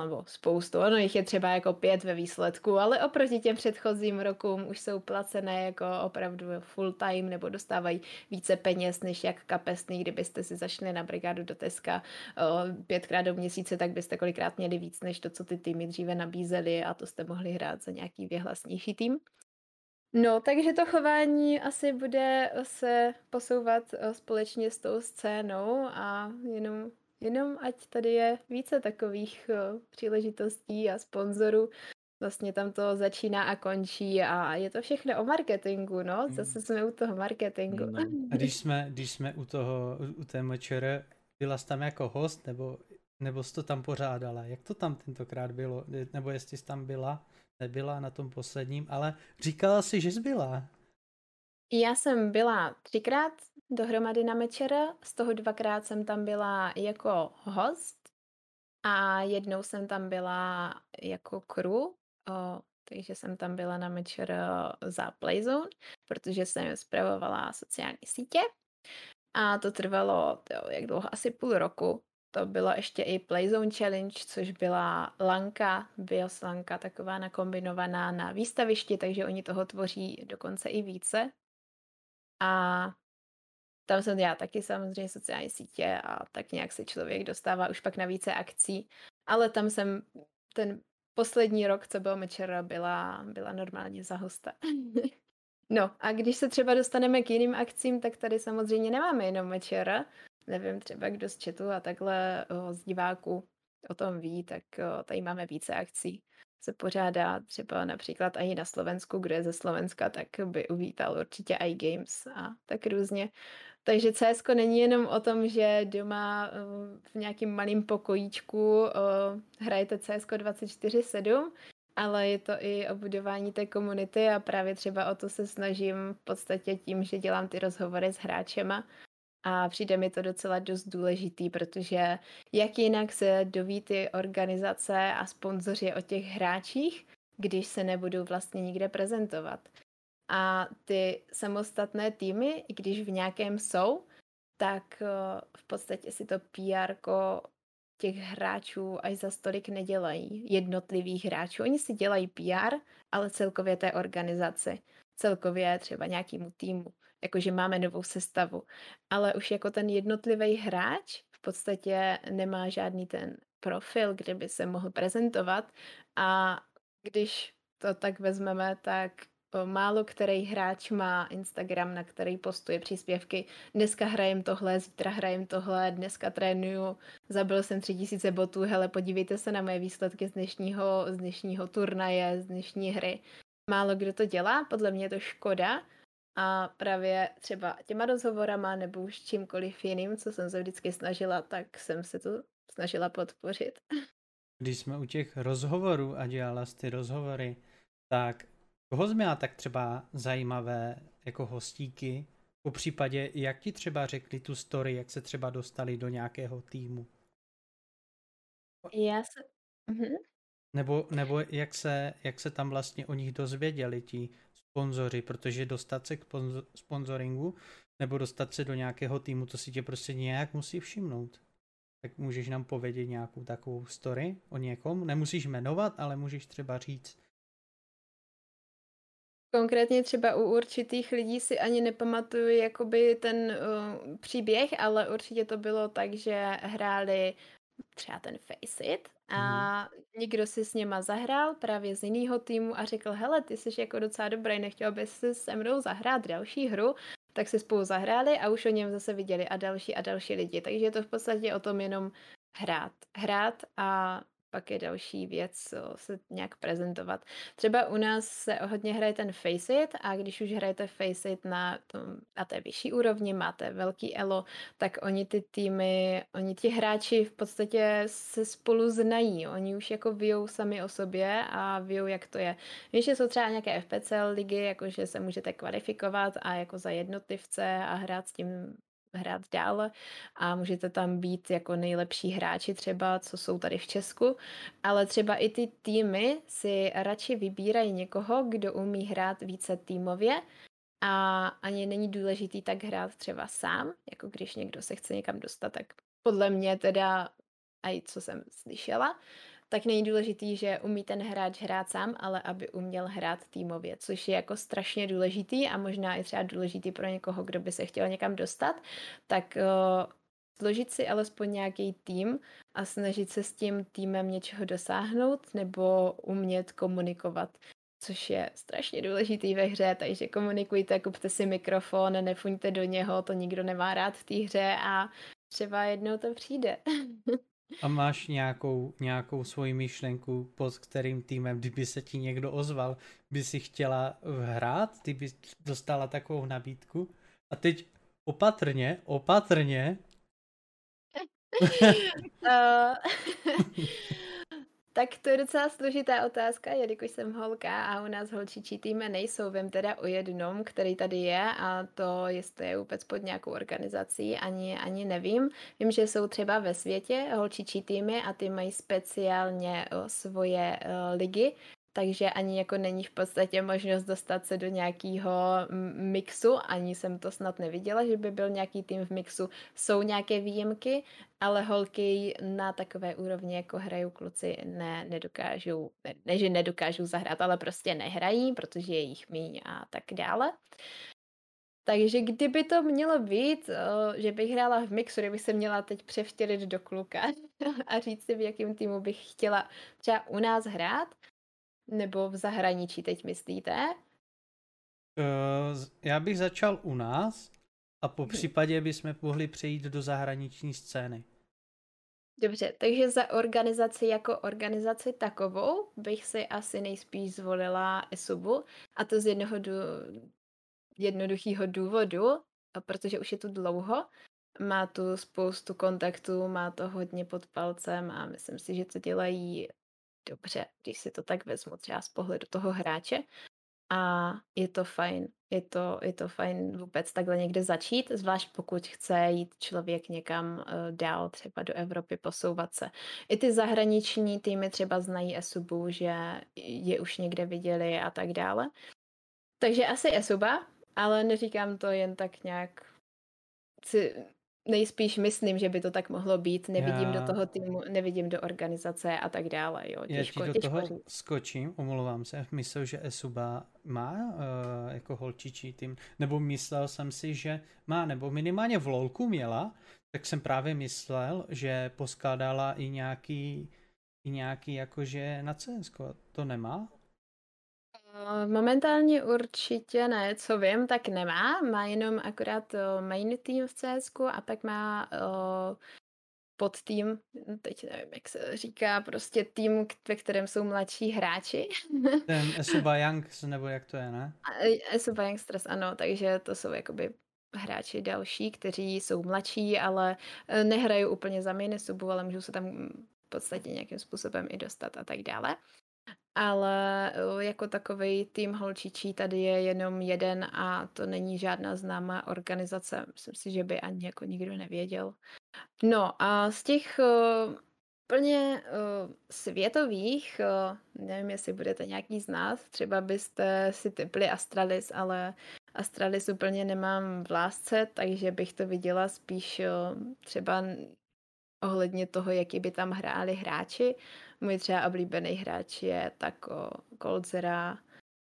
Speaker 2: nebo spoustu, ono jich je třeba jako pět ve výsledku, ale oproti těm předchozím rokům už jsou placené jako opravdu full time nebo dostávají více peněz než jak kapesný, kdybyste si zašli na brigádu do Teska pětkrát do měsíce, tak byste kolikrát měli víc než to, co ty týmy dříve nabízely a to jste mohli hrát za nějaký věhlasnější tým. No, takže to chování asi bude se posouvat společně s tou scénou a jenom Jenom ať tady je více takových uh, příležitostí a sponzorů. Vlastně tam to začíná a končí a je to všechno o marketingu, no. Zase jsme u toho marketingu. No.
Speaker 3: A když jsme, když jsme u toho, u té MČR, byla jsi tam jako host, nebo, nebo jsi to tam pořádala? Jak to tam tentokrát bylo? Nebo jestli jsi tam byla, nebyla na tom posledním, ale říkala si, že jsi byla.
Speaker 2: Já jsem byla třikrát dohromady na Mečera, z toho dvakrát jsem tam byla jako host a jednou jsem tam byla jako crew, takže jsem tam byla na Mečer za Playzone, protože jsem zpravovala sociální sítě a to trvalo, jo, jak dlouho, asi půl roku. To bylo ještě i Playzone Challenge, což byla lanka, BIOS lanka, taková nakombinovaná na výstavišti, takže oni toho tvoří dokonce i více. A tam jsem já taky samozřejmě sociální sítě a tak nějak se člověk dostává už pak na více akcí. Ale tam jsem ten poslední rok, co byl Mečera, byla, byla normálně za hosta. no a když se třeba dostaneme k jiným akcím, tak tady samozřejmě nemáme jenom Mečera. Nevím, třeba kdo z chatu a takhle o, z diváků o tom ví, tak o, tady máme více akcí. Se pořádá třeba například i na Slovensku, kdo je ze Slovenska, tak by uvítal určitě i Games a tak různě. Takže CS není jenom o tom, že doma eh, v nějakém malém pokojíčku eh, hrajete CS 24-7, ale je to i o budování té komunity a právě třeba o to se snažím v podstatě tím, že dělám ty rozhovory s hráčema a přijde mi to docela dost důležitý, protože jak jinak se doví ty organizace a sponzoři o těch hráčích, když se nebudou vlastně nikde prezentovat. A ty samostatné týmy, i když v nějakém jsou, tak eh, v podstatě si to PR těch hráčů až za stolik nedělají, jednotlivých hráčů. Oni si dělají PR, ale celkově té organizaci, celkově třeba nějakému týmu, jakože máme novou sestavu. Ale už jako ten jednotlivý hráč v podstatě nemá žádný ten profil, kde by se mohl prezentovat a když to tak vezmeme, tak málo který hráč má Instagram, na který postuje příspěvky. Dneska hrajem tohle, zítra hrajem tohle, dneska trénuju, zabil jsem tři tisíce botů, hele, podívejte se na moje výsledky z dnešního, z dnešního turnaje, z dnešní hry. Málo kdo to dělá, podle mě je to škoda, a právě třeba těma rozhovorama nebo už čímkoliv jiným, co jsem se vždycky snažila, tak jsem se to snažila podpořit.
Speaker 3: Když jsme u těch rozhovorů a dělala ty rozhovory, tak koho jsi měla tak třeba zajímavé jako hostíky? Po případě, jak ti třeba řekli tu story, jak se třeba dostali do nějakého týmu?
Speaker 2: Já se... Mhm.
Speaker 3: Nebo, nebo jak, se, jak se tam vlastně o nich dozvěděli ti sponzoři, protože dostat se k sponsoringu nebo dostat se do nějakého týmu, to si tě prostě nějak musí všimnout. Tak můžeš nám povědět nějakou takovou story o někom? Nemusíš jmenovat, ale můžeš třeba říct.
Speaker 2: Konkrétně třeba u určitých lidí si ani nepamatuju jakoby ten uh, příběh, ale určitě to bylo tak, že hráli třeba ten Face It a mm. někdo si s něma zahrál právě z jiného týmu a řekl, hele, ty jsi jako docela dobrý, nechtěl bys si se mnou zahrát další hru, tak si spolu zahráli a už o něm zase viděli a další a další lidi. Takže je to v podstatě o tom jenom hrát. Hrát a pak je další věc se nějak prezentovat. Třeba u nás se hodně hraje ten Face It a když už hrajete Face It na, tom, na té vyšší úrovni, máte velký elo, tak oni ty týmy, oni ti hráči v podstatě se spolu znají. Oni už jako vyjou sami o sobě a vyjou, jak to je. Víš, že jsou třeba nějaké FPCL ligy, jakože se můžete kvalifikovat a jako za jednotlivce a hrát s tím hrát dál a můžete tam být jako nejlepší hráči třeba, co jsou tady v Česku, ale třeba i ty týmy si radši vybírají někoho, kdo umí hrát více týmově a ani není důležitý tak hrát třeba sám, jako když někdo se chce někam dostat, tak podle mě teda, a co jsem slyšela, tak není důležitý, že umí ten hráč hrát sám, ale aby uměl hrát týmově, což je jako strašně důležitý a možná i třeba důležitý pro někoho, kdo by se chtěl někam dostat, tak uh, složit si alespoň nějaký tým a snažit se s tím týmem něčeho dosáhnout nebo umět komunikovat což je strašně důležitý ve hře, takže komunikujte, kupte si mikrofon, nefuňte do něho, to nikdo nemá rád v té hře a třeba jednou to přijde.
Speaker 3: A máš nějakou, nějakou svoji myšlenku, pod kterým týmem, kdyby se ti někdo ozval, by si chtěla hrát, ty by dostala takovou nabídku. A teď opatrně, opatrně.
Speaker 2: uh, Tak to je docela složitá otázka, jelikož jsem holka a u nás holčičí týmy nejsou. Vím teda o jednom, který tady je a to, jestli je vůbec pod nějakou organizací, ani, ani nevím. Vím, že jsou třeba ve světě holčičí týmy a ty mají speciálně svoje uh, ligy, takže ani jako není v podstatě možnost dostat se do nějakého mixu, ani jsem to snad neviděla, že by byl nějaký tým v mixu. Jsou nějaké výjimky, ale holky na takové úrovni, jako hrajou kluci, ne, nedokážou, ne, ne že nedokážou zahrát, ale prostě nehrají, protože je jich míň a tak dále. Takže kdyby to mělo být, že bych hrála v mixu, kdybych se měla teď převtělit do kluka a říct si, v jakém týmu bych chtěla třeba u nás hrát, nebo v zahraničí teď myslíte?
Speaker 3: Uh, já bych začal u nás a po mhm. případě bychom mohli přejít do zahraniční scény.
Speaker 2: Dobře, takže za organizaci jako organizaci takovou bych si asi nejspíš zvolila ESUBu a to z jednoho dů- jednoduchého důvodu, protože už je tu dlouho, má tu spoustu kontaktů, má to hodně pod palcem a myslím si, že to dělají dobře, když si to tak vezmu třeba z pohledu toho hráče. A je to fajn. Je to, je to fajn vůbec takhle někde začít, zvlášť pokud chce jít člověk někam uh, dál, třeba do Evropy, posouvat se. I ty zahraniční týmy třeba znají Esubu, že je už někde viděli a tak dále. Takže asi Esuba, ale neříkám to jen tak nějak si nejspíš myslím, že by to tak mohlo být. Nevidím Já... do toho týmu, nevidím do organizace a tak dále. Jo.
Speaker 3: Těžko, Já ti do těžko toho říct. skočím, omlouvám se. Myslel, že Esuba má uh, jako holčičí tým, nebo myslel jsem si, že má, nebo minimálně v LOLku měla, tak jsem právě myslel, že poskládala i nějaký, i nějaký jakože na CS. To nemá?
Speaker 2: Eh, momentálně určitě ne, co vím, tak nemá. Má jenom akorát uh, main team v CS a pak má uh, podtým, teď nevím, jak se říká, prostě tým, ve kterém jsou mladší hráči.
Speaker 3: Ten Esuba Youngs, nebo jak to je, ne?
Speaker 2: Esuba Youngsters, ano, takže to jsou jakoby hráči další, kteří jsou mladší, ale eh, nehrají úplně za Minnesubu, ale můžou se tam v podstatě nějakým způsobem i dostat a tak dále. Ale eh, jako takový tým holčičí tady je jenom jeden a to není žádná známá organizace. Myslím si, že by ani jako nikdo nevěděl. No a z těch uh, plně uh, světových, nevím, jestli budete nějaký znát, třeba byste si typli Astralis, ale Astralis úplně nemám v lásce, takže bych to viděla spíš třeba ohledně toho, jaký by tam hráli hráči. Můj třeba oblíbený hráč je tako Coldzera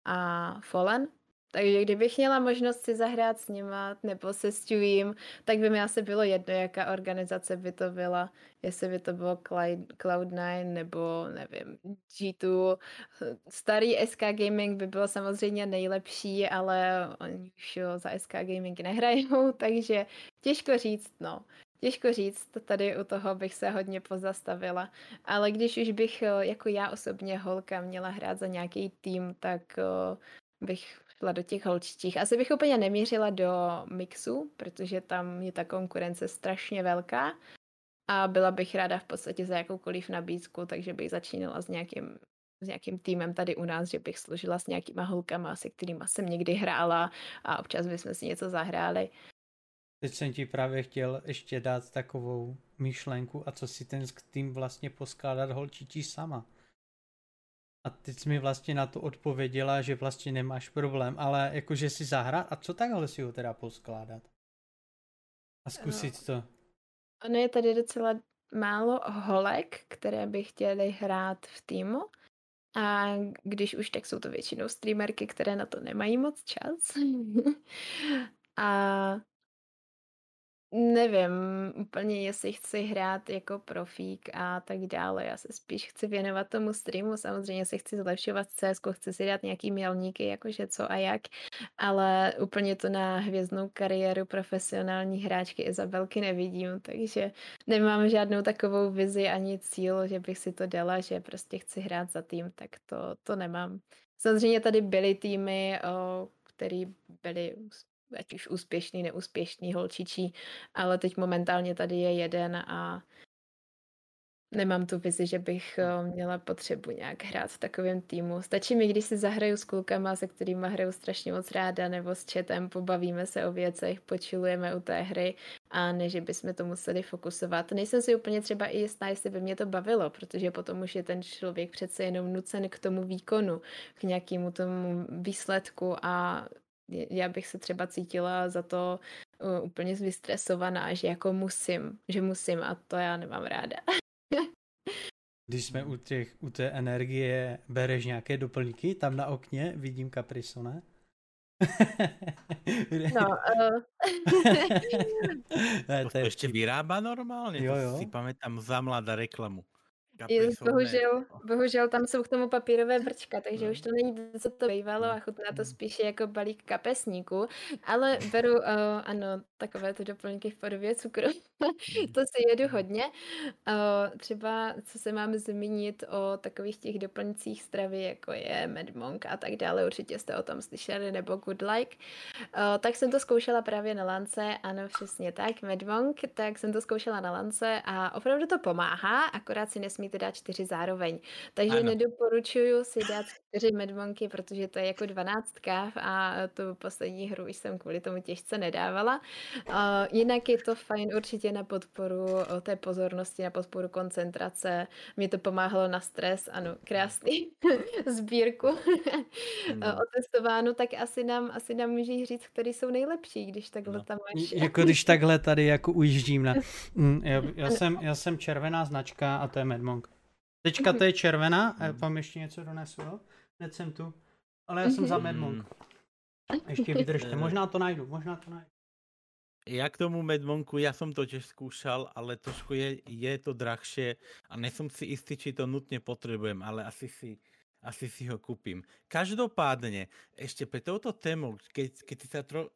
Speaker 2: a Fallen. Takže kdybych měla možnost si zahrát s nima nebo se Stewiem, tak by mi asi bylo jedno, jaká organizace by to byla. Jestli by to bylo Cloud9 nebo nevím, G2. Starý SK Gaming by bylo samozřejmě nejlepší, ale oni už za SK Gaming nehrajou, takže těžko říct, no. Těžko říct, tady u toho bych se hodně pozastavila, ale když už bych eh, jako já osobně holka měla hrát za nějaký tým, tak eh, bych šla do těch holčičích. Asi bych úplně nemířila do mixu, protože tam je ta konkurence strašně velká a byla bych ráda v podstatě za jakoukoliv nabídku, takže bych začínala s nějakým s nějakým týmem tady u nás, že bych složila s nějakýma holkama, se kterými jsem někdy hrála a občas bychom si něco zahráli.
Speaker 3: Teď jsem ti právě chtěl ještě dát takovou myšlenku a co si ten tým vlastně poskládat holčičí sama. A teď jsi mi vlastně na to odpověděla, že vlastně nemáš problém, ale jakože si zahrát a co takhle si ho teda poskládat? A zkusit no. to.
Speaker 2: Ono je tady docela málo holek, které by chtěly hrát v týmu. A když už, tak jsou to většinou streamerky, které na to nemají moc čas. a Nevím úplně, jestli chci hrát jako profík a tak dále. Já se spíš chci věnovat tomu streamu. Samozřejmě si chci zlepšovat CS, chci si dát nějaký milníky, jakože co a jak, ale úplně to na hvězdnou kariéru profesionální hráčky Izabelky nevidím, takže nemám žádnou takovou vizi ani cíl, že bych si to dala, že prostě chci hrát za tým, tak to, to nemám. Samozřejmě tady byly týmy, o, který byly ať už úspěšný, neúspěšný, holčičí, ale teď momentálně tady je jeden a nemám tu vizi, že bych eh, měla potřebu nějak hrát v takovém týmu. Stačí mi, když si zahraju s klukama, se kterými hraju strašně moc ráda, nebo s chatem, pobavíme se o věcech, počilujeme u té hry a ne, že bychom to museli fokusovat. Nejsem si úplně třeba i jistá, jestli by mě to bavilo, protože potom už je ten člověk přece jenom nucen k tomu výkonu, k nějakému tomu výsledku a já bych se třeba cítila za to uh, úplně vystresovaná, že jako musím, že musím a to já nemám ráda.
Speaker 3: Když jsme u, těch, u té energie, bereš nějaké doplňky? Tam na okně vidím kapriso, ne?
Speaker 2: no, uh...
Speaker 1: ne, to, to ještě vyrábá normálně, jo, jo. to si pamätám za mladá reklamu.
Speaker 2: Je, bohužel, bohužel tam jsou k tomu papírové brčka, takže no. už to není to, co to bývalo a chutná to spíše jako balík kapesníku, ale beru, uh, ano, takové ty doplňky v podobě cukru. to si jedu hodně. Uh, třeba, co se máme zmínit o takových těch doplňcích stravy, jako je Medmonk a tak dále, určitě jste o tom slyšeli, nebo Good Like. Uh, tak jsem to zkoušela právě na lance, ano, přesně tak, Medmonk, tak jsem to zkoušela na lance a opravdu to pomáhá, akorát si nesmí umíte dát čtyři zároveň. Takže ano. nedoporučuju si dát čtyři medmonky, protože to je jako dvanáctka a tu poslední hru už jsem kvůli tomu těžce nedávala. Uh, jinak je to fajn určitě na podporu té pozornosti, na podporu koncentrace. Mě to pomáhalo na stres, ano, krásný sbírku hmm. otestováno, tak asi nám, asi nám můžeš říct, který jsou nejlepší, když takhle no. tam máš.
Speaker 3: jako když takhle tady jako ujíždím na... Mm, já, já, jsem, já jsem červená značka a to je Medmonk. Tečka to je červená, a vám ještě něco donesu, jo? Hned jsem tu. Ale já jsem za Medmonk. Ještě vydržte, možná to najdu, možná to najdu.
Speaker 1: Já k tomu Medmonku, já jsem to těž zkoušel, ale trošku je, je to drahšie a nejsem si jistý, či to nutně potřebujem, ale asi si, asi si ho kupím. Každopádně, ještě pre touto tému, keď, keď si sa tro,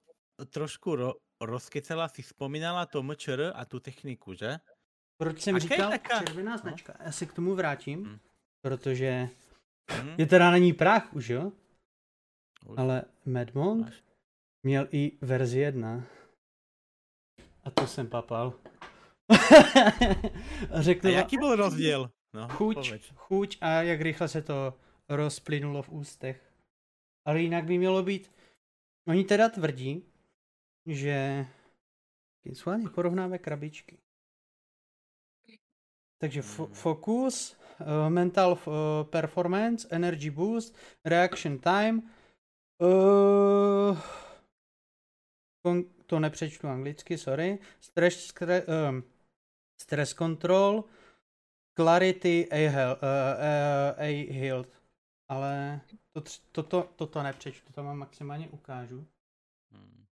Speaker 1: trošku ro, rozkecela, si spomínala to MČR a tu techniku, že?
Speaker 3: Proč jsem říkal
Speaker 1: taká-
Speaker 3: červená
Speaker 1: no.
Speaker 3: značka? Já se k tomu vrátím,
Speaker 1: Hm.
Speaker 3: protože
Speaker 1: Hm?
Speaker 3: je teda není prach už, jo?
Speaker 1: Už
Speaker 3: Ale Mad Monk
Speaker 1: máš.
Speaker 3: měl i verzi 1. A to jsem papal. a řeknu
Speaker 1: A jaký byl rozdíl? No,
Speaker 3: chuť,
Speaker 1: povedz.
Speaker 3: chuť a jak rychle se to rozplynulo v ústech. Ale jinak by mělo být, oni teda tvrdí, že schválně porovnáme krabičky. Takže fo-
Speaker 1: Hmm.
Speaker 3: Uh, mental uh, performance, energy boost, reaction time, uh, kon- to nepřečtu anglicky, sorry, stress, skre, um, stress control, clarity, a, uh, a healed. Ale to, tř- toto, toto nepřečtu, to vám maximálně ukážu.
Speaker 1: Hm.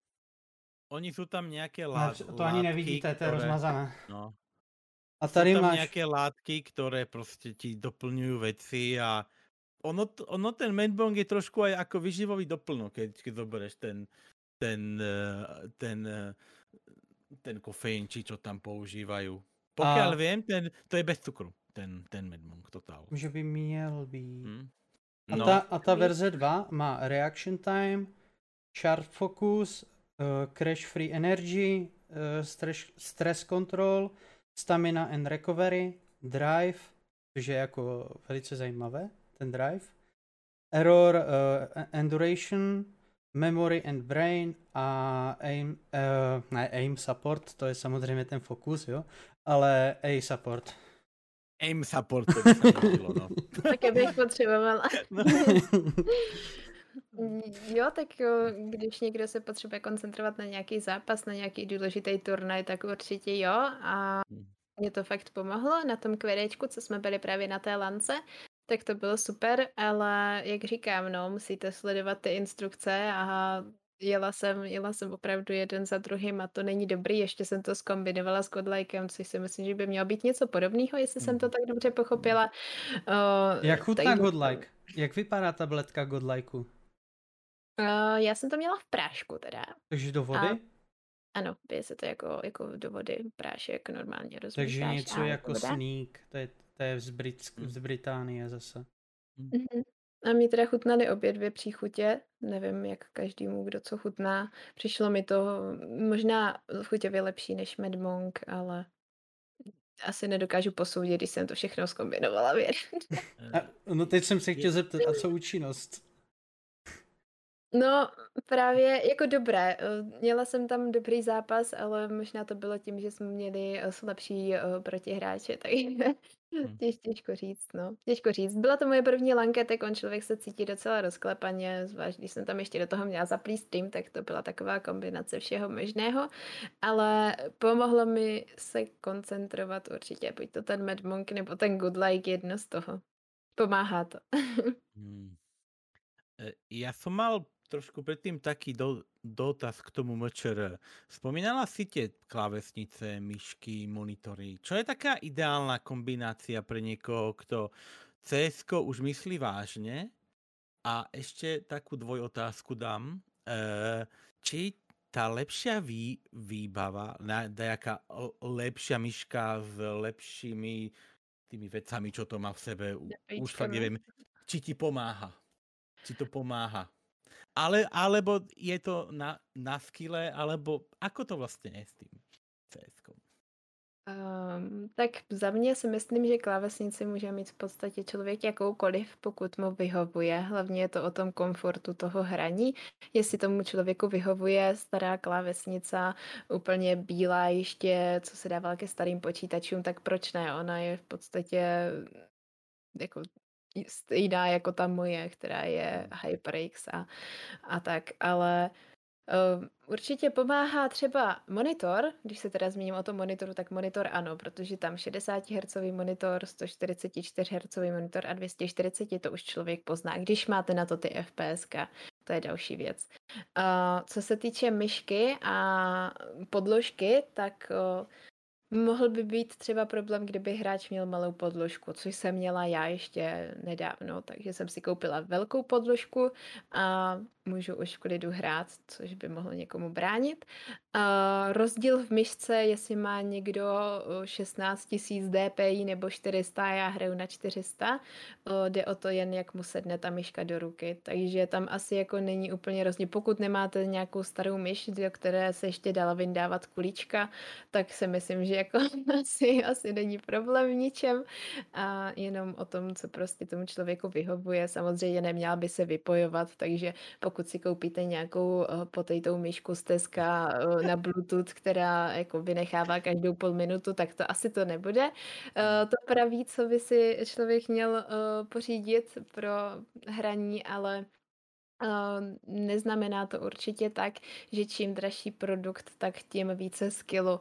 Speaker 1: Oni jsou tam nějaké
Speaker 3: Ale
Speaker 1: lát,
Speaker 3: to ani nevidíte, to je rozmazané.
Speaker 1: No.
Speaker 3: A tady
Speaker 1: Sú tam
Speaker 3: máš,
Speaker 1: nějaké látky, které prostě ti doplňují věci a ono, ono ten medbong je trošku aj ako vyživový doplnok, keď, keď zoberieš ten, ten, eh, ten, eh, ten kofeín, či čo tam používajú. Pokiaľ
Speaker 3: A-
Speaker 1: viem, ten, to je bez cukru, ten, ten medbong totál.
Speaker 3: že by měl být.
Speaker 1: Hm?
Speaker 3: A,
Speaker 1: No,
Speaker 3: ta, a ta verze 2 má reaction time, sharp focus, uh, crash free energy, uh, stress, stress control, stamina and recovery, drive, což je jako velice zajímavé, ten drive, error uh, and duration, memory and brain a aim, uh, ne aim support, to je samozřejmě ten fokus, jo, ale A support.
Speaker 1: aim support, to by mi hodilo, no.
Speaker 2: Také bych potřebovala. Jo, tak jo, když někdo se potřebuje koncentrovat na nějaký zápas, na nějaký důležitý turnaj, tak určitě jo. A
Speaker 1: Hmm.
Speaker 2: mě to fakt pomohlo na tom kvědečku, co jsme byli právě na té lance, tak to bylo super, ale jak říkám, no, musíte sledovat ty instrukce a jela jsem, jela jsem opravdu jeden za druhým a to není dobrý, ještě jsem to skombinovala s Godlikem, což si myslím, že by mělo být něco podobného, jestli jsem to
Speaker 1: Mhm.
Speaker 2: tak dobře pochopila. Uh,
Speaker 3: Jak chutná
Speaker 2: takže-
Speaker 3: Godlike? Jak vypadá tabletka Godlikeu?
Speaker 2: Uh, já jsem to měla v prášku teda.
Speaker 3: Takže do vody?
Speaker 2: A- Ano, pije se to jako, jako do vody, prášek normálně rozmícháš.
Speaker 3: Takže něco
Speaker 2: a
Speaker 3: jako
Speaker 2: voda.
Speaker 3: sneak, to je, to je z, Brit,
Speaker 1: Hmm.
Speaker 3: z Británie zase.
Speaker 2: Mhm. A mě teda chutnaly obě dvě příchutě, nevím, jak každému, kdo co chutná. Přišlo mi to možná chuťově lepší než Mad Monk, ale asi nedokážu posoudit, když jsem to všechno zkombinovala v jeden.
Speaker 3: A, no teď jsem se chtěl zeptat, a co účinnost?
Speaker 2: No, právě jako dobré. eh, Měla jsem tam dobrý zápas, ale možná to bylo tím, že jsme měli eh, slabší eh, protihráče, takže těž, těžko říct, no. Těžko říct. Byla to moje první lanka, tak on člověk se cítí docela rozklepaně, zvlášť když jsem tam ještě do toho měla zaplý stream, tak to byla taková kombinace všeho možného, ale pomohlo mi se koncentrovat určitě, buď to ten Mad Monk nebo ten Good Like, jedno z toho. Pomáhá to.
Speaker 1: Hmm. E, Ja som mal trošku predtým taký do, dotaz k tomu MČR. Spomínala si tie klávesnice, myšky, monitory. Čo je taká ideálna kombinácia pre niekoho, kto cs už myslí vážne? A ešte takú dvojotázku dám. E, či tá lepšia vý, výbava, nejaká lepšia myška s lepšími tými vecami, čo to má v sebe, už fakt neviem, či ti pomáha. Či to pomáha. Ale, alebo je to na, na skille, alebo ako to vlastně je s tím cs
Speaker 2: Um, tak za mě si myslím, že klávesnici může mít v podstatě člověk jakoukoliv, pokud mu vyhovuje. Hlavně je to o tom komfortu toho hraní. Jestli tomu člověku vyhovuje stará klávesnica, úplně bílá ještě, co se dával ke starým počítačům, tak proč ne? Ona je v podstatě jako stejná jako ta moje, která je HyperX a, a tak, ale Uh, určitě pomáhá třeba monitor, když se teda zmíním o tom monitoru, tak monitor ano, protože tam 60 Hz monitor, 144 Hz monitor a 240 to už člověk pozná, když máte na to ty FPS, to je další věc. Uh, co se týče myšky a podložky, tak uh, Mohl by být třeba problém, kdyby hráč měl malou podložku, což jsem měla já ještě nedávno, takže jsem si koupila velkou podložku a můžu už v klidu hrát, což by mohlo někomu bránit. Rozdíl v myšce, jestli má někdo 16 000 DPI nebo 400, já hraju na 400, uh, jde o to jen, jak mu sedne ta myška do ruky, takže tam asi jako není úplně rozdíl. Pokud nemáte nějakou starou myš, do které se ještě dala vyndávat kulička, tak si myslím, že jako asi, asi není problém v ničem a jenom o tom, co prostě tomu člověku vyhovuje. Samozřejmě neměla by se vypojovat, takže pokud si koupíte nějakou potejtou myšku z Teska, na Bluetooth, která jako vynechává každou půl minutu, tak to asi to nebude. Uh, to praví, co by si člověk měl uh, pořídit pro hraní, ale Uh, neznamená to určitě tak, že čím dražší produkt, tak tím více skillu.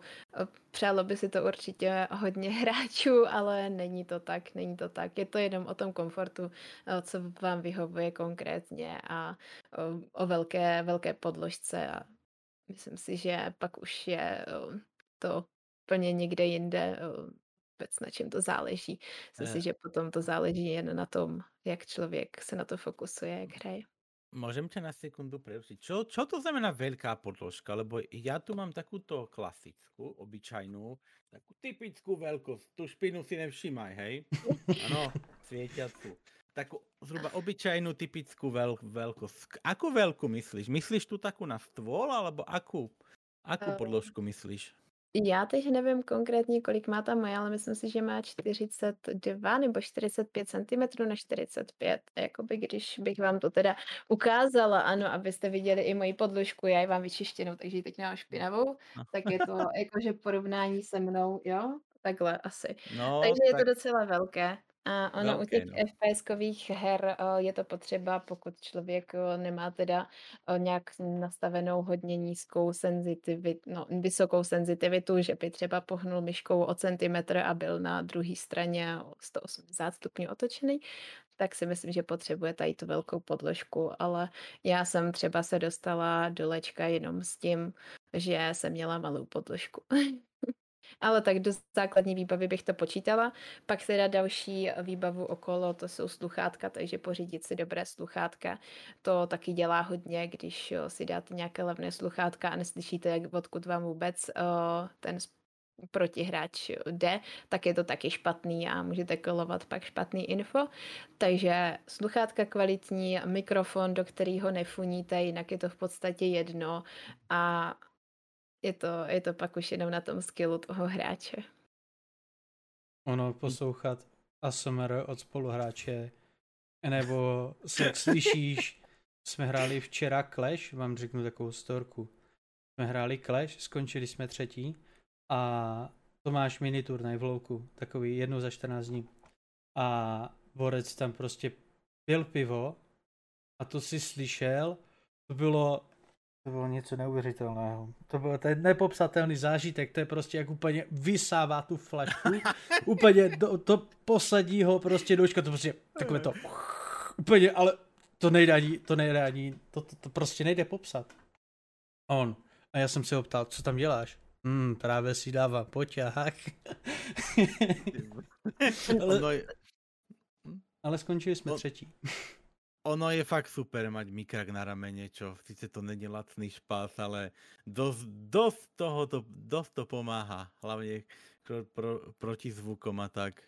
Speaker 2: Přálo by si to určitě hodně hráčů, ale není to tak, není to tak. Je to jenom o tom komfortu, co vám vyhovuje konkrétně a o velké, velké podložce a Myslím si, že pak už je eh, to plně někde jinde eh, vůbec na čem to záleží. Myslím si, že potom to záleží jen na tom, jak člověk se na to fokusuje, jak hraje.
Speaker 1: Môžem ťa na sekundu prerušiť. Čo, čo to znamená veľká podložka? Lebo ja tu mám takúto klasickú, obyčajnú, takú typickú veľkosť. Tu špinu si nevšímaj, hej? Áno, svietiacu takú zhruba obyčajnú typickú veľ, veľkosť. Akú veľkú myslíš? Myslíš tu takú na stôl, alebo akú, akú ehm, podložku myslíš?
Speaker 2: Já teď nevím konkrétně, kolik má ta moje, ale myslím si, že má 42 nebo 45 cm na 45. Jakoby když bych vám to teda ukázala, ano, abyste viděli i moji podložku, já ji vám vyčištěnou, takže ji teď mám špinavou, no. tak je to jakože porovnání se mnou, jo, takhle asi. No, takže tak... je to docela velké. A ono u těch no. FPS-kových her eh, je to potřeba, pokud člověk eh, nemá teda eh, nějak nastavenou hodně nízkou senzitivitu, no, vysokou senzitivitu, že by třeba pohnul myškou o centimetr a byl na druhé straně o 180 stupňů otočený, tak si myslím, že potřebuje tady tu velkou podložku, ale já jsem třeba se dostala do lečka jenom s tím, že jsem měla malou podložku. Ale tak do základní výbavy bych to počítala. Pak teda další výbavu okolo, to jsou sluchátka, takže pořídit si dobré sluchátka. To taky dělá hodně, když si dáte nějaké levné sluchátka a neslyšíte, jak odkud vám vůbec ten protihráč jde, tak je to taky špatný a můžete kolovat pak špatný info. Takže sluchátka kvalitní, mikrofon, do kterého nefuníte, jinak je to v podstatě jedno a je to, je to pak už jenom na tom skillu toho hráče.
Speaker 3: Ono poslouchat ASMR od spoluhráče, nebo se slyšíš, jsme hráli včera Clash, vám řeknu takovou storku. Jsme hráli Clash, skončili jsme třetí a to máš mini turnaj v louku, takový jednou za 14 dní. A Borec tam prostě pil pivo a to si slyšel, to bylo to bylo něco neuvěřitelného. To byl ten nepopsatelný zážitek, to je prostě jak úplně vysává tu flašku, úplně do, to posledního prostě doučka, to prostě takové to úplně, ale to nejde ani, to nejde ani, to, to, to prostě nejde popsat. On. A já jsem se ho ptal, co tam děláš? Hmm, právě si dávám poťah. ale, ale skončili jsme no, třetí
Speaker 1: ono je fakt super mať mikrak na ramene, čo sice to není lacný špás, ale dosť, dosť toho to, dosť to pomáha, hlavne pro, pro, proti zvukom a tak.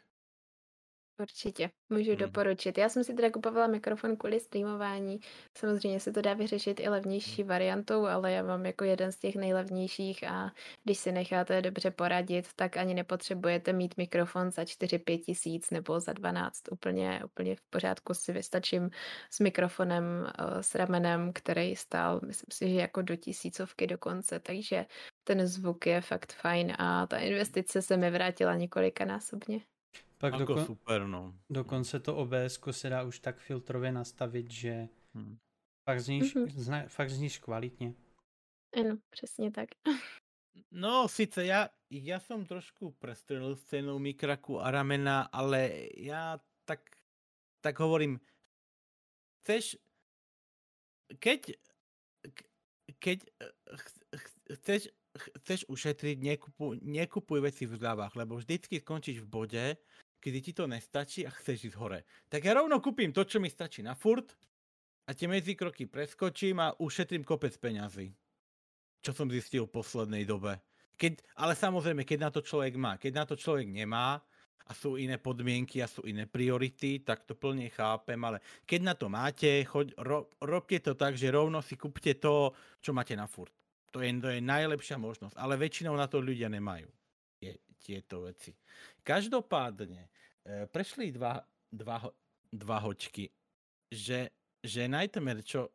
Speaker 2: Určitě, můžu hmm. doporučit. Já jsem si teda kupovala mikrofon kvůli streamování. Samozřejmě se to dá vyřešit i levnější variantou, ale já mám jako jeden z těch nejlevnějších a když si necháte dobře poradit, tak ani nepotřebujete mít mikrofon za 4-5 tisíc nebo za 12. Úplně, úplně v pořádku si vystačím s mikrofonem eh, s ramenem, který stál, myslím si, že jako do tisícovky dokonce, takže ten zvuk je fakt fajn a ta investice se mi vrátila několikanásobně.
Speaker 1: Pak jako dokon, super, no.
Speaker 3: Dokonce to OBS se dá už tak filtrově nastavit, že hmm. fakt, zníš, mm-hmm. zna, fakt zníš kvalitně.
Speaker 2: Ano, přesně tak.
Speaker 1: No, sice já, já jsem trošku prestrelil scénu mikraku a ramena, ale já tak, tak hovorím, chceš, keď, keď chceš, chceš ušetriť, nekupuj, nekupuj veci v zľavách, lebo vždycky skončíš v bode, kedy ti to nestačí a chceš ísť hore. Tak ja rovno kúpim to, čo mi stačí na furt a tie medzikroky preskočím a ušetrím kopec peňazí. čo som zistil v poslednej dobe. Keď, ale samozrejme, keď na to človek má. Keď na to človek nemá a sú iné podmienky a sú iné priority, tak to plne chápem, ale keď na to máte, choď, ro, robte to tak, že rovno si kúpte to, čo máte na furt. To je, to je najlepšia možnosť, ale väčšinou na to ľudia nemajú tieto veci. Každopádne, e, prešli dva, dva, dva hočky, že, že Nightmare, čo,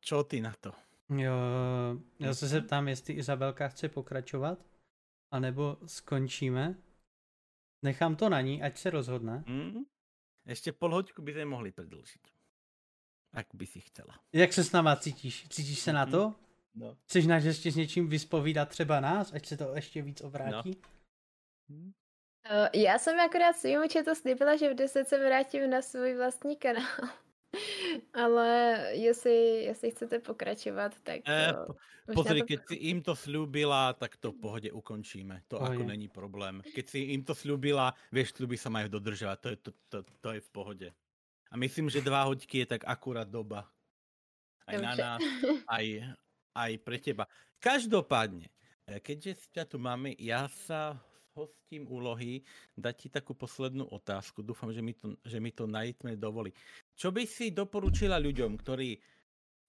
Speaker 1: čo ty na to?
Speaker 3: Jo, já se zeptám, jestli Izabelka chce pokračovat, anebo skončíme. Nechám to na ní, ať se rozhodne.
Speaker 1: Mm, ještě pol hoďku by sme mohli predlžiť. Ak by si chcela.
Speaker 3: Jak se s náma cítíš? Cítíš se na to?
Speaker 1: No.
Speaker 3: Chceš nás ještě s něčím vyspovídat třeba nás, ať se to ještě víc obrátí?
Speaker 2: No. Já jsem akorát svým to slíbila, že v 10 se vrátím na svůj vlastní kanál. Ale jestli, jestli chcete pokračovat, tak...
Speaker 1: E, pozri, to... keď si im to slúbila, tak to v pohode ukončíme. To pohode. ako není problém. Keď si im to slúbila, vieš, sluby sa majú dodržovať. To je, to, to, to je v pohode. A myslím, že dva hoďky je tak akurát doba. Aj Dobře. na nás, aj, aj pre teba. Každopádne, e, keďže ťa tu máme, ja sa hostím úlohy dať ti takú poslednú otázku. Dúfam, že mi to, že mi to Nightmare dovolí. Čo by si doporučila ľuďom, ktorí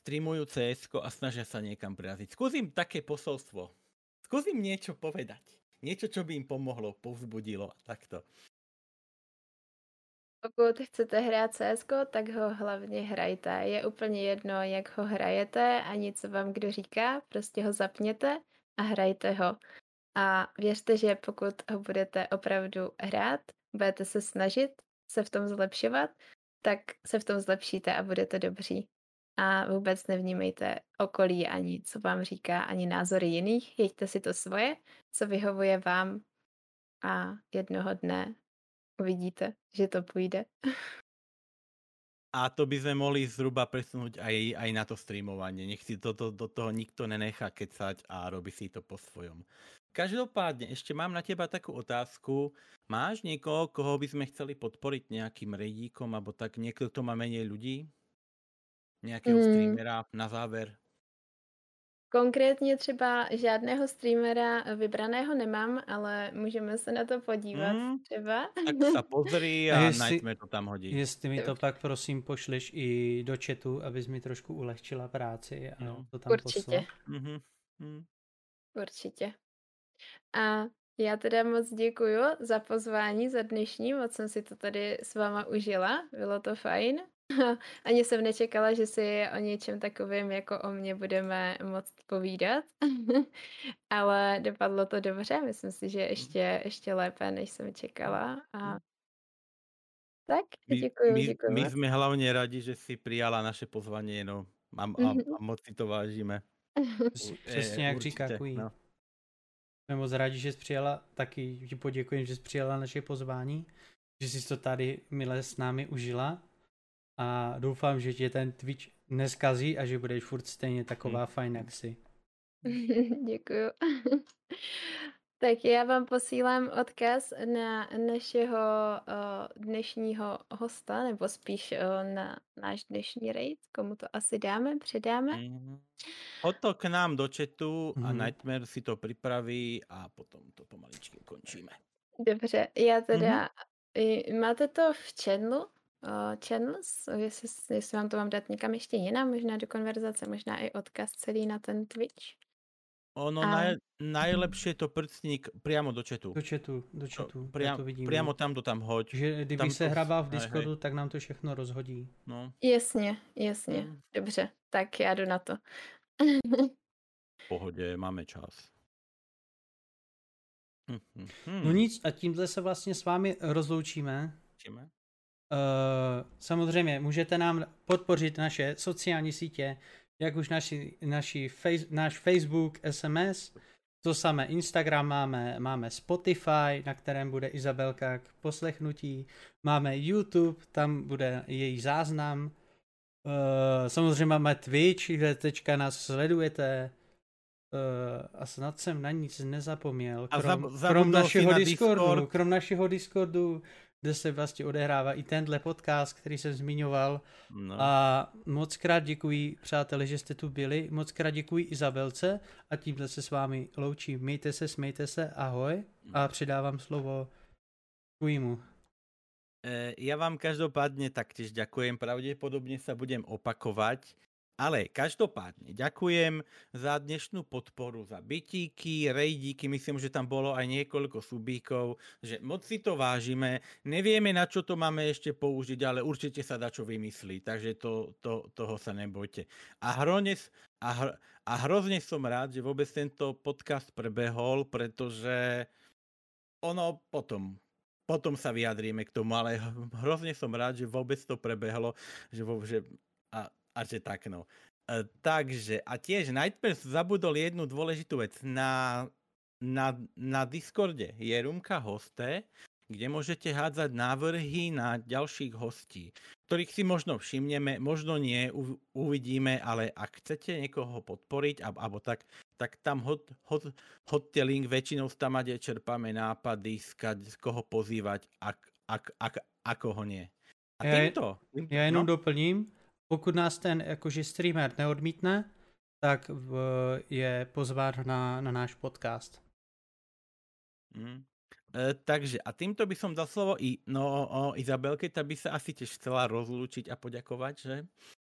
Speaker 1: streamujú cs a snažia sa niekam preraziť? Skúsim také posolstvo. Skúsim niečo povedať. Niečo, čo by im pomohlo, povzbudilo a takto.
Speaker 2: Pokud chcete hrát CS, tak ho hlavně hrajte. Je úplně jedno, jak ho hrajete, ani co vám kdo říká, prostě ho zapněte a hrajte ho. A věřte, že pokud ho budete opravdu hrát, budete se snažit se v tom zlepšovat, tak se v tom zlepšíte a budete dobří. A vůbec nevnímejte okolí ani, co vám říká, ani názory jiných. Jeďte si to svoje, co vyhovuje vám a jednoho dne uvidíte, že to půjde.
Speaker 1: A to by sme mohli zhruba presunúť aj, aj na to streamovanie. Nech si to, to, do toho nikto nenechá kecať a robí si to po svojom. Každopádne, ešte mám na teba takú otázku. Máš niekoho, koho by sme chceli podporiť nejakým redíkom, alebo tak niekto, kto má menej ľudí? Nejakého mm. streamera na záver?
Speaker 2: Konkrétně třeba žádného streamera vybraného nemám, ale můžeme se na to podívat mm, třeba.
Speaker 1: Tak se pozri a, a jestli, Nightmare to tam hodí.
Speaker 3: Jestli mi to pak prosím pošleš i do chatu, abys mi trošku ulehčila práci a no. to tam
Speaker 2: Určitě. Mm-hmm. Mm. Určitě. A já teda moc děkuju za pozvání, za dnešní, moc jsem si to tady s váma užila, bylo to fajn. Ani jsem nečekala, že si o něčem takovém jako o mě budeme moc povídat, ale dopadlo to dobře, myslím si, že ještě, ještě lépe, než jsem čekala a tak, děkuji,
Speaker 1: my,
Speaker 2: děkuji.
Speaker 1: My jsme hlavně rádi, že si přijala naše pozvání, no. A, a, a moc si to vážíme.
Speaker 3: Přesně jak říká Kují. No. Jsme moc rádi, že jsi přijala, taky ti poděkuji, že jsi přijala naše pozvání, že jsi to tady milé s námi užila a doufám, že tě ten Twitch neskazí a že budeš furt stejně taková hmm. fajn, jak jsi.
Speaker 2: Děkuju. Tak já vám posílám odkaz na našeho uh, dnešního hosta, nebo spíš uh, na náš dnešní raid, komu to asi dáme, předáme. Mm.
Speaker 1: To k nám do chatu a mm. Nightmare si to připraví a potom to pomaličky ukončíme.
Speaker 2: Dobře, já teda... Mm. Máte to v channelu? uh, channels, jestli, jestli vám to mám dát někam ještě jinam, možná do konverzace, možná i odkaz celý na ten Twitch.
Speaker 1: Ono a... naj, najlepšie to prstník priamo do chatu.
Speaker 3: Do chatu, do chatu.
Speaker 1: Priam,
Speaker 3: to vidím.
Speaker 1: Priamo tam to tam hoď.
Speaker 3: Že kdyby tam se to... hrabá v Discordu, hej. tak nám to všechno rozhodí.
Speaker 2: No. Jasně, jasně. Hmm. Dobře, tak já jdu na to.
Speaker 3: v
Speaker 1: pohodě, máme čas.
Speaker 3: Hm, hm, hm. No nic, a tímhle se vlastně s vámi rozloučíme. Číme? Uh, samozřejmě můžete nám podpořit naše sociální sítě, jak už naši, naši face, náš Facebook, SMS, to samé Instagram máme, máme Spotify, na kterém bude Izabelka k poslechnutí, máme YouTube, tam bude její záznam, uh, samozřejmě máme Twitch, kde teďka nás sledujete, uh, a snad jsem na nic nezapomněl, krom, krom našeho na Discordu, Discord. krom našeho Discordu, kde se vlastně odehrává i tenhle podcast, který jsem zmiňoval. No. A moc krát děkuji, přátelé, že jste tu byli. Moc krát děkuji Izabelce a tímhle se s vámi loučím. Mějte se, smejte se, ahoj. A předávám slovo Kujmu.
Speaker 1: E, ja vám každopádne taktiež ďakujem, pravdepodobne sa budem opakovať, ale každopádne ďakujem za dnešnú podporu, za bytíky, rejdíky, myslím, že tam bolo aj niekoľko subíkov, že moc si to vážime, nevieme na čo to máme ešte použiť, ale určite sa dá čo vymyslí, takže to, to, toho sa nebojte. A, hrones, a, hr, a hrozne som rád, že vôbec tento podcast prebehol, pretože ono potom potom sa vyjadríme k tomu, ale hrozne som rád, že vôbec to prebehlo, že, vo, že a, že tak no. E, takže a tiež Nightmares zabudol jednu dôležitú vec. Na, na, na Discorde je rumka hosté, kde môžete hádzať návrhy na ďalších hostí, ktorých si možno všimneme, možno nie, uvidíme, ale ak chcete niekoho podporiť, alebo tak, tak tam hot, hot, hot link, väčšinou tam kde čerpáme nápady, skať, koho pozývať, ak, ak, ak, ako ho nie.
Speaker 3: A týmto... Já, já jenom no? doplním, pokud nás ten jakože streamer neodmítne, tak v, je pozván na, na náš podcast.
Speaker 1: Mm. E, takže a týmto by som dal slovo i no, o Izabelke, ta by sa asi tiež chcela rozlúčiť a poďakovať, že?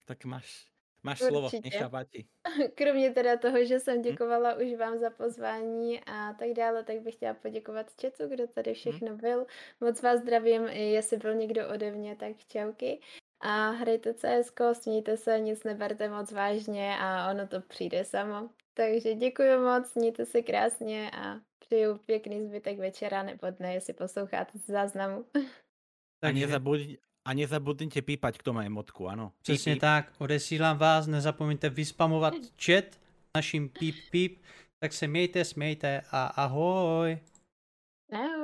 Speaker 1: Tak máš, máš Určitě. slovo, nech
Speaker 2: Kromě teda toho, že jsem hm? děkovala hm? už vám za pozvání a tak dále, tak bych chtěla poděkovat četu, kdo tady hm? všechno hm? byl. Moc vás zdravím, jestli byl někdo ode mě, tak čauky. A hrajte CS, smějte se, nic neberte moc vážně a ono to přijde samo. Takže děkuji moc, mějte se krásně a přeju pěkný zbytek večera nebo dne, jestli posloucháte z záznamu.
Speaker 1: A, nezabudň, a nezabudnite pípať k tomu emotku, ano.
Speaker 3: Přesně píp, tak, odesílám vás, nezapomeňte vyspamovat chat naším píp píp, tak se mějte, smějte a ahoj.
Speaker 2: Ahoj.